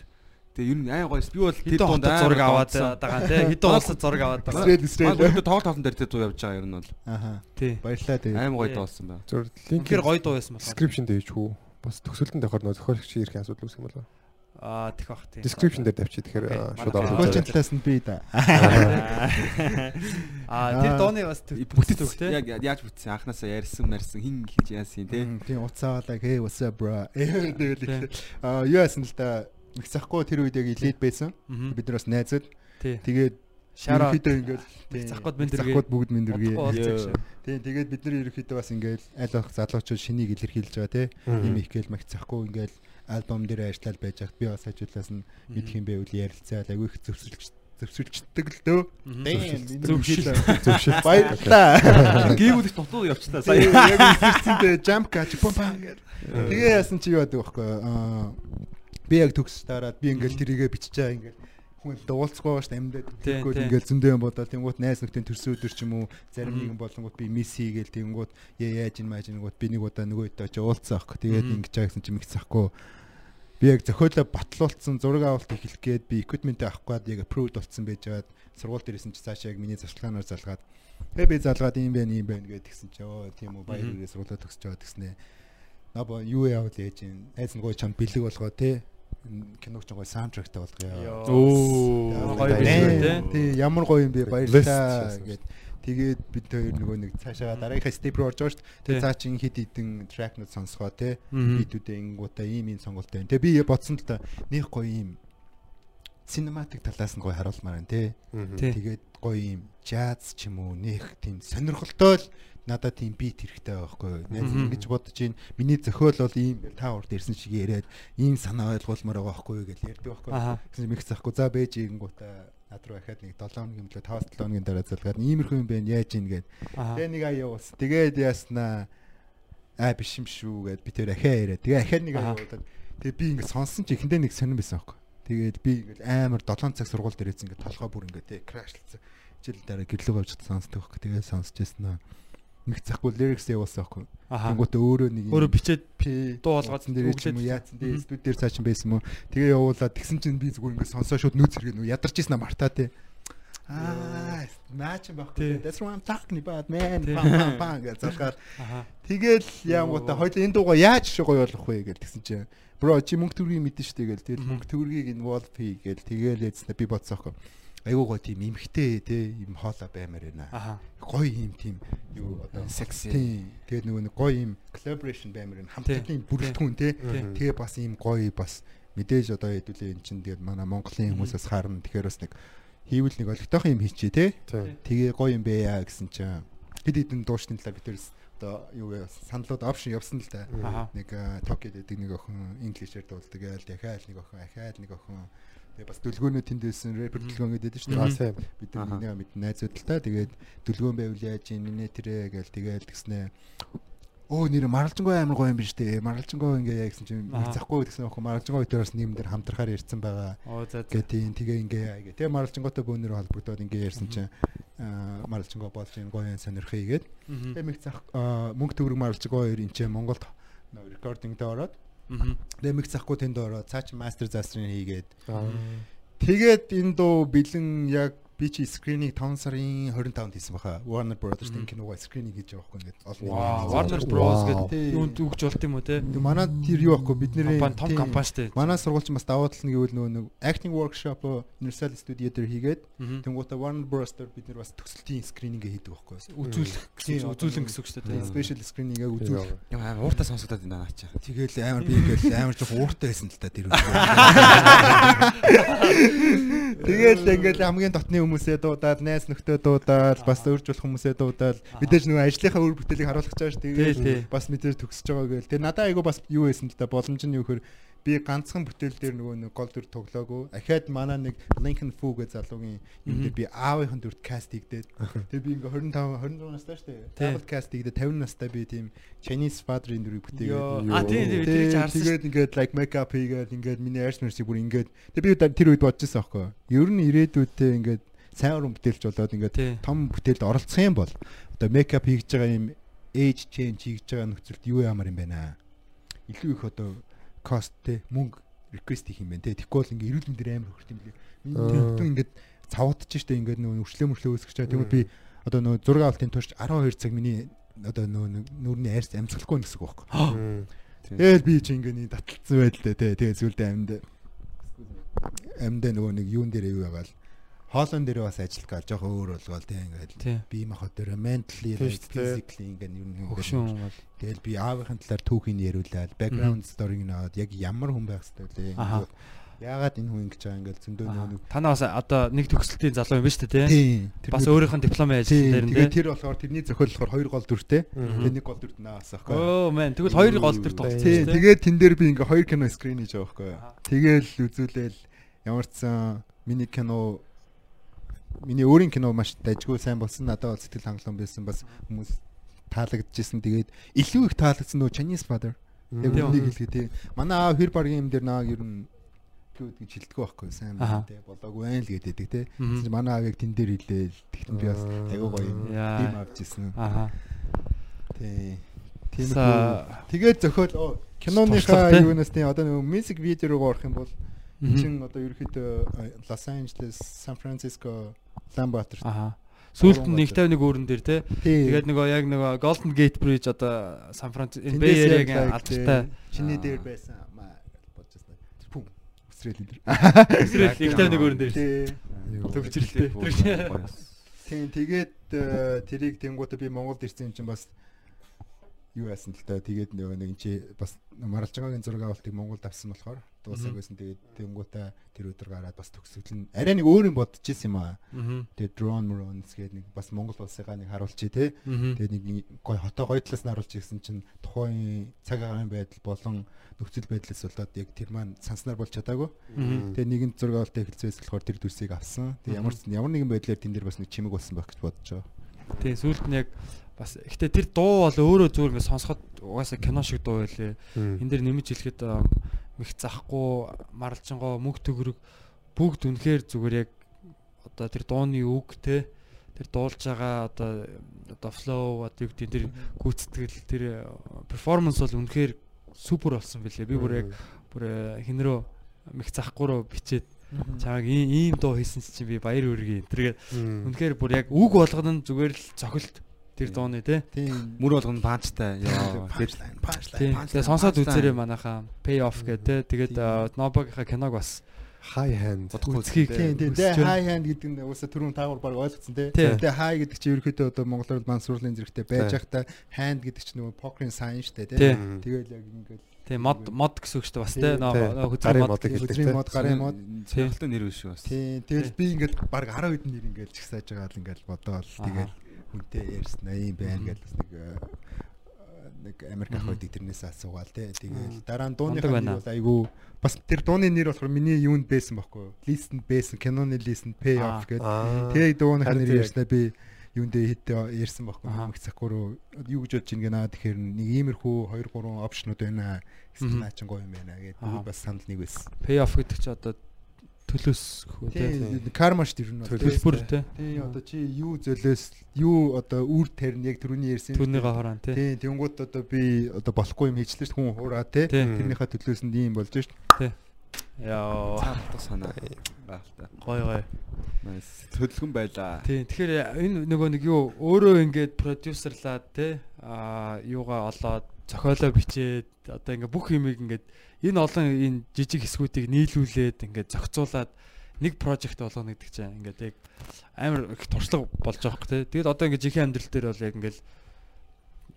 Тэгээ ер нь айн гоё. Би бол тэр дунд зураг аваад байгаа те. Хэдэн улсад зураг аваад байгаа. Стрэл стрэл. Манай тоглолт тавлан дээр тэр дуу явж байгаа ер нь бол Ааха. Тий. Баярлалаа тий. аим гоё Тий. дуулсан байна. Зөв линк Үнэхээр гоё дуу байсан байна. description дээр ичгүй. Бас төгсөлтөнд давхар нөө зохиолч ирэх асуудал үүсэх юм болоо. Аа тэх бах тийм. Description дээр тавьчих тэгэхээр шууд Coaching ирээ. талаас нь би да. Аа тэр дооны бас Бүтэц бүтэх те. яг яаж бүтсэн анханасаа ярьсан марсан хин гэж яасан тий. Тийм уцаалаа hey what's up bro. Тэгэл аа юу яасан л да Мексахгүй тэр үед яг элит байсан. Бид нар бас найзууд. Тий. Тэгээд Шараа ингээд Мексакууд минь дэргээ. Мексакууд бүгд минь дэргээ. Тийм тэгээд бид нар ерөнхийдөө бас ингээд аль болох залуучууд шинийг илэрхийлж байгаа тий. Ийм их гээл Мексахгүй ингээд альбом дээр ажиллаад байж хат би бас хажуулаас нь мэдх юм байвал ярилцаал агүй их зөвсөлж зөвсөлждөг л дөө. Зөвшил. зөвшил. Баярлаа. Гівүүд дутуу явчлаа Сая яг инстинктээ jump catch помпа гэдэг. Тэгээ яасан чи яадаг байхгүй аа би яг төгс дараад би ингээл тэрийгэ бичиж байгаа ингээл хүн дуулцгаа шүү дээ амьдад тий. ингээл зөндөө юм бодоод тэнгуут найз нөхдийн төрсөн өдөр ч юм уу зарим нэгэн болонгууд би мисси гээл тэнгуут яа яаж ин мааж ингууд би нэг удаа нөгөө өдөө чи уулзсан аахгүй тэгээд ингэж байгсан чи мэгцсахгүй би яг зохиолоо батлуулсан зураг авалт эхлэх гээд би equipment авахгүй яг approved болсон байж байгаад сургууль дээрсэн чи цаашаа яг миний зарчлагаанаар залгаад Тэгээ би залгаад юм байна юм байна гэж тэгсэн чи оо тийм үү баяр үрээс сургуулаа төгсөж байгаа гэснээ. Набо юу яавал ээж юм. Айз нөгөө чам бэлэг болгоо те. Киног ч гоё саундтректэй болгоё. Оо гоё биш үү те. Тий ямар гоё юм бэ баярлалаа гэд. Тэгээд бид хоёр нөгөө нэг цаашаа дараагийнхаа степ руу орж байгаа шүү дээ. Тий. Тэгээ цаа чин хит хитэн тракнууд сонсгоо те. Битүүдээ ингуудаа ийм ийм сонголт байна. Тэгээ би бодсон л та нэх гоё юм cinematic талаас нь гоё харуулмаар байна. Тий. Тэгээд гоё юм jazz ч юм уу нэх тийм сонирхолтой л надад тийм бит хэрэгтэй байхгүй юу. Найз ингэж бодож ийн миний зохиол бол ийм та урд ирсэн шиг яриад ийм санаа ойлгуулмаар байгаа байхгүй юу гэж ярьдаг байхгүй. Гэсэн мэгц ахгүй за бэж ингуута над руу ахаад нэг 7 хоногийн өмнө 5 7 хоногийн дараа залгаад иймэрхүү юм байна яаж ийн гэд. Тэгээ нэг аяа уус. Тэгээд яаснаа аа биш юм шүү гэд би тэр ахаа яриад. Тэгээ ахаад нэг аяа Аха. уудаад тэгээ би ингэ сонсон чи эхэндээ нэг сонирн байсан байхгүй. Тэгээд би ингээл амар 7 цаг сургууль дээр ирсэн ингээд толгой бүр ингээд те крашлцсан. Жил дараа гэрлэг авч сонсдог байхгүй. Тэгээд сонсч яснаа. Нэг цахгүй lyrics явуулсан байхгүй. Тэнгүүтээ өөрөө нэг Өөрөө бичээд дуу болгоод цан дээр ч юм уу яатсан дээр Мгм. студ дээр цаачин байсан юм уу. Тэгээ явуулаад тэгсэн чинь би зүгээр ингээд сонсоо шууд нүүц хэрэг нүү ядарч ийсэн мартаа те. Аа, Тий. байхгүй. That's what I'm talking about man. Пам пам пам гэж залгаар. Тэгэл яамгуудаа хоёул энэ дуугаа яаж гоё болох вэ гэж тэгсэн чинь. Бро чи мөнгө төгрөгийг мэдэн штэ гэл. Тэгэл мөнгө төгрөгийг involve хий гэл. Тэгэл яцнаа би бодсоо хөө айгуу гоё тийм эмхтэй те юм хоолой баймаар байна гоё юм тийм. Юу одоо Секси. тийм тэгээд нөгөө нэг гоё юм collaboration баймаар байна хамтлагийн бүрэлдэхүүн те. Тэгээ бас юм гоё бас мэдээж одоо хэдүүлээ эн чинь. Тэгээд манай Монголын хүмүүсээс харна. Тэгэхээр бас нэг хийвэл нэг олигтойхон юм хийчихье те. Тэгээ гоё юм бэ яа гэсэн чинь хэд хэдэн дуушны талаар бид тэрс одоо юу вэ саналууд опшн явсан л да. Нэг токед гэдэг нэг охин инглишээр дуулдаг айл дахиад нэг охин ахаад нэг охин тэгээ бас дүлгөөнөө тэнд байсан рэпер дүлгөөн гэдэг шүү Аа дээ. тийм. Бид нар Аха. нэг мэд найзууд л та тэгээд дүлгөөн байвал яаж ийн нэ тэрэ гээл тэгээл тэгснэ Оо нэр маралжингүй амар гоё юм биш үү? Маралжингүй ингээ яа гэсэн чинь захгүй гэсэн охин маралжингүй төрөөс нэм дээр хамтрахаар ирсэн байгаа. Гэ тийм тэгээ ингээ. Тэгээ маралжингоотой бөөнөр холбогдоод ингээ ярьсан чинь аа маралжингоо болж ийн гоё сонирхъя. Мгм. Тэгээ мэг зах мөнгө төгрөг маралжингоо хоёр энэ чинь Монголд рекордингд ороод тэгээ мэг захгүй тэнд ороод цаа чи мастер засрын хийгээд тэгээд энэ дуу бэлэн яг би чи скрининг 5 сарын 25-нд хийсэн баха. Warner Brothers-ийн киногоо скрининг хийж байгаа байхгүй ингээд олон нийтийн Warner. Bros гэдэг юунд үгж болт юм уу те? Манай тэр юу байхгүй бидний том компани штэ. Манай сургуульч бас даваа тал нэг үйл нөгөө нэг acting workshop Universal Studio дээр хийгээд тэнгуутаа Warner Bros дээр бид нар бас төгсөлтийн скрининг хийдэг байхгүй. Үзүүлэх гэсэн үзүүлэн гэсэн үг штэ те. Special screening яг үзүүлэх. Яа ууртаа сонсогдоод байна наа чи. Тэгэл амар би ингээл амар жоох ууртай байсан л та тэр үед. Тэгэл ингээл хамгийн дотны хүмүүсээ дуудаад, найз нөхдөд дуудаад, бас өөржүүлэх хүмүүсээ дуудаад мэдээж нөгөө ажлынхаа үр бүтээлийг харуулах гэж байгаа шүү. Тэгээд бас мэдээж төгсөж байгаа гээл. Тэр надад айгу бас юу байсан л да боломж нь юу гэхээр би ганцхан бүтээл дээр нөгөө нэг гол дүр тоглоогүй. Ахаад манай нэг Lincoln Fu гэж залуугийн юм дээр би аавынхан дүрт каст хийгдээд. Тэгээ би ингээ 25 26 настай шүү дээ. Double cast хийгдээд 50 настай би тийм Chinese father-ийн дүрийг бүтээгээд. А тийм тийм тэр чи харсан. Тэгээд ингээд like make up хийгээд ингээд миний арьс мэрсийг бүр ингээд тэг би тэр үед бодож байсан аахгүй. Ер нь ирээдүйдээ ингээд сайн уран бүтээлч болоод ингээд том бүтээлд оролцох юм бол одоо make up хийж байгаа юм age change хийж байгаа нөхцөлд юу ямар юм бэ наа. Илүү их одоо cost те мөнгө request хийх юм байна те. Тэгэхгүй бол ингээ эрүүл мэндээр амар хөрт юм лээ. Миний Аа. бүтэн ингээд цавуудж штэ ингээд нөгөө өршлөө мөршлөө үүсгэж байгаа. Тэгвэл би одоо нөгөө зураг авалтын турш 12 цаг миний одоо нөгөө нүрний арьс амьсгалахгүй гэсэн үг байхгүй. Тэгэл би чи ингээ нэг таталцсан байдалтай те тэгээ зүйлдэ амьд амьдаа нөгөө нэг юун дээр юу байгаа л хоолон дээр бас ажил гал жоох өөр болгоол тийм Тий. ингээл бие махбод дээр mentally physically ингээд юу нэг Хөгшин бол Тэгэл би аавынхын талаар түүхийг яриулаад background story-г наад яг ямар хүн байх хэрэгтэй лээ. Яагаад энэ хүн ингэж байгаа ингээл зөндөө нөгөө Танаа бас одоо нэг төгсөлтийн залуу юм ба шүү дээ тий. Тийм. Бас өөрийнх нь дипломын ажил дээр нь тий. тэр болохоор тэрний зохиол болохоор 2 гол дүртэй. Тэгээ нэг гол дүрт наас аахгүй. Оо мэн тэгвэл хоёр гол тоглосон Тийм. тий. Тэгээд тэн дээр би ингээ хоёр кино скрин хийж байгаа байхгүй. Тэгээл үзүүлээл ямар ч сан миний кино миний өөрийн кино маш дажгүй сайн болсон. Надад бол сэтгэл хангалуун байсан. Бас хүмүүс таалагдчихсэн. Тэгээд илүү их таалагдсан нөгөө Chinese Father. Тийм. үнийг хэлгээ тий. Манай аав хэр баргийн юм дээр нааг ер нь гэвд гэж хэлдэг байхгүй сайн байна тий. Болоогүй байл гэдэг чинь манай аав яг тэн дээр хэлээл. Тэгтэн би бас аягүй гоё юм. Тийм авчихсан. Аха. Тий. Тийм. Тэгээд Туршлага, киноныхаа юунаас тий одоо нөгөө music video руу орох юм бол чин одоо ерөөхдөө Лос Анжелес, Сан Франциско, Улаанбаатар. Аха. Сүүлд нь Гурван 151 үүрэн дээр те. Тий. Тэгээд нөгөө яг нөгөө Golden Gate Bridge одоо Сан Франциско Bay Area-гийн алдартай чиний дээр байсан маа бодож байна. Пүм. Өсрэл энэ. Israel 151 үүрэн дээр. Төгжрэлтэй. Тийм тэгээд э, тэрийг тэнгуутаа би Монголд ирсэн юм чинь бас юу яасан л та тэгээд нөгөө нэг чи бас маралжаагийн зураг авалтыг Монголд авсан болохоор дуусаг байсан тэгээд тэнгуутаа тэр өдөр гараад бас төгсгөл нь арай нэг өөр юм бодож исэн юм аа. Тэгээд drone drones гэдэг нэг бас Монгол улсыгаа нэг харуулчих тий. Тэгээд нэг гой хотоо гой талаас нь харуулж ирсэн чинь тухайн цаг агаарын байдал болон нөхцөл байдлаас болоод яг тэр маань санснаар болж чадаагүй. Тэгээ нэгэн зураг авалтыг хэлцээс болохоор тэр дүрсийг авсан. Тэгээ ямар ч ямар нэгэн байдлаар тэн дээр бас нэг чимэг болсон байх гэж бодож байгаа. Тэгээ сүүлд нь яг бас ихтэй тэр дуу бол өөрөө зүгээр ингээд сонсоход угаасаа кино шиг дуу байлээ. Энд дэр нэмж хэлэхэд мэх захгүй маралжингоо мөг төгрөг бүгд үнэхээр зүгээр яг одоо тэр дууны үг те тэр дуулж байгаа одоо одоо flow одоо юу гэдэг тэр гүйцэтгэл тэр перформанс бол үнэхээр супер болсон билээ. Би бүр яг бүр э, хин рүү мэх захгүй руу бичээд чамайг ийм дуу хийсэн чинь би баяр үргээ. Тэргээд үнэхээр бүр яг үг болгоно зүгээр л цохилт тэр дууны те. Тийм. Мөр болгоно панчтай. Яа. Тийм. punchline, Тэгээ сонсоод үзээрэй манайхаа pay off гэдэг те. Тэгээд Нобогийнхаа киног бас high hand үзхийг Тийм тийм. хүсэж Тэгээ хай ханд гэдэг нь уусаа түрүүн таагаар баг ойлгоцсон тий. Тий. Тэгээ хай гэдэг чинь ерөөхдөө одоо монголоор мансуурлын зэрэгтэй байж Тий. байхдаа ханд гэдэг чинь нөгөө покрын сайн штэ тий. Тий. Тэгэл яг ингээд Тийм мод мод гэсэн үг шүү дээ бас тийм. хөзөр Гарын мод гэж. өдрийн мод гарын мод. Сонирхолтой нэр биш бас. тий. Тэгэл би ингээд баг 10 хэдэн нэр ингээд чигсааж байгаа л ингээд бодоол тэгэл хүнтэй ярьсан юм байна гэж бас нэг э, нэг Америк ах байдаг тэрнээс асуугаал тий. Тэгэл дараа нь дууны байна. бол айгүй бас тэр дууны нэр болохоор миний юунд байсан байхгүй юу? Листэнд байсан, киноны листэнд pay off гэдэг. Тэгээ дууны Харин нэр ярьснаа би юунд хэд ярьсан байхгүй Аха. мөх цахгүй руу юу гэж бодож ин гэнаа тэгэхээр нэг иймэрхүү 2 3 опшнууд байна. Эсвэл наачин гоё юм байна гэдэг бас санал нэг байсан. Pay off гэдэг чи одоо төлөөс хөө те. Тийм карма ш тэр нь бол. Төлбөр. Тийм одоо чи юу зөлөөс юу одоо үр тарин яг түрүүний ярьсан. Түүнийгээ хороон те. Тийм тэнгууд одоо би одоо болохгүй юм хийчлээ ш хүн хураа. Тийм. Тэрнийхээ төлөөс нь ийм болж ш. Яа. Цаалтах санаа байх та. Гой гой. Nice. Хөдөлгөн байлаа. Тийм. Тэгэхээр энэ нөгөө нэг юу өөрөө ингээд продюсерлаад те а юугаа олоод зохиолоо бичээд одоо ингээд бүх юмыг ингээд энэ олон энэ жижиг хэсгүүдийг нийлүүлээд ингээд зохицуулаад нэг прожект болгоно гэдэг чинь ингээд яг амар их туршлага болж байгаа хөөх те. Тэгэд одоо ингээд жинхэнэ амьдрал дээр бол яг ингээд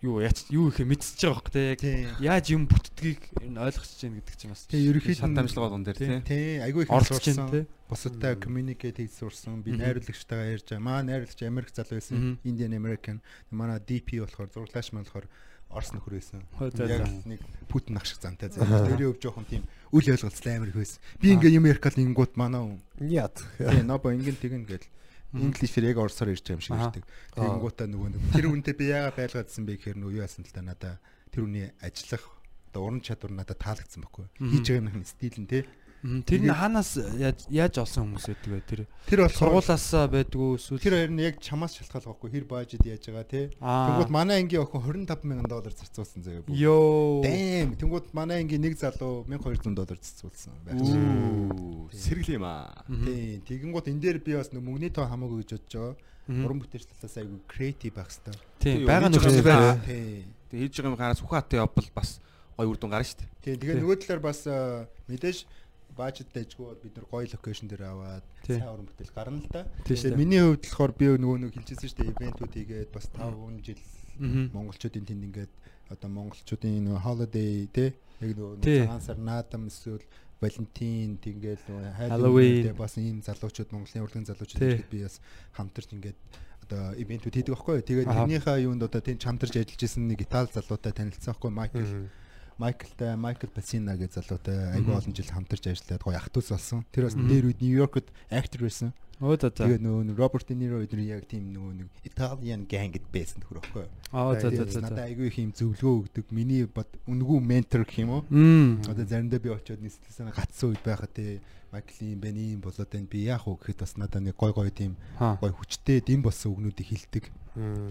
юу яач юу их мэдчихэж байгаа хөөх Тийм. яаж юм бүтдгийг энэ ойлгож чинь гэдэг чинь бас Тийм ерөөхдөө Шат амжилга болгон дээр тий. Тийм айгүй их сурсан. те. Бусадтай communicate хийж сурсан. Би найруулагчтайгаа ярьж байгаа. Маа найруулагч Америк залуу байсан. Indian American. Манай DP болохоор зураглаач маань болохоор Орос нөхөр байсан. Яг нэг Путин ах шиг зантай заяа. Тэрийн өв жоохон тийм үл ойлголцол амар их байсан. Би ингээ юм ярих гал ингууд манай хүн. яд Тийм нобо ингэн тэгэн гэл. Инглишээр яг орсоор ярьж байгаа юм шиг ярьдаг. Тэгэнгүүтээ нөгөө нэг тэр үнтэй би яагаад байлгаадсан бэ гэхээр нөгөө юу яасан л та надаа тэр үний ажиллах одоо уран чадвар надад таалагдсан байхгүй. Мгм. Хийж байгаа юм стил нь те. Тэр нь хаанаас яаж олсон хүмүүс байдаг вэ тэр? Тэр болохоор Сургуулаас байдгүй эсвэл Тэр хоёр нь яг чамаас шалтгаалж байхгүй хэр бажид яаж байгаа те. Тэнгүүд манай ангийн охин 25 мянган доллар зарцуулсан заяа. Йоо. Дэм. Тэнгүүд манай ангийн нэг залуу 1200 доллар зарцуулсан байх. Үу. Сэргэл юм аа. Тийм. Тэгэнгүүт энэ дээр би бас нэг мөнгөний тоо хамаагүй гэж бодож байгаа. Уран бүтээлч талаас айгүй креатив байх хэрэгтэй. Тийм, хийж нөхцөл байх. Тийм. Тэг хийж байгаа юм гараас ухаатай явбал бас гой үр дүн гарна шүү дээ. Тийм. Тэгээ нөгөө талаар бас мэдээж бажет дэжгүй бол бид нар гоё локейшн дээр аваад сайн уран бүтээл гарна л да. Тий шүү Тэгээ дээ. миний хувьд болохоор би нөгөө нэг хэлчихсэн шүү дээ ивентүүд хийгээд бас 5 жил Мгм. монголчуудын тэнд ингээд одоо монголчуудын нөгөө holiday тий яг нөгөө цагаан сар наадам эсвэл Валентин тийгээл нөгөө Halloween. Бас ийм залуучууд Монголын урлагийн залуучууд ингээд би бас хамтарч ингээд одоо ивентүүд хийдэг байхгүй. Тэгээд тэрнийхээ юунд одоо тэнд хамтарч ажиллаж исэн нэг Итали залуутай танилцсан байхгүй Майкл. Майклтай Майкл Пасина гэж залуутай айгүй олон жил хамтарч ажиллаад гоё ах トゥ ус болсон. Тэр бас нэр үед Нью-Йоркд актер байсан. Өө за за. Тэгээд нөгөө Роберт Ниро өдөр яг тийм нөгөө нэг Italian gang гэд байсан нөхөр байхгүй юу. Аа за за за. Надад айгүй их юм зөвлөгөө өгдөг. Миний бод үнгүү ментор гэх юм уу? Одоо заримдаа би очиод нийслэлсэн гацсан үед байхад те Майклын бэний болоод байна. Би яах вэ гэхэд бас надад нэг гой гой тийм гой хүчтэй дэм болсон үгнүүдийг хилдэг.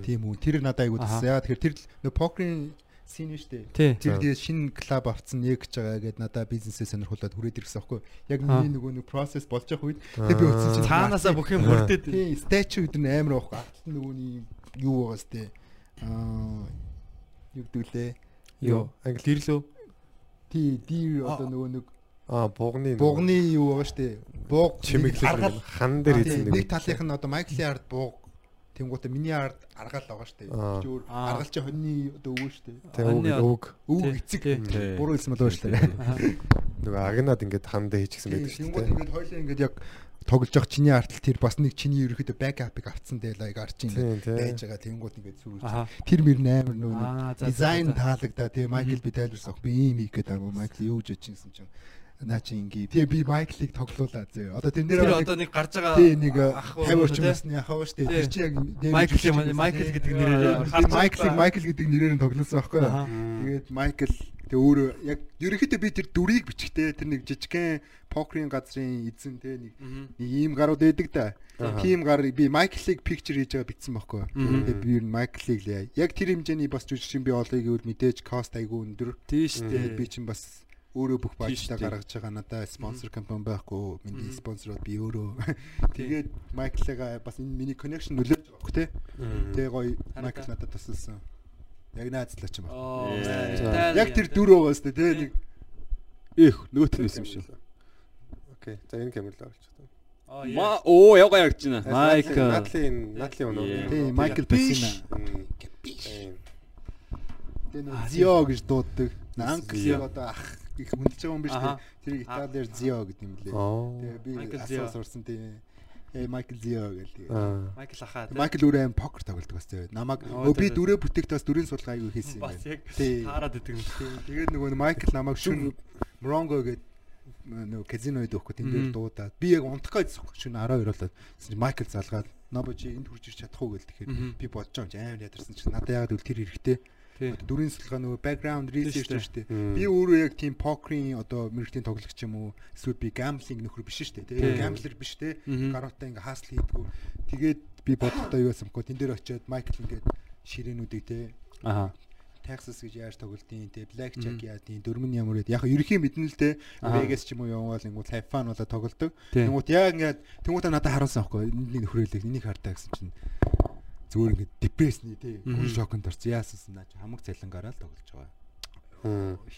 Тийм үү. Тэр надад айгүй. Яа тэгэхээр тэр нөө покерын син нь штэ. Тий. Тэр тэгээд шинэ клуб авцсан нэг гэж байгаа гэдээ надад бизнесээ сонирхуулаад хүрээд ирсэн аахгүй. Яг миний нөгөө нэг процесс болж явах үед тэгээд би утсан чинь Цаанаасаа бүх юм бүрдээд. Тийм, стачу өдөр нь амар. Арт нь нөгөөний юу байгаас те. Аа юу гэдүүлээ. Юу? Англи Гэрлөө. Тий, дир одоо нөгөө нэг аа бугны бугны юу байгаа штэ. Бууг чимэглэл хан дээр Тийм, эзэн нэг талынх нь одоо Майклийн ард бууг Тэнгуүтэ миний ард аргаал байгаа штэ. Аа. Чи өөр Аа. аргаал чи хоньны одоо өвөө штэ. үг Өвөг Тий, эцэг. Буруу хэлсэн болов штэ. нөгөө агнаад ингээд хандаа хийчихсэн байдаг шүү Тэнгуүт дээ. ингээд хоёлаа ингээд яг тоглож явах чиний артал тэр бас нэг чиний ерөөхдөө бэкапыг авцсан дээр лайг арч ингээд байж байгаа тэнгуут ингээд. Аха. Тэр мөр амар нөгөө Аа дизайн за. таалагдаа тий Майкл би тайлбарсан. Би ийм хийх гээд байгаа. Майкл юу гэж бодчихсон чинь наа чи ингээ. Тэгээ би Майклыг тоглуулаа зөө. Одоо тэн дээр одоо нэг гарч байгаа тий нэг ах уу, 50 орчим тий? насны ахаа штэ. Тэр чи яг Майкл Майкл гэдэг нэрээр Майклыг. Майкл гэдэг нэрээр нь тоглосон байхгүй. Тэгээд Майкл тэг өөрөө яг ерөнхийдөө би тэр дүрийг бичгтээ тэр нэг жижигхэн покерын газрын эзэн те нэг нэг ийм гарууд байдаг да. Тийм гар би Майклыг пикчер хийж байгаа бичсэн байхгүй. Тэгээд би ер нь Майклыг л. Яг тэр хэмжээний бас жүжигчин би олъё гэвэл мэдээж кост айгүй өндөр. Тий шүү дээ. би чинь бас өөрөө бүх Тийм дээ. гаргаж байгаа надаа спонсор компани байхгүй миний Мгм. спонсорууд би өөрөө тэгээд Майклыгаа бас энэ миний connection нөлөөж байгаа хөөх те тэгээ гоё Майкл надад тусалсан яг наацлаач юм байна яг тэр дүр байгаас те тэгээ нэг Эх нөгөөт нь юм шиг. Окей. За энэ болчихсон. Аа, яа. Ма оо яга яргаж байна. Майк Натлин Натлин өнөө. Yeah. тий Майкл Пасина Тийм. тэгээ Аа, нэг Зио гэж дууддаг Нанк Зио. одоо ах их хүндэж байгаа юм биш Аха. те. Тэрийг Италиар Зио гэдэг юм лээ. Тэгээ би асуусан сурсан тий э Майкл Зио гэдэг. Майкл ахаа. Майкл өөрөө аим покер тоглодог бас Оо, өө би дүрээ бүтээхдээ бас дүрийн судалгаа аягүй хийсэн юм Бас байна. яг тий. таарад идэг юм. Тэгээд нөгөө Майкл намайг шүн Моронго гээд нөгөө казиноид өгөхгүй тэн дээр дуудаад. Би яг унтах гэж шүн 12 болоод Майкл залгаад нобо чи энд хурж ирч чадах уу гэл тэгэхээр би бодож байгаа юм чи. Амар ядарсан чи надад яг л тэр хэрэгтэй Дүрийн судалгаа нөгөө background research шүү дээ. Би өөрөө яг тийм покерын одоо мэрэгтийн тоглогч юм уу эсвэл би gambling нөхөр биш шүү дээ тэгээ gambler биш те Мгм. гаруутай ингээ хаасл хийдгүү. Тэгээд би бодохдоо юу ясамгүй тэн дээр очиод Майкл ингээд ширээнүүдийг те Аха. Texas гэж яаж тоглолтын те Black Jack яадын дөрмөн ямар гээд яг ерөнхийн мэднэ л те Аа. Vegas ч юм уу яваал ингүүл fun болоо тоглолдог. Тэнгүүт яг ингээд тэнгүүтээ надад харуулсан аахгүй. Энийг нөхрөөлөг энийг хартаа гэсэн чинь зүгээр ингээд депрессний те Мгм. хүн шоконд орсон. Яасан наа чи хамаг цалингараа л тоглож байгаа.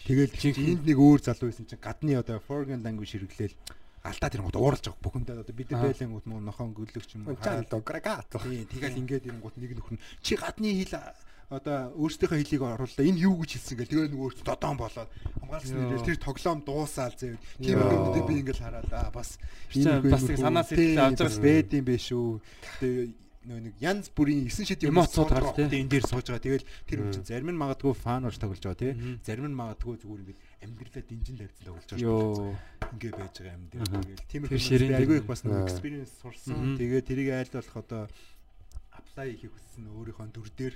Тэгэл энд нэг өөр залуу байсан чинь гадны одоо foreign language хэрэглээл алдаа тэр гот ууралж байгаа бүхэндээ одоо бид Аа. бэлэнгүүд муу нохон гөлөгч юм уу? Чан дограгато. Тийм тэгэл ингээд ирэнгүүт нэг нөхөр чи гадны хэл одоо өөрсдийнхөө хэлийг оруулаа энэ юу гэж хэлсэн гэл? Тэгээ нөгөө додон болоод хамгаалсан нэрээр тэр тоглоом дуусаал зэв тийм юмнуудыг би ингээд хараад аа бас бас нэг санаа сэтгэл авч бас байгаа бэд юм биш үү? Тэгээ нөгөө нэг янз бүрийн 9 шидийн Эмоцууд гарч, тий. энэ дээр сууж байгаа тэгэл тэр хүн чинь зарим нь магадгүй фан орж тоглож байгаа тий Мгм. зарим нь магадгүй зүгээр ингээд амьдралаа динжин тавьсан тоглож байгаа Йоо. ингээ байж байгаа юм тэгэл тийм Тэр ширээн айгүй их бас нэг experience сурсан тэгээ тэрийг айл болох одоо apply хийх хүссэн өөрийнхөө дүр дээр.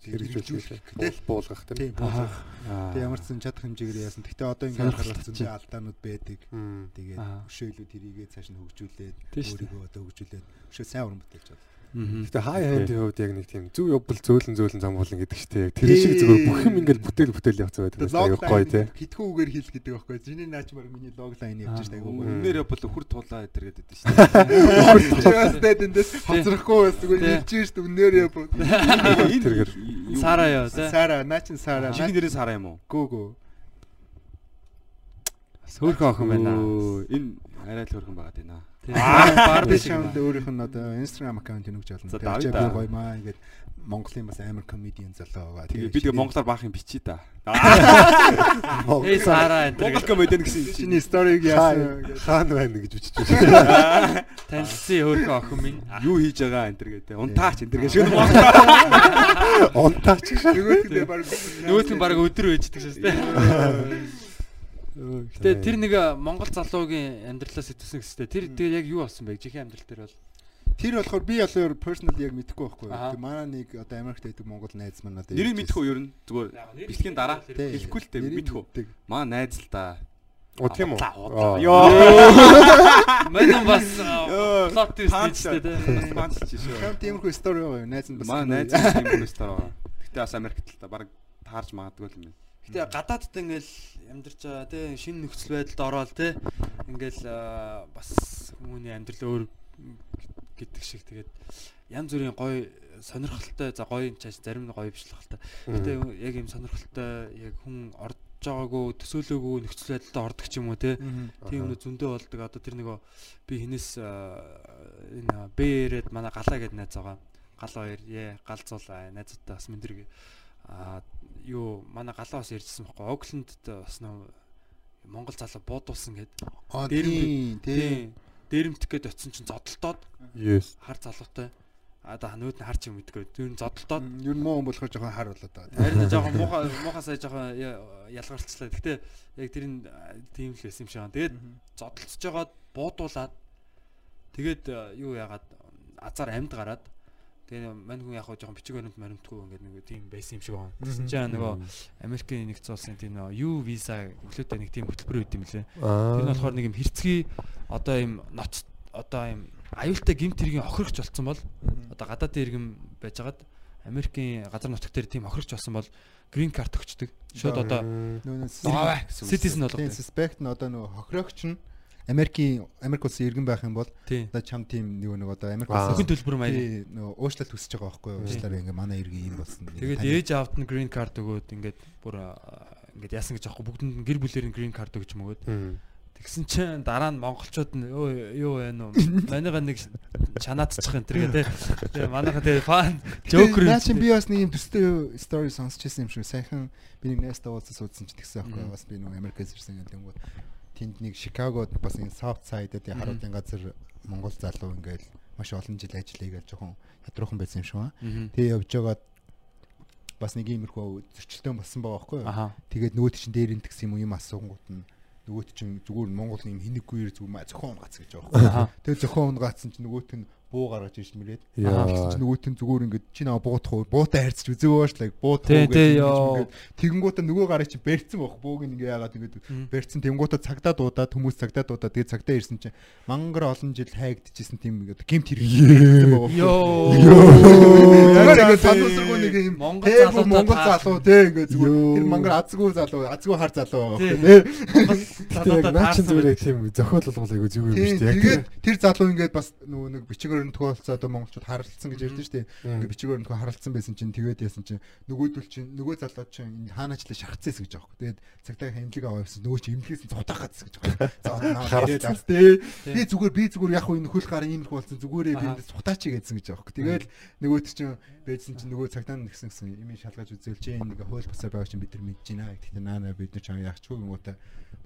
Хэрэгжүүлэх. Тэгэл Буулгах тийм тийм. буулгах. Тэгээ ямар ч сан чадах хэмжээгээр яасан. Гэхдээ одоо ингээд чинь. дээ алдаанууд байдаг. Тэгээд Аа. өшөөлүүд тэрийгээ цааш нь хөгжүүлээд Тийм өөрийгөө одоо хөгжүүлээд өшөө сайн уран бүтээлж байна. Гэтэ хай хандын хувьд яг нэг тийм зөв явбал зөөлөн зөөлөн зам болно гэдэг чинь яг тэр шиг зүгээр бүх юм ингээд бүтээл бүтээл явцсан байдаг. Тэгээд Аюу гоё тий. хитгэн үгээр хэл гэдэг байхгүй. Зиний наач баг миний логлайн явж штэ айгүй гоё. Үнээр хүр тулаа эдэр гэдэг дээ шүү дээ. Чаас дэд эндээс хоцрохгүй бас зүгээр хэлж штэ үнээр яа бод. Тэргээр Сара ёо тий. Сара, наачин Сара, Чиний нэрээ сараа юм уу? гөө. Бас хөөрхөн охин байна. Энэ арай л хөөрхөн байгаад байна. Барби шаунд өөрийнх нь одоо Instagram аккаунт болно. За, Тэгээд би гоё маа ингээд Монголын бас амар комедиан залуу байгаа. Тэгээ би тэгээ монголоор баах юм бичиж та. Эй сараа энэ Монгол комедиан гэсэн чинь. чиний сториг яасан Таан байна гэж бичиж байна. танилцсан хөөрхөн охин минь. Юу хийж байгаа энэ төр гэдэг. Унтаач энэ төр гэж шүн. Онтаач гэж. нөгөөдөө баг Нөгөөт нь баг өдөр байждаг шээс тээ. Гэтэ тэр нэг Монгол залуугийн амьдралаас итгэсэн гэстэй. Тэр тэр яг юу болсон бэ? Жихэн амьдрал дээр бол Тэр болохоор би болохоор personal яг мэдэхгүй байхгүй. Тэг манай нэг одоо Америкт байдаг Монгол найз маань одоо Нэрийг мэдэхгүй юу ер нь зүгээр бэлтгэн дараа хэлэхгүй л дээ мэдэхгүй. Маа найз л та. О тийм үү. Йоо. Манай бас Панч хийжтэй Бас тээ. панч чи шүү. Хам тиймэрхүү стори байгаа юу? Найз нь бас Маа найз тийм бүстэр байгаа. Гэтэ бас Америкт л та баг таарж магадгүй л юм байна. Гэтэ гадаадд ингээл амьдарч байгаа тий шинэ нөхцөл байдалд ороод тий ингээл бас хүмүүний амьдрал өөр гэдэг шиг тэгээд янз бүрийн гоё сонирхолтой за гоё чааш зарим нь гоё биш л хальта. Гэтэ яг юм сонирхолтой яг хүн орж байгаагүй төсөөлөөгүй нөхцөл байдалд ордог ч юм уу тий тийм юм зөндөө болдог. Одоо тэр нөгөө би хинээс энэ бээрээд манай галаа гэдэг найз байгаа. Гал хоёр яа гал зул аа, найзуудтай бас мэдрэг аа юу манай галаа бас ярьжсэн байхгүй. Оклендд бас нөө Монгол залуу буудуулсан гэд. Аа Дээр тийм. Дээрэмтэх гээд очисон чинь зодолтоод Yes. хар залуутай. А да нүүд нь харч юм мэдгүй. Тэр нь зодолтоод Ер нь муу хүн болохоор жоохон хар болоод байгаа. Харин жоохон муухай муухай сая жоохон ялгарчлаа. Гэтэ яг тэр нь а, тийм л байсан юм шиг байна. Тэгээд зодтолцож жагаад буудуулаад тэгээд а, юу яагаад азар амьд гараад тэгээ мань хүн яг хоо жоохон бичиг баримт маримтгүй ингээд нэг тийм байсан юм шиг байна. Тэгсэн чинь нөгөө Америкийн нэгдсэн улсын тийм нөгөө U visa өглөөтэй нэг тийм хөтөлбөр үүд юм лээ. Тэр нь болохоор нэг юм хэрцгий одоо юм ноц одоо юм аюултай гимт хэргийн охирогч болцсон бол одоо гадаадын иргэн байжгаад Америкийн газар нутаг дээр тийм охирогч болсон бол грин карт өгчдөг. Шууд одоо citizen болгох. Тийм suspect нь одоо нөгөө хохирогч нь Америкийн Америк улсын иргэн байх юм бол одоо чам тийм нөгөө нэг одоо Америк улсын Зөвхөн төлбөр маяг. нөгөө уучлалт хүсэж байгаа байхгүй юу? Уучлаарай ингээ манай иргэн ийм болсон. Тэгээд ээж аавд нь грин карт өгөөд ингээд бүр ингээд яасан гэж аахгүй бүгдэнд нь гэр бүлээр нь грин карт өгч мөгөөд тэгсэн чинь дараа нь монголчууд нь өө юу вэ нөө манайга нэг чанаадчих энэ төр гэдэг тэгээ манайха тэгээ фан жокер Наа чи би бас нэг юм төстэй story сонсч байсан юм шиг сайхан би нэг найзтай уулзсан суудсан ч тэгсэн байхгүй юу? бас би нөгөө Америкээс ирсэн гэдэг юм. Тэнд нэг Чикагод бас энэ South Side-д харуулын газар Монгол залуу ингээл маш олон жил ажил хийгээл жоохон ядруухан байсан юм шиг байна. Тэгээ явж байгаад бас нэг иймэрхүү зөрчилдөөн болсон байгаа байхгүй юу? Тэгээд нөгөөт чинь дээр энэ гэсэн юм юм асуугууд нь нөгөөт чинь зүгээр Монгол юм хинэггүйэр зүгээр зохион гац гэж байгаа байхгүй. аха Тэгээд зохион гаацсан чинь нөгөөт нь буу гаргаж ирж мөрөөд. Тэгсэн чинь нөгөөт нь зүгээр ингээд чи наа буутах уу? Буутай харьцаж үзээвөөш л буутах Тий, уу тий, ёо. тэгэнгүүтээ нөгөө гарыг чи бэрцэн байх. Бууг ингээ яагаад ингээд бэрцэн тэгэнгүүтээ цагдаа дуудаад хүмүүс цагдаа дуудаад тэгээд цагдаа ирсэн чинь мангар олон жил хайгдчихсэн тийм ингээд гемт хэрэг байгаа. ёо Яг ингээд сануусргүй нэг юм Монгол Монгол залуутай Монгол залуу тий ингээд зүгээр тэр мангар азгүй залуу азгүй хар залуу байгаа Тий. тий. Тэгээд наа чин зүгээр яг тийм зохиол болгол айгу зүгээр Тийм биш тийм. тэгээд тэр залуу ингээд бас нөгөө нэг бичгээр нь тохиолцоо одоо монголчууд харилцсан гэж ярьдэн. Ингээд бичгээр нь тохиол харилцсан байсан чинь тэгээд яасан чинь нөгөөдөл чинь нөгөө залуу чинь энэ хааначлаа шахацээс гэж аахгүй. Тэгээд цагтаа хэмлэг аваа явсан нөгөө чинь имлгээс нь цутах гацс гэж аахгүй. За хараад тий. Би зүгээр би зүгээр яг энэ хөл гарын иймэрхүү болсон зүгээрээ би энд цутаач гэсэн гэж аахгүй. Тэгээд нөгөөд чинь бэжсэн чинь нөгөө цагтаа нэгсэн гэсэн юм шалгаж үзэл чи энэ нэг хууль бусаар байгаа чинь бид нар мэдэж байна. Гэхдээ наана бид нар чам яах ч юм уу та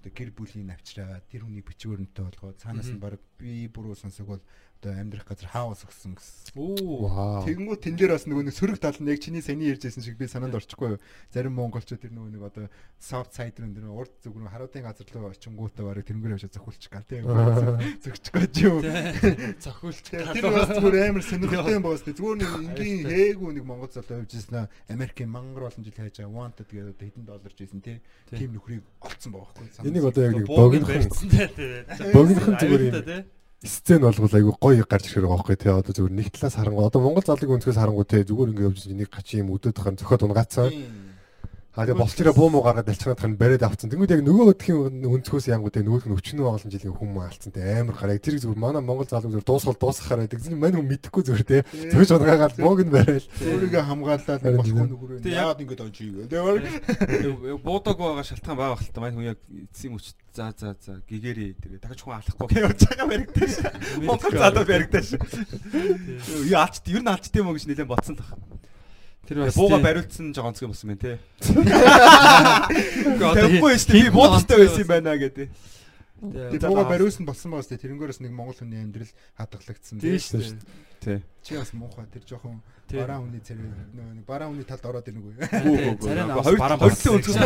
гэр бүлийн авчраа тэр хүний бичвэрнтэй болгоо цаанаас нь баг би бүрөө сонсог бол одоо амьдрах газар хаус өгсөн гэсэн. оо Вау. Тэгэнгүүт тэн дээр бас нөгөө нэг сөрөг тал нь яг чиний саний ярьжсэн шиг би санаанд орчихгүй юу. Зарим монголчууд тэр нөгөө нэг одоо soft side руу тэр урд зүг рүү харуудын газар руу очингуудаа барыг тэрнгээр явж зохиулчих гал тийм. Зөгчих гэж юу. цохиулч Тэр бас зүгээр амар сонирхолтой юм боос. Зүгээр нэг энгийн хээгүү нэг монгол залуу явж ирсэн аа. Америкийн мангар олон жил хайж байгаа wanted гэдэг одоо хэдэн доллар жийсэн тийм. Тим нөхрийг олцсон байгаа байхгүй. Энийг одоо яг нэг богино богинохон барьцсан тий богинохон зүгээр юм тий сцен болгол айгу гоё гарч ирэх байгаа байхгүй тий одоо зүгээр нэг талаас харангуй. Одоо Монгол залыг өнцгөөс харангуй тий зүгээр ингэ явж нэг гачин юм өдөөд хань зөхөд унгацсан А тэгээ болчроо буу муу гаргаад алчгаад хан бариад авцсан. Тэнгүүд яг нөгөө өдхийн өнцгөөс янгууд тэгээ нөгөөх нь өчнөө олон жилийн хүмүүс алдсан те амар гараа. Тэр зүгээр манай Монгол залуу зүгээр дуусгал дуусгахаар байдаг. Зөв мань хүн мэдэхгүй зүгээр те. Зөвж удаагаад бууг нь барайл. Өөрийгөө хамгаалаад болохгүй нүгүрээ. Яагаад ингэж онч юу. Тэгээ буудаг байгаа шалтгаан байгаа хэл та мань хүн яг эцсийн мөч за за за гэгэрээ тэгээ дахиж хүн алахгүй гэж байгаа баригдаж. Монгол залуу баригдаж. Юу алчт ер нь алчт юм уу гэж нэлээд бодсон тах. Тэр бас бууга бариулсан жоо онцгой болсон байна те. Тэгэхгүй шүү дээ. Би буудтай байсан юм байна гэдэг. Тэгээ бууга бариулсан болсон байгаас тэ тэрнгээрээс нэг монгол хүний амьдрал хадгалагдсан тийм шүү дээ. Тий. Чи бас муухай тэр жоохон бараа хүний царай нэг бараа хүний талд ороод ирнэг үү? Царай нь Хоёр хоёрын өнцгөөс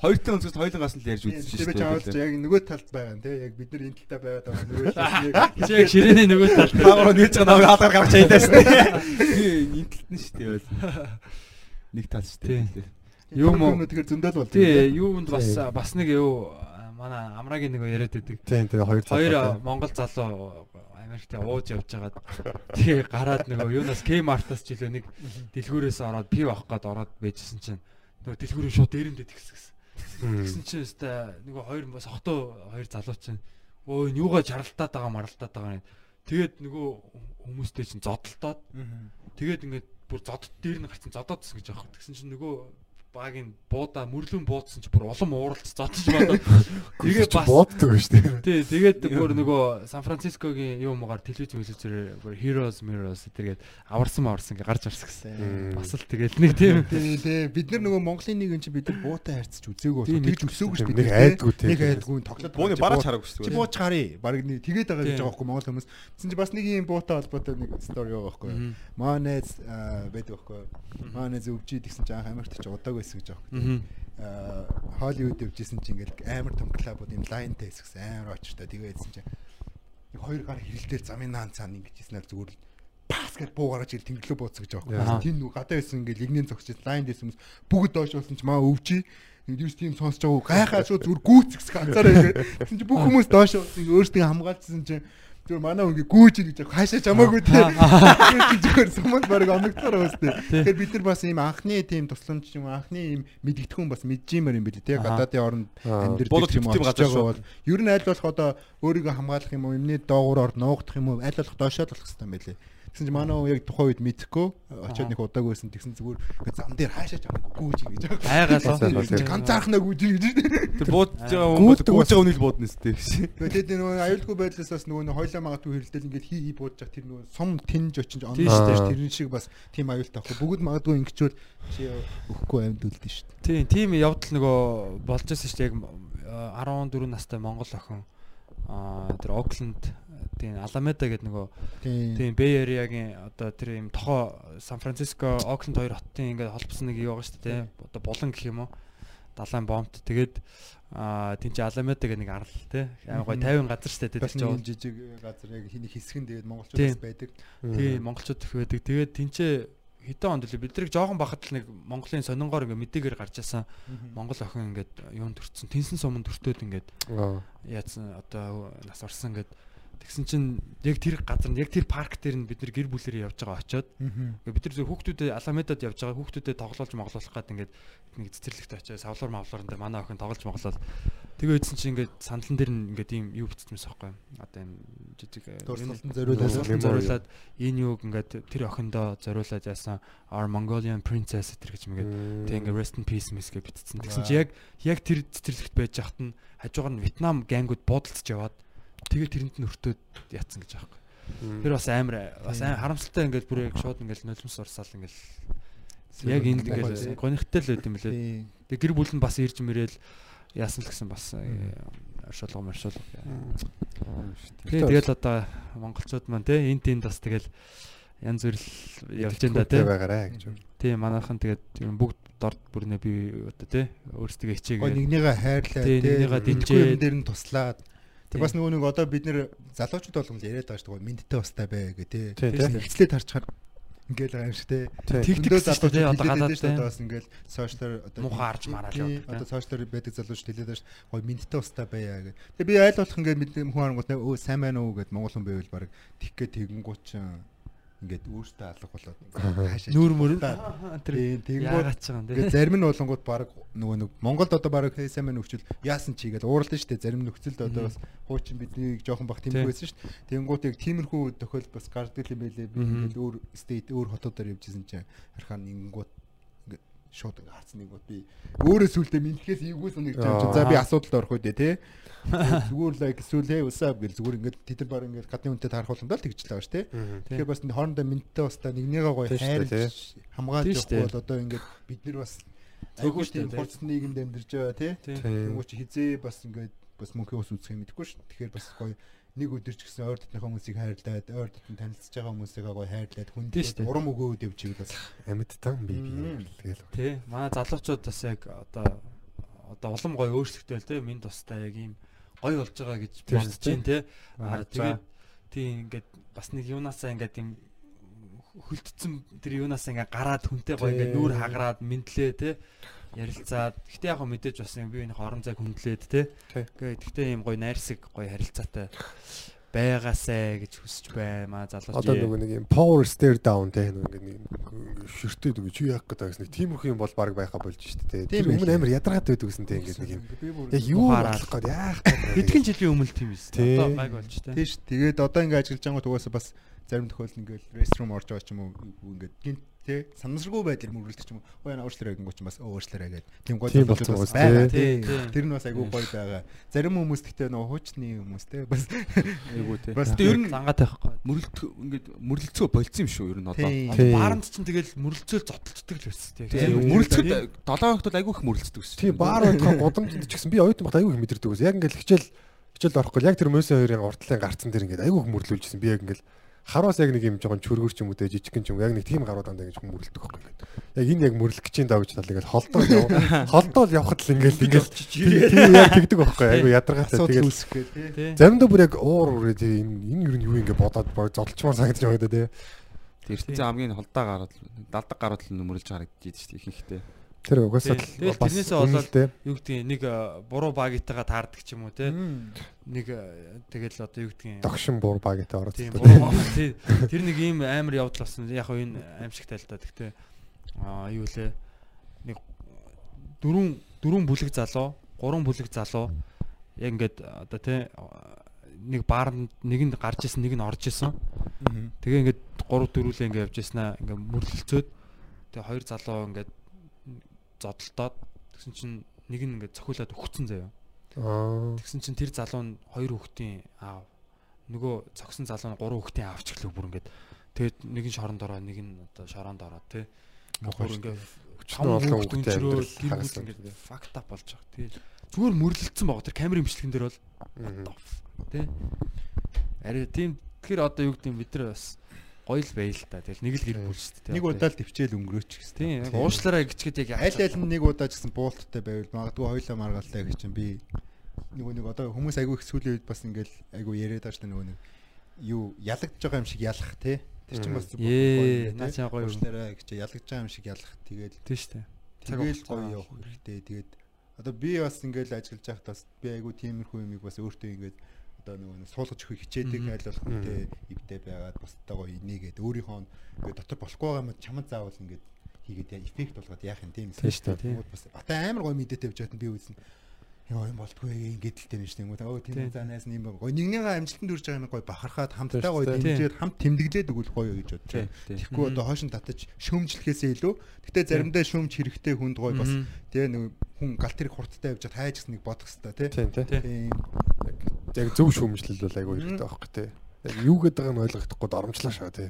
хоёрын өнцгөөс хоёулангаас нь л ярьж үзсэн шүү би чамд дээ. яг нөгөө талд байгаа юм тий. Яг бид нар энэ талдаа байгаад байгаа нөгөө талд. Чи яг ширээний нөгөө талд. Таагаар нээж байгаа намайг хаалгаар гаргаж хайдаас. Би энэ талд нь шүү дээ. Нэг тал шүү дээ. Юу мо- тэгэхээр зөндөл бол. Тий, юунд бас бас нэг юу манай амрагийн нэг яриад байдаг. Тийм тэгээ хоёр Хоёр Монгол залуу Америкт ууж явж байгаад тэгээ гараад нөгөө юунаас Kmart-аас ч илүү нэг дэлгүүрээс ороод пив авах гээд ороод байжсэн чинь нөгөө дэлгүүрийн шууд дээрэндээ тэгсгэсэн. Тэгсэн чинь өстой нөгөө хоёр сохтуу хоёр залуу чинь өө юугаа чаралтаад байгаа маралтаад байгаа юм. Тэгээд нөгөө хүмүүстэй чинь зодтолтоод тэгээд ингээд бүр зодод дээр нь гарсан зодоодсэн гэж аах. Тэгсэн чинь нөгөө багийн буудаа мөрлөн буудсан чи бүр улам ууралц зодож бодоод тэгээ бас бууддаг шүү дээ. Тий, тэгээд бүр нөгөө Сан Францискогийн юу муугаар телевиз телевизээр бүр Heroes Mirrors тэргээд аварсан аварсан гэж гарч ирсэн гэсэн. Бас л тэгээд нэг тийм Тий, тий. Бид нар нөгөө Монголын нэг юм чи бид нар буутай харьцаж үзээгүй Тийм, болох. Тэгж өсөөгүй шүү Нэг дээ. айдгүй тий. Нэг айдгүй тоглоод. Бууны бараач чи хараагүй шүү Чи дээ. бууч харъя. Бараг нэг тэгээд байгаа гэж байгаа байхгүй Монгол хүмүүс. Тэгсэн чи бас нэг юм буутай холбоотой нэг стори байгаа байхгүй. Манез байдаг байхгүй. Манез өвжид гэсэн чи анх Америкт чи удааг байсан гэж байхгүй. Аа Холливуд өвжсэн чи ингээл амар том клубууд юм лайнтай хэсгсэн амар очтой тэгээдсэн чи нэг хоёр гар хэрэлдээр замын наан цаана ингэж хийснээр зүгээр л пас гэж буу гаргаж ил тэнглөө бууцсан гэж байхгүй. Тийм нүг гадаа байсан ингээл игнэн зогсож лайн дэсэн хүмүүс бүгд доош болсон чи маа өвчий Юус тийм сонсож байгаа гайхаа шууд зүгээр гүйцэх ганцаараа ингээд тэгсэн чи бүх хүмүүс доош болсон. Өөрсдөө хамгаалцсан чи зүгээр манай хүн гүйж ийн гэж хаашаа чамаагүй тийм зүгээр суманд бараг оногдсоор өстэй тэгэхээр бид нар бас ийм анхны тийм тусламж юм анхны ийм мэдгэдэгхэн бас мэджимээр юм билээ тийм гадаадын оронд амьдрэх юм бол ер нь аль болох одоо өөрийгөө хамгаалах юм уу юмны доогуур орд нуугдах юм уу аль болох доошоо л болох хэрэгтэй юм байлээ Тэгсэн чи манай хүн яг тухайн үед мэдхгүй очиод нэг удааг байсан тэгсэн зүгээр ингээ зам дээр хаашаа чамаагүй гүйж ийн гэж айгаалаа. ганцаархнаа гүйж ийн гэж Тэр бууд байгаа гүйж байгаа үнийг буудна сте. Тэгээд нөгөө аюулгүй байдлаас бас нөгөө хойлоо магадгүй хэрэлдэл ингээд хий хий буудаж байгаа тэр нөгөө сум тэнж очиж дээ. тэрэн шиг бас тийм аюултай байхгүй бүгд магадгүй ингэчүүл чи өгөхгүй амьд үлдэн шүү дээ. Тийм, тийм явдал нөгөө болж байсан шүү дээ. Яг 14 настай Монгол охин аа тэр Окленд тийм Аламеда гэдэг нөгөө Тийм. Бэй Ариагийн одоо тэр юм тохоо Сан Франциско, Окленд хоёр хотын ингээд холбосон нэг юу байгаа шүү дээ. Одоо булан гэх юм уу? Далайн бомбт. Тэгээд аа тийм чи Аламеда гэдэг нэг арал тий. Амар гоё 50 газар шүү дээ. Тэр нэг чинь жижиг газар яг хиний хэсгэн тэгээд Тийм. монголчууд байдаг. Тийм монголчууд их байдаг. Тэгээд тэнцээ хэдэн онд лээ бид нарыг жоохон бахад л нэг Монголын сонингоор ингээ мэдээгээр гарч ясан Монгол охин ингээд юунд төрцөн тэнсэн суманд төртөөд ингээд яатсан одоо нас орсон ингээд тэгсэн чинь яг тэр газар нь яг тэр парк дээр нь бид нар гэр бүлэрээ явж байгаа Ингээ бид нар зөв хүүхдүүдэд Аламедад явж байгаа хүүхдүүдэд тоглоулж моглуулах гээд ингээд нэг цэцэрлэгт очиж савлуур мавлуур дээр манай охин тоглож моглол. Тэгээ үйдсэн чинь ингээд сандлан дээр нь ингээд ийм юу байсан байхгүй. Одоо юм жижиг э, зориулаад энэ юуг ингээд тэр охиндоо зориулаад яасан? Our Mongolian princess тэр гэж мэгээд тэг ингээд rest in peace мэс гэж бичсэн. Тэгсэн чи яг яг тэр цэцэрлэгт байж хахад нь хажуугаар нь Вьетнам гангууд буудалцж яваад тэгээ тэрэнд нь өртөөд яатсан гэж аахгүй Тэр бас амар бас амар харамсалтай ингээд бүр яг шууд ингээд нулимс урсаал ингээд яг энд ингээд гонхтой л байт юм лээ. Тийм. Тэг гэр бүл нь бас ирж мөрөөл яасан л гэсэн бас оршуулга маршуулга. Тэгээ тэгэл одоо монголчууд маань те энд тэнд бас тэгэл янз бүр явж энэ да те. байгаарэ гэж. Тийм манайхан тэгээд бүгд дорд бүрнээ би одоо те өөрсдөө хичээгээ. нэгнийгээ хайрлаа Тийм, нэгнийгээ дэмжээд. юм дээр нь туслаад Тэг бас нөгөө нэг одоо бид нэр залуучууд болгоно л яриад байгаа шүү дээ мэдтэй бастай бай гэ тий. Тийм, тийм. Хэцлээд харчаар ингээл байгаа юм шүү дээ. Тэг тэг Зөндөө гэсэн шүү дээ одоо гадаад те. бас ингээл сошиалар одоо Муухай харж мараад тий, явдаг, Одоо сошиалар байдаг залуучууд хэлээд байгаа шүү. Гой мэдтэй бастай байя гэ. Тэг би айл болох ингээд мэд хүн харангуут өө сайн байна уу гэд монгол хүн байвал баг тих гэ тэгэнгүүт чинь ингээд өөртөө алга болоод хаашаа Нүүр мөр. тэгэнгүүт яагаад ч юм ингээд зарим нь болонгууд баг нөгөө нэг Монголд одоо баг хэсэмэн нөхцөл яасан чи гэдэг ууралдаа штэ. Зарим нөхцөлд одоо бас хуучин биднийг жоохон бах тэмдэг байсан штэ. Тэгэнгүүт яг тиймэрхүү тохиол бас гардаг юм байлээ. Би ингээд өөр стейт өөр хотуудаар явжсэн чинь. Харахаар нэгнгүүт шууд ингээд харсан нэгнгүүт би өөрөө сүултээ мэдхээс эвгүй санагдаж байгаа за би асуудалд орох үү те зүгээр л эсвэл усаа гэл зүгээр ингээд тэд нар баг ингээд гадны үнтэй боломжтой л тэгж л байгаа ш тэ. Тэгэхээр бас хоорондоо мэдтэй бас та нэгнийгээ гоё Тийм шүү дээ, хайрлж хамгаалж явах бол одоо ингээд бид нар бас айгүй тийм тий. хурц нийгэмд амьдарч байгаа. Тийм. Тэнгуү чи хизээ бас ингээд бас мөнхийн ус үзэх юм мэдэхгүй ш. Тэгэхээр бас гоё нэг өдөр ч гэсэн ойр дотны хүмүүсийг хайрлаад, ойр дотн танилцж байгаа хүмүүсийг гоё хайрлаад, Тийм шүү хүндлээд дээ. урам өгөөд явж ивэл бас амьдтан би би Мм. тэгэл. Тий. Манай залуучууд бас яг одоо одоо улам гоё өөрсдөлтэй л те минь тустай яг ийм гоё болж байгаа гэж бодож байна те. Аа, Аа тэгээд тийм ингээд бас нэг юунаасаа ингээд юм хөлтцэн тэр юунаасаа ингээд гараад хүнтэй гоё ингээд Тий. нүүр хагараад мэдлээ те ярилцаад гэтээ яг мэдээж бас юм би энэ хорон цаг хүндлээд те. Тэгээд гэтээ юм гоё найрсаг гоё харилцаатай байгаасай гэж хүсэж байна маа залууч Одоо нөгөө нэг юм power stare down те нөгөө нэг нэг ширтээд үгүй чи яах гэдэг гэсэн нэг тиймэрхүү юм бол баг байха болж штэ те. Тэр Тийм өмнө амар ядаргаад байдаг гэсэн те ингээд нэг юм. Яг юу болох гээд яах гээд. хэдхэн жилийн өмнө тийм байсан одоо гайг болж те. Тийш тэгээд одоо ингээд ажиллаж байгаа тугаасаа бас зарим тохиолдолд ингээд restroom орж байгаа ч юм уу ингээд гинт тий санамсаргүй байдлаар ч юм уу гой өөрчлөрэй гингүү ч бас өөрчлөрэй гэдэг тийм гой Тийм тохиолдол болсон бас байгаа тий. тий Тий. тэр нь бас айгүй гой байгаа зарим хүмүүс гэхдээ нөгөө хуучны хүмүүс тий бас Айгуу те. бас ер нь зангаа тавихгүй мөрлөлт ингээд мөрлөлцөө болцсон юм шүү ер нь одоо. тий Тий. Бааранд чинь тэгэл мөрөлцөөл зодтолцдог л байсан тийм. Тийм. Мөрлөлцөд 7 хоногт айгуу их мөрлөлцдөг шүү. Тийм баар бодоход гудамжинд ч гэсэн би оюутан багт айгүй их мэдэрдэг ус. Яг ингээд хичээл хичээл орохгүй яг тэр мөсөн хоёрын уртлын гарцсан дээр ингээд айгүй их мөрлүүлжсэн. Би яг ингээд хараас яг нэг юм жоохон чөргөр ч юм уу те жижигхэн ч юм яг нэг тийм гарууд андаа хүн мөрлөдөг байхгүй ингээд. Яг энэ яг мөрлөх гэж даа гэж тал ингээд холдоо яв. Холдоо л явхад л ингээд ингээд тийм яг тэгдэг байхгүй айгүй ядаргаатай тэгээд заримдаа бүр яг уур урээ тийм энэ юу юу ингээд бодоод зодолчмоор санагдаж байгаа даа те. Тэртээ хамгийн холдоо гараад далдаг гарууд л нөмөрлж харагдаж шүү дээ ихэнхдээ. Тэр угаасаа Тий. Тэгэл тэрнээсээ болоод те. юу гэдгийг нэг э, буруу багитайгаа таардаг ч юм уу те. Нэг э, тэгэл одоо юу гэдгийг Догшин буур багтай ороод. Тийм буруу. Тэр нэг ийм амар явдал болсон. Яг хөө энэ аимшигтай л да. Гэхдээ аа юу лээ. Нэг дөрвөн дөрвөн бүлэг залуу, гурван бүлэг залуу яг ингээд одоо тий нэг баарнд нэг нь гарч исэн, нэг нь орж исэн. Тэгээ ингээд 3 4үлээ ингээд явж яснаа ингээд мөрлөлцөөд тэгээ хоёр залуу ингээд зодолтоод тэгсэн чинь нэг нь ингээд цохиулаад өгцөн заяа. Аа. Тэгсэн чинь тэр залуу нь хоёр хүүхдийн аав. Нөгөө цогсон залуу нь гурван хүүхдийн аавч гэлөө бүр ингээд тэгээд нэг нь шоронд ороо, нэг нь одоо шоронд ороо тий. Бүр ингээд Өчнөө олон амьдрал амьдрал гэр бүл ингээд факт ап болж байгаа. Тий. Зүгээр мөрлөлдсөн байгаа. Тэр камерын бичлэгэн дээр бол тий. Ари тийм тэгэхээр одоо юу гэдэг юм бид нар бас гоё л байл та. Тэгэл нэг л гэр бүл шүү дээ. нэг удаа л төвчээл өнгөрөөч гэсэн тийм яг уушлаараа гिचгэд яг аль аль нь нэг удаа гэсэн буулттай байвал магадгүй хоёлаа маргалтай гэж чинь би нөгөө нэг одоо хүмүүс айгүй их сүүлийн үед бас ингээл айгүй яриад байгаа шүү дээ нөгөө нэг юу ялагдж байгаа юм шиг ялах те тэр чинь бас Ээ, гоё наа чаа гоё юм. уушлаараа гэж ялагдж байгаа юм шиг ялах тэгээд тийм шүү дээ. Тэгэл гоё явах хэрэгтэй. Тэгээд одоо би бас ингээл ажиллаж байхад бас би айгүй тиймэрхүү юмыг бас өөртөө ингээд одоо нөгөө суулгаж өгөх хичээдэг айл болох үнтэй ивдээ байгаад гоё инээгээд өөрийнхөө ингээд дотор болохгүй байгаа юм чамд заавал ингээд хийгээд яа эффект болгоод яах юм тийм Тийм. Тийм. бас одоо амар гоё мэдээтэй явж байгаад би үзэн Яа юм болтгүй ингээд л тийм шүү дээ. Өө тийм Тийм. заанаас юм гоё. Нэгнийгээ амжилтанд хүрж байгаа юм гоё бахархаад хамтдаа Тийм дээ. дэмжиж хамт тэмдэглээд өгвөл гоё гэж бодож байна. Тэгэхгүй одоо хойшин татаж шөөмжлөхээсээ илүү. Гэтэ заримдаа шөөмж хэрэгтэй хүнд гоё бас тэгээ нэг хүн галт тэрэг хурдтай явж хайж гэсэн нэг бодох хэвээр тий. Тийм тий. Тийм. Яг зөв шүүмжлэл бол айгүй хэрэгтэй байхгүй тий. Яг юу гэдэг юм ойлгохдохгүй доромжлаа шаа тий.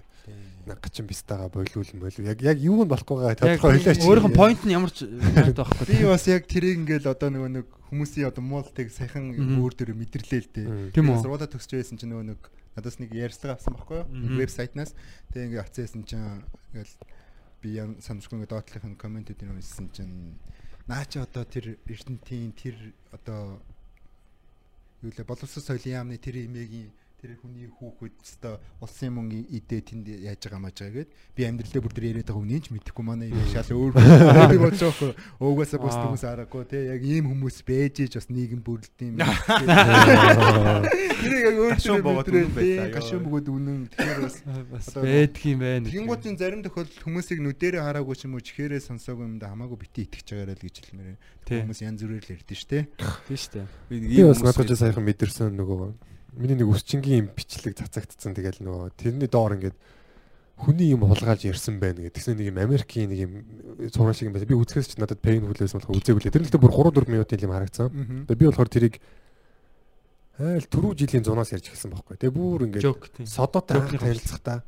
Нэг гачин бистагаа болиул болиул яг яг юу нь болохгүй байгаа Яг тодорхой ойлаач. өөрийнх нь point нь ямар ч байхгүй. Би бас яг тэрийг ингээл одоо нөгөө нэг хүмүүсийн одоо муултыг сайхан Мгм. өөр дөр мэдэрлээ л дээ. Мм. Тийм үү? Сургуулаа төгсөж байсан чинь нөгөө нэг надаас нэг ярьцлага авсан байхгүй юу? Вебсайтнаас. Тэгээ ингээ авцсан чинь ингээл би ян санамсргүй доотлохын комментүүд юм хэлсэн чинь наа чи одоо тэр Эрдэнтийн тэр одоо юу лээ боловсрол соёлын яамны тэр имэгийн тэр хүний хүүхэд өстө улсын мөнгө идээ тэнд яаж байгаа маж байгаа гэд би амьдралдаа бүр тэр яриад байгаа хүнийг ч мэдэхгүй манай юм шал өөр би бодож байгаа хгүй уугаасаа бус хүмүүс аргагүй те яг ийм хүмүүс байж иж бас нийгэм бүрлд юм тэр яг өөр Гашуун богоод үнэн байлаа, ёо. гашуун бөгөөд үнэн тэгэхээр бас байдг юм байна. Тэнгуутын зарим тохиолдолд хүмүүсийг нүдэрээ хараагүй ч юм уу чихээрээ сонсоогүй юм да хамаагүй бити итгэж байгаарай л гэж хэлмээр. Хүмүүс янз бүрээр л ярьдэн штэ. Тийм дээ. Би нэг Би ийм бас хүмүүс надад ч саяхан мэдэрсэн нөгөө миний нэг өсчингийн бичлэг цацагдсан тэгэл нөгөө тэрний доор ингээд хүний юм хулгайлж ярьсан байна гэдэг. Тэгсэн нэг юм Америкийн нэг юм зураг шиг юм байна. Би үзэхээс ч надад pain хүлээс болох үзээгүй лээ. Тэр нь гэхдээ бүр 3 4 минутын юм харагдсан. Тэгээ би болохоор тэрийг айл түрүү жилийн зунаас ярьж эхэлсэн байхгүй. Тэгээ бүр ингээд содоотой анх танилцахдаа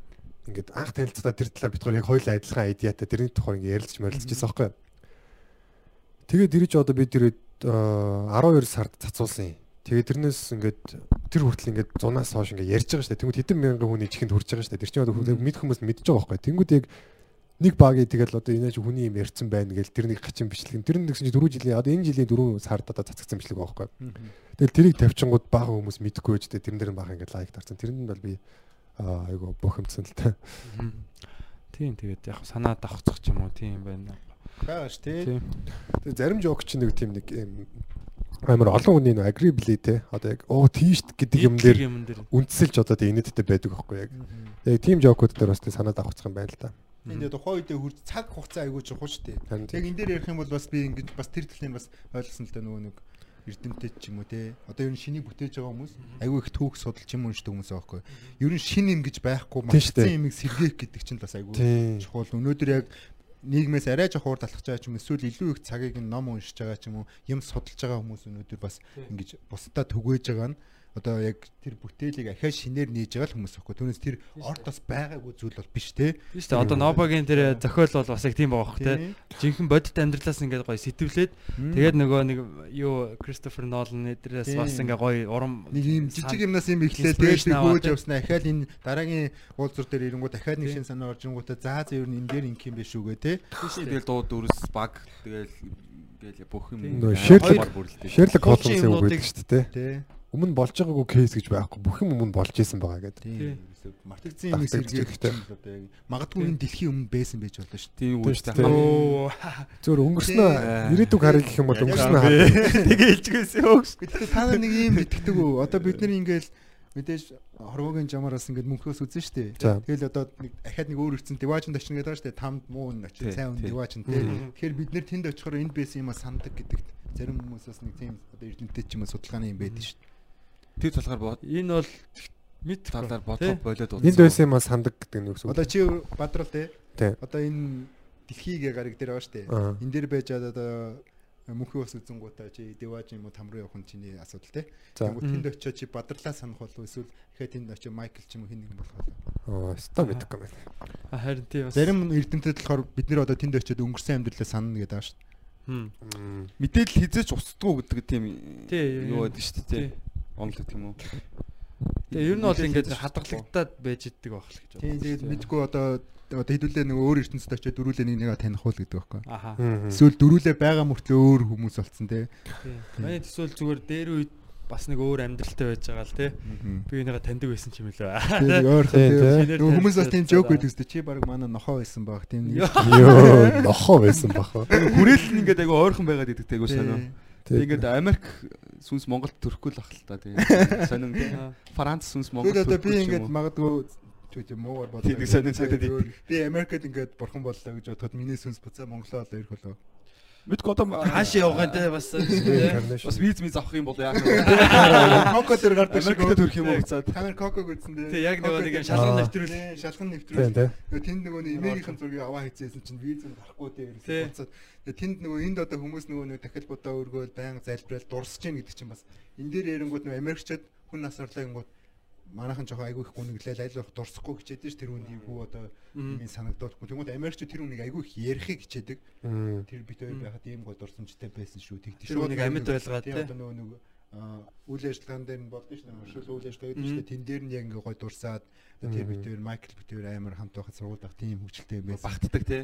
ингээд анх танилцахдаа тэр талаар бид хоёр яг хоёул адилхан айдиатай тэрний тухай ингээд ярилцж морилцчихсан байхгүй. Тэгээд тэр чи одоо би тэр 12 сард цацуулсан юм. Тэгээд тэрнээс ингээд тэр хүртэл ингээд зунаас хойш ингээд ярьж байгаа шүү дээ. Тэнгүүд хэдэн мянган хүний чихэнд хүрж байгаа шүү дээ. Тэр чинь одоо мэдэх хүмүүс мэдж байгаа байхгүй. Тэнгүүд яг нэг багийн тэгэл одоо энэ ч хүний юм ярьсан байна гэл тэр нэг хачин бичлэг. Тэр нь гэсэн чинь 4 жилийн одоо энэ жилийн 4 сард одоо цацгдсан бичлэг байхгүй. Тэгэл тэрийг тавьчингууд бага хүмүүс мэдгүй байж дээ. Тэрэн дээр бага ингээд лайк дарсан. Тэрэнд нь бол би аа айгу бохомцсон л та. Тийм тэгээд яг санаа давхцах ч юм уу тийм байна. Байгаа ш тий. Тийм. Тэгээ зарим жок чинь нэг тийм нэг юм амар олон хүний нэг agree те. Одоо яг оо тийшт гэдэг юм дээр юм үндсэлж одоо тэг инээдтэй байдаг байхгүй яг. Яг тийм жокууд дээр бас тэг санаа давхцах юм байна л да. Энд тухайн үедээ хурц цаг хугацаа айгүй чухал шүү дээ. Яг энэ дээр ярих юм бол бас би ингэж бас тэр талын бас ойлгосон л да нөгөө нэг эрдэмтэд ч юм уу те. Одоо ер нь шинийг бүтээж байгаа хүмүүс айгүй их түүх судалж юм уншдаг хүмүүс байхгүй. Ер нь шин юм гэж байхгүй мартсан юмыг сэргээх гэдэг чинь бас айгүй чухал. Өнөөдөр яг нийгмээс арай жоох уур талхаж байгаа ч юм эсвэл илүү их цагийг нь ном уншиж байгаа ч юм уу юм судалж байгаа хүмүүс өнөөдөр бас ингэж бусдаа түгээж байгаа нь одоо яг тэр бүтээлийг ахаа шинээр нээж байгаа л хүмүүс байхгүй. Түүнээс тэр ортос байгаагүй зүйл бол биш те. Шүү дээ. Одоо Нобагийн тэр зохиол бол бас яг тийм байгаа хөх те. Жинхэнэ бодит амьдралаас ингээд гоё сэтвлээд тэгээд нөгөө нэг юу Кристофер Нолан эдрээс бас ингээд гоё урам нэг юм жижиг юмнаас юм эхлээл тэгээд хөөж те. явснаа ахаал энэ дараагийн уулзур дээр ирэнгүүт дахиад нэг шин санаа орж ирэнгүүтээ заа заа ер нь энэ дээр инх юм биш үгээ те. Тэгэл дуу дүрс баг тэгэл тэгэл бүх юм. Хуучин Holmes-ийн үг юмнуудыг- байдаг шүү дээ. Тэ. Өмнө болж байгаагүй кейс гэж байхгүй. Бүх юм өмнө болж исэн байгаа гэдэг. Тийм. Мартагдсан юм л одоо яг магадгүй энэ дэлхийн өмнө байсан байж болно шүү. Тийм үү. Зөвөр өнгөрснөө ирээдүг харъя гэх юм бол өнгөрснөө яг хар. Тэгээ хэлчихсэн өөгш. Гэхдээ та нар нэг юм итгэдэг үү? Одоо бид нар ингээл мэдээж хорвогийн жамараас ингээд мөнхөөс үзэн штэ. Тэгэл одоо нэг ахаад нэг өөр өрцөн диважинд очно гэдэг штэ. Тамд муу Тий, сайн үн тий. диважинд тий. Тэгэхээр бид нэр тэнд очихоор энд байсан юм а сандаг гэдэгт зарим хүмүүс бас нэг тийм одоо эрдэмтэд ч юм уу судалгааны юм байдаг штэ. Тэр талаар бод Энэ бол мэд талаар бодлого болоод Энд байсан юм а сандаг гэдэг нь юу гэсэн үг. Одоо чи бадрал тий. Одоо энэ дэлхийг гараг дээр байгаа штэ. Аа. Энд дээр байж одоо мөнхийн ус үзэнгуудаа чи диваж юм уу там руу явах нь чиний асуудал тий. Тэнгүү тэнд очиод чи бадралаа санах болов эсвэл дахиад тэнд очиод Майкл ч юм уу хин нэг юм болох болов. Аа, ста мэдхгүй байна. харин тий бас Зарим эрдэмтэд болохоор бид нэр одоо тэнд очиод өнгөрсөн амьдралаа санана гэдэг шүү. Мм. мэдээлэл хизээч устдгүй гэдэг тийм Тий, юу юм. байдаг шүү дээ. Тий. Онл гэх юм уу? Тэгээ ер нь бол ингээд хийж хадгалагдаад байж иддэг байх л гэж дээ. Тийм тэгээд мэдгүй одоо одоо хэдүүлээ нөгөө өөр ертөнцид очиод дөрүүлээ нэг нэгэ таних уу гэдэг байхгүй. Аха. Мм. Эсвэл дөрүүлээ байгаа мөртлөө өөр хүмүүс болцсон те. Тий. Манай төсөөл зүгээр дээр үед бас нэг өөр амьдралтай байж байгаа л тий. Би энийгээ таньдаг байсан ч юм лээ. Тэгээд ойрхон Тийм, те. тийм. Нөгөө хүмүүс бас тийм жоок байдаг үстэй чи баг манай нохоо байсан баг тийм нэг. Йоо, нохоо байсан баха. Хүрээлэл нь ингээд айгу ойрхон байгаад идэг тэйгүү сонио. Тийм. Тэг ингээд Америк сүнс Монголд төрөхгүй л ах л та тийм. Сонин Франц сүнс Монгол Тэгээд одоо би төрөхгүй юм ингээд магадгүй ч юм муугар бодлоо. Тийм, сонин санагдаад Би Америкт ингээд бурхан боллоо гэж бодоход миний сүнс буцаа Монголоо олоо ирэх болоо. Мэдгүй одоо Хааш явах энэ бас бас виз миз авах юм бол яах вэ? Коко дээр гардаг шиг Америкт төрөх юм уу буцаад. Та нар коког үзсэн дээ. Тий, яг нөгөө нэг юм шалган нэвтрүүл. Шалган нэвтрүүл. тэнд нөгөө нэг эмээгийнхэн зургийг аваа хийцээсэн чинь виз нь гарахгүй дээ. Буцаад тэгээ тэнд нөгөө энд одоо хүмүүс нөгөө нэг дахил бодоо өргөөл баян залбирал дурсаж гин гэдэг чинь бас энэ дээр ярингууд нөгөө Америкчууд хүн насварлаа гингууд манайхан жоохон айгүй их гүнэглэл аль болох дурсахгүй хичээдэг ш тэр үнд юу одоо юм санагдуулахгүй. Тэгмүүд Америкчууд тэр үнийг айгүй их ярихыг хичээдэг. Тэр бит хоёр байхад ийм гоо дурсамжтай байсан шүү тэгдэг Тэр үнийг амьд байлгаад, тий тий. одоо нөгөө нэг аа үйл ажиллагаан дээр нь болдсон шүү дээ. Шүүл үйл ажиллагаа гэдэг дээ. Тэн дээр нь яг ингээ гой дурсаад тэр битээр Майкл битээр амар хамт байхад сургууль авах тийм хөвчлөлтэй юм байсан. Багтдаг те.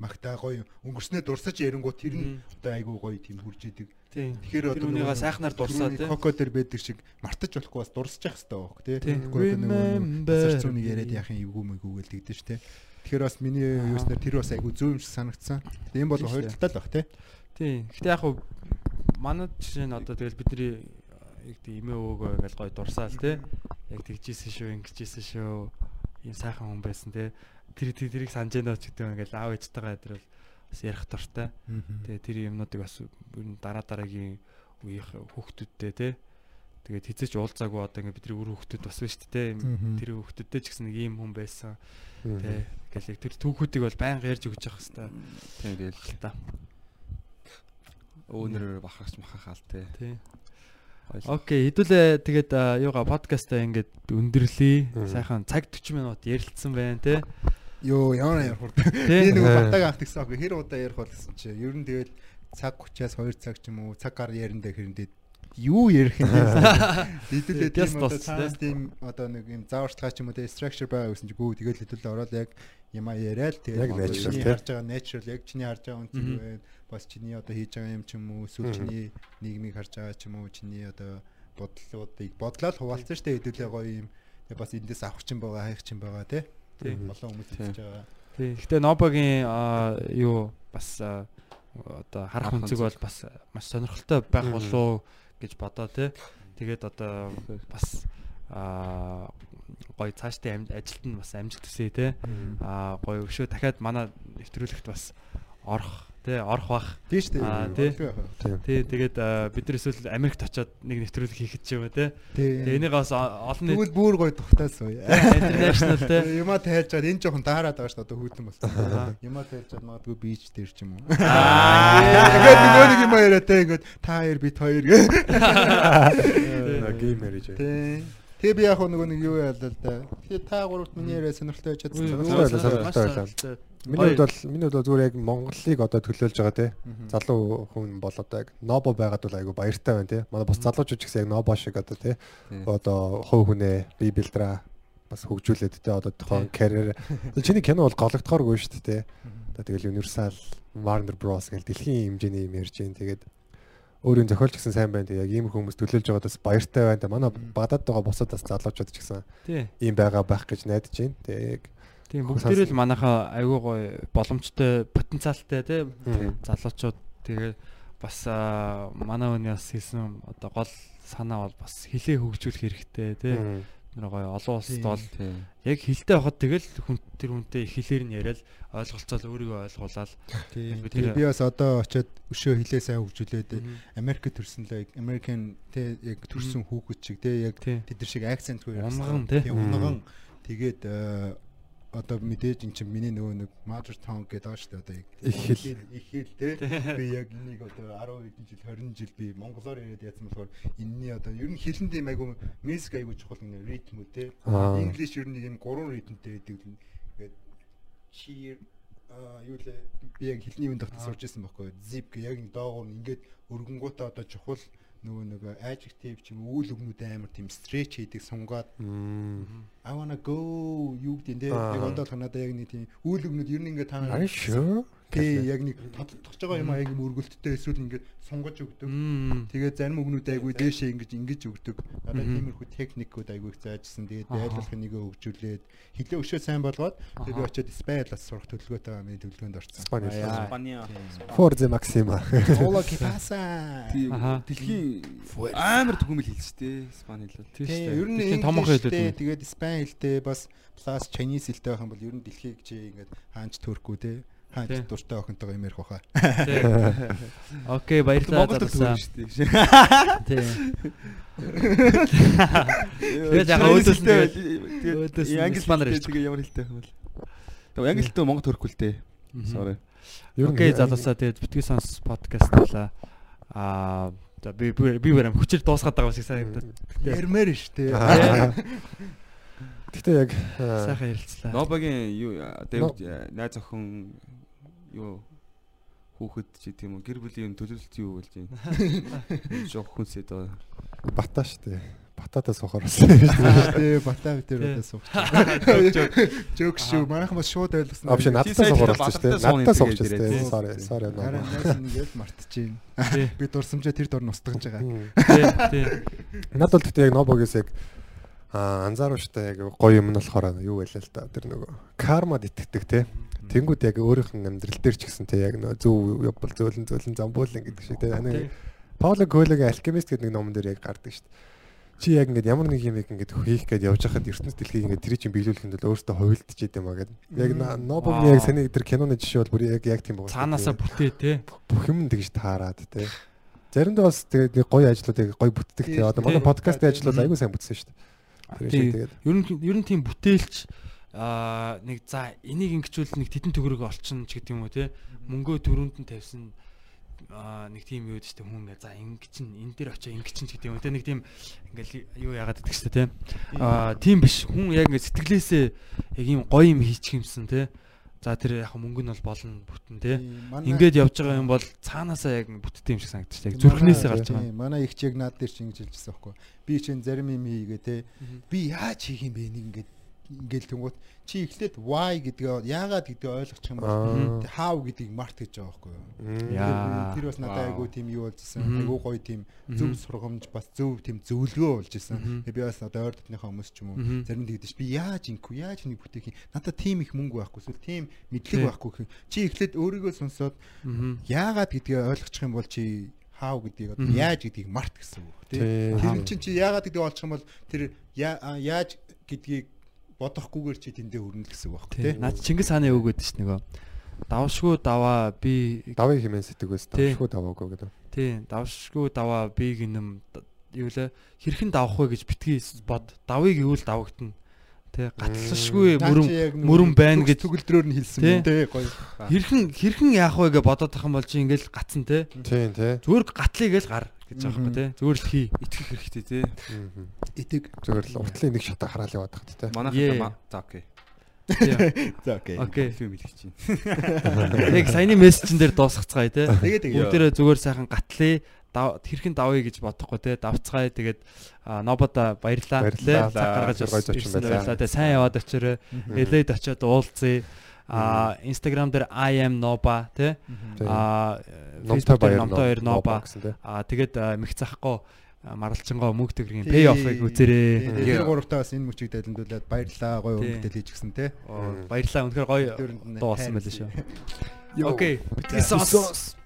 Магтаа гоё өнгөрснөө дурсаж эренгуут тэр нь одоо айгүй гоё тийм хурж идэг. Тэгэхээр одоо Түүнийгээ сайхнаар дурсаа тий. Коко дээр байдаг шиг мартаж болохгүй бас дурсаж явах хэрэгтэй байхгүй тий. Тэгэхгүй одоо Remember. сарцууны яриад яхин эвгүй мэгүү гэл тэгдэж тий. Тэгэхээр бас миний юуснаар тэр бас айгүй зөв юм шиг санагдсан. Тэгээ энэ бол хоёр талтай л баг тий. Тийм. Гэтэ яг хуу манай жишээ нь одоо тэгэл бидний яг тийм имээ өвөөгөө ингээл гоё дурсаал те. Яг тэгжсэн шүү, ингэжсэн шүү. Ийм сайхан хүн байсан те. Тэр тэр- тэрийг санаж байна ч гэдэг ингээл аав ээжтэйгээ тэр бол бас ярих дуртай. Тэгээ тэр юмнуудыг бас ер нь дараа дараагийн үеийн хүүхдүүдтэй те. Тэгээд хизээч уулзаагүй одоо ингээд бидний үр хүүхдүүд бас байна шүү дээ. Тэр хүүхдүүдтэй ч гэсэн нэг ийм хүн байсан. Тэ. Ингээл тэр түүхүүдийг бол байнга ярьж өгч явах хэрэгтэй Тийм гээл л та. Өөнөр бахарч махахаал те. Тий. Окей, хэдүүлээ тэгээд юугаа подкастаа ингээд өндөрлөе. Сайхан цаг 40 минут ярилцсан байна те. Йоо ямар ярих хурд. Би Э. батаг авах гэсэн аахгүй хэр удаа ярих бол гэсэн чи. Ер нь тэгэл цаг 30-аас 2 цаг ч юм уу цаг гар яриндаа хэрэндээ юу ярих юм бэ? Хэдүүлээ тийм одоо тийм одоо нэг юм зааварчилгаа ч юм уу те structure байгаа гэсэн чи гүү тэгэл хэдүүлээ ороод яг яма яриад Яг тэгээд natural, чиний те. харж байгаа natural яг чиний харж байгаа Мгм. байна. Бас чиний одоо хийж байгаа юм ч юм уу эсвэл чиний нийгмийг харж байгаа ч юм уу чиний одоо бодлуудыг бодлоод хуваалцсан штэ хэдүүлээ гоё юм. Тэгээ бас эндээс авах ч юм байгаа хайх ч юм байгаа те. Тийм. Олон хүмүүс Тийм. хийж байгаа. Тий. Гэтэ Нобагийн а, юу бас а, одоо харах үнцэг. бол бас маш сонирхолтой байх болов гэж бодоо те. Тэгээд одоо бас а гоё цаашдаа амж- ажилд нь бас амжилт хүсье те. А гоё өшөө дахиад манай нэвтрүүлэгт бас орох те орох бах. Тийм шүү дээ. Тий. тий. Тий тэгээд бид нар эсвэл Америкт очиод нэг нэвтрүүлэг хийхэд ч юм уу Тий. энийг бас олон нийт Тэгвэл бүр гоё тухтаасан уу. international те. Юма тайлж чад энэ жоохон даарад байгаа шүү дээ одоо хүйтэн болсон. Юма тайлж чад магадгүй бич дээр ч юм уу. Аа. Ингээд нөгөө нэг юм яриа те ингээд та хоёр бит хоёр гэ. Гейм мариж бай. Тий. Тэгээ би яг нөгөө нэг юу яалаа л да. Тэгээ та гуравт миний яриа сонирхолтой байж чадсан. Сонирхолтой байлаа. Миний хувьд бол миний хувьд зүгээр яг Монголыг одоо төлөөлж байгаа те. Залуу хүн бол одоо яг нобо байгаад бол айгу баяртай байна те. Манай бус залуучууд ч гэсэн яг нобо шиг одоо те. Одоо хов хүнээ би билдраа бас хөгжүүлээд те одоо тухайн карьер. Чиний кино бол гологдохооргүй шүү дээ те. Одоо тэгэл Universal Warner Bros гэл дэлхийн хэмжээний юм ярьж байна. Тэгээд өөрийн зохиолч гэсэн сайн байна. Яг ийм хүмүүс төлөөлж байгаадаас баяртай байна. Манай бадад байгаа бусад бас залуучууд ч гэсэн ийм байгаа байх гэж найдаж байна. Тэгээд яг Тийм бүгдээрээ л манайхаа айгүй гоё боломжтой потенциалтай тий залуучууд тэгээ бас манай хүний бас хийсэн одоо гол санаа бол бас хилээ хөгжүүлэх хэрэгтэй тий нэр гоё олон Тийм. бол яг хилтэй хахад тэгэл хүн тэр хүнтэй их хэлээр нь яриад ойлголцоол өөрийгөө ойлгуулаад Тийм. би бас одоо очиод өшөө хилээ сайн хөгжүүлээд. Америк төрсэн л American те яг төрсэн хүүхэд шиг те яг тий тэд нар шиг акцентгүй Унган, тий. Унган. Тэгээд одоо мэдээж эн чинь миний нөгөө нэг mother tongue гэдэг шүү дээ одоо Их хэл. их хэл те. Би яг энийг одоо 10 хэдэн жил 20 жил би монголоор яриад яасан болохоор энэний одоо ер нь хэлэнд юм айгу мьюзик айгу чухал нэг ритм үү те. Инглиш ер нь юм гурван ритмтэй байдаг. Л ингээд cheer юу лээ. Би яг хэлний үн дотор сурч ирсэн байхгүй. Zip гэ яг доогоор ингээд өргөнгүүтээ одоо чухал нөгөө нэг adjective ч юм үйл өгнүүд амар тийм stretch хийдэг сунгаад. I wanna go юу гэдэг Аа. яг ондоо танада яг нэг тийм үйл өгнүүд ер нь ингээд та Are you sure? Тий яг нэг тодлох байгаа юм аа яг юм өргөлттэй эсвэл ингээд сунгаж өгдөг Мм. Тэгээд зарим өгнүүд айгүй дээшээ ингэж ингэж өгдөг. Надад тиймэрхүү техникүүд айгүй их заажсан. Тэгээд Аха. айлуулах нэгэ хөгжүүлээд хилээ өшөө сайн болгоод тэгээд очиод Спайлаас сурах төлөвлөгөөтэй байгаа миний төлөвлөгөөнд орсон. Спани. Аяа. Спания. Forza Maxima. Кипаса. Тийм. Аха. Дэлхийн амар төгөөмөл хэлж штэ. Спани хэл. тий Тийм, шүү ер нь дээ томоохон English хэлүүд дээ, тэгээд Испани хэлтэй бас plus Chinese хэлтэй байх юм бол ер нь дэлхийг чи ингээд хаанч төрөхгүй те. Тийм. Хаанч дуртай охинтойгоо юм ярих баха. Тий. Окей баярлалаа Монгол залуусаа. төгөөмөл штэ. Тий. Тэгээд яг өөдөөс нь тэгээд- Тэгээд англи испанаар хэлтэй ярьж. тэгээ ямар хэлтэй юм бол. Тэгээ англи хэлтэй монгол төрөхгүй л дээ. Sorry. Окей залуусаа тэгээд битгий сонс подкаст болоо. Аа за би би би барам хүчээр дуусгаад байгаа шиг санагдаад. Ярмаар штэ. Аа. Гэтэ яг Сайхан ярилцлаа. Нобагийн юу Дэвид найз охин юу хүүхэд ч тийм үү гэр бүлийн төлөвлөлт юу болж байна. Жок хүнсээ доо Бата шүү дээ. Бататаа суухаар болсон юм шүү дээ. Тий, батаа бид удаа суух. Жок шүү. Манайхан бас шууд ойлгосон. А биш надтай суухаар болсон шүү дээ. Надтай суух шүү дээ. Тий. Sorry, sorry. Харин найс ингээл мартчихээн. Би дурсамжаа тэр дор нустгаж байгаа. Мм. Тий, тий. Над бол тэгтээ яг Нобогоос яг аа анзааруулжтай яг гоё юм нь болохоор юу байлаа л да. Тэр нөгөө кармад итгэдэг те. Тэнгүүд яг өөрийнх нь амьдрал дээр ч гэсэн те яг нөгөө зөв явбал зөөлөн зөөлөн замбуулан гэдэг шиг те. Тий. Пауло Коэлогийн Alchemist гэдэг нэг номон дээр яг гардаг шүү дээ. Чи яг ингээд ямар нэг юм ингээд хийх гээд явж байхад ертөнц дэлхийг ингээд тэр чинь биелүүлэхэд бол өөртөө хувилдчихэд юм а гэдэг. Яг Нобогийн яг саний тэр киноны жишээ бол бүр яг яг тийм байна. Цаанаасаа бүтээ тий. бүх юм тэгж таарад те. Заримдаа бас тэгээд нэг гоё ажлуудыг гоё бүтдэг те. Одоо манай подкастын ажлууд айгүй сайн бүтсэн шүү дээ. Тэгээд Ер нь ер нь тийм бүтээлч аа нэг за энийг ингэчүүл нэг тедэн төгрөг олчихно ч гэдэг юм уу те. Мөнгөө төрөнд нь тавьсан аа нэг тийм юу чинь хүн ингээ за ингэ чин энэ дээр очоо ингэ чин ч гэдэг юм те. Нэг тийм ингээл юу яагаад гэдэг чинь те. Аа тийм биш. Хүн яг ингээ сэтгэлээсээ яг ийм гоё юм хийчих юмсан те. За тэр яг мөнгө нь бол болно бүтэн те. Ингээд явж байгаа юм бол цаанаасаа яг бүттэй юм шиг санагдчих. Яг зүрхнээсээ гарч байгаа. Манай их чиг наад дээр чи ингэж хэлжсэн байхгүй. Би чинь зарим юм хийгээ те. Би яаж хийх юм бэ нэг ингэж ингээл тэнгуут чи эхлээд why гэдгээ яагаад гэдгээ ойлгочих юм бол how гэдгийг март гэж байгаа байхгүй юу. Яа. Тэр бас надад айгүй тийм юу болжсэн. Айгүй гоё тийм зөв сургамж бас зөв тийм зөвлөгөө болж Мгм. исэн. Тэгээ би бас одоо ойр дотныхаа хүмүүс ч юм уу зарим тэгдэж би яаж ингэв яаж нэг бүтээх юм. Надад тийм их мөнгө байхгүй эсвэл тийм Тий. мэдлэг байхгүй гэх. Чи эхлээд өөрийгөө сонсоод яагаад гэдгээ ойлгочих юм бол чи how гэдгийг одоо яаж гэдгийг март гэсэн үг тий. Тийм. Тэр чинь чи яагаад гэдгийг олчих юм бол тэр яаж гэдгийг бодохгүйгээр чи тэндээ л гэсэн үг байхгүй Тий. тий. Наад Чингис хааны үг гэдэг чинь нөгөө давшгүй даваа би давыг хэмээн сэтгэвээс Тий. давшгүй даваагүй гэдэг. тий давшгүй даваа би гинэм юу лээ хэрхэн давах вэ гэж битгий бод давыг юу л давагдана чи яг нөгөө мөрөм байна гэж төгөлдрөөр нь хэлсэн юм тий гоё. хэрхэн хэрхэн яах вэ гэж бодоод тах юм бол чи ингээл гацсан тий Тийм тий. зүгээр гатлыг л гар гэж байгаа юм тий зүгээр л хий итгэх хэрэгтэй тий. Итэг. Зүгээр л уртлын нэг шатаа хараал яваад тахт тий. Манайх за окей. За окей. окей Фильм хэлэх чинь. яг саяны мессежн дээр дуусгацгаая тий Тэгээ тэгээ. Бүгдээрээ зүгээр сайхан гатлаа хэрхэн давъя гэж бодохгүй те давцгаая тэгээд нобода баярлаа Баярлалаа. цаг гаргаж ирсэн байлаа. те сайн яваад очироо элейд очиод уулзъя а инстаграм дээр i am noba те Тийм. а Facebook дээр номтой хоёр noba тий. а тэгээд мэх цахгүй а, маралчингоо мөнгө төгрөгийн Тий. pay off-ыг үзээрэй. Тэгээ тэр гуравтаа бас энэ мөчийг дэлгүүлээд баярлаа гоё Тий. өргөдөл хийчихсэн тий. Оо, баярлалаа. Үнэхээр гоё дуу болсон байлаа шүү окей. Битгий сонс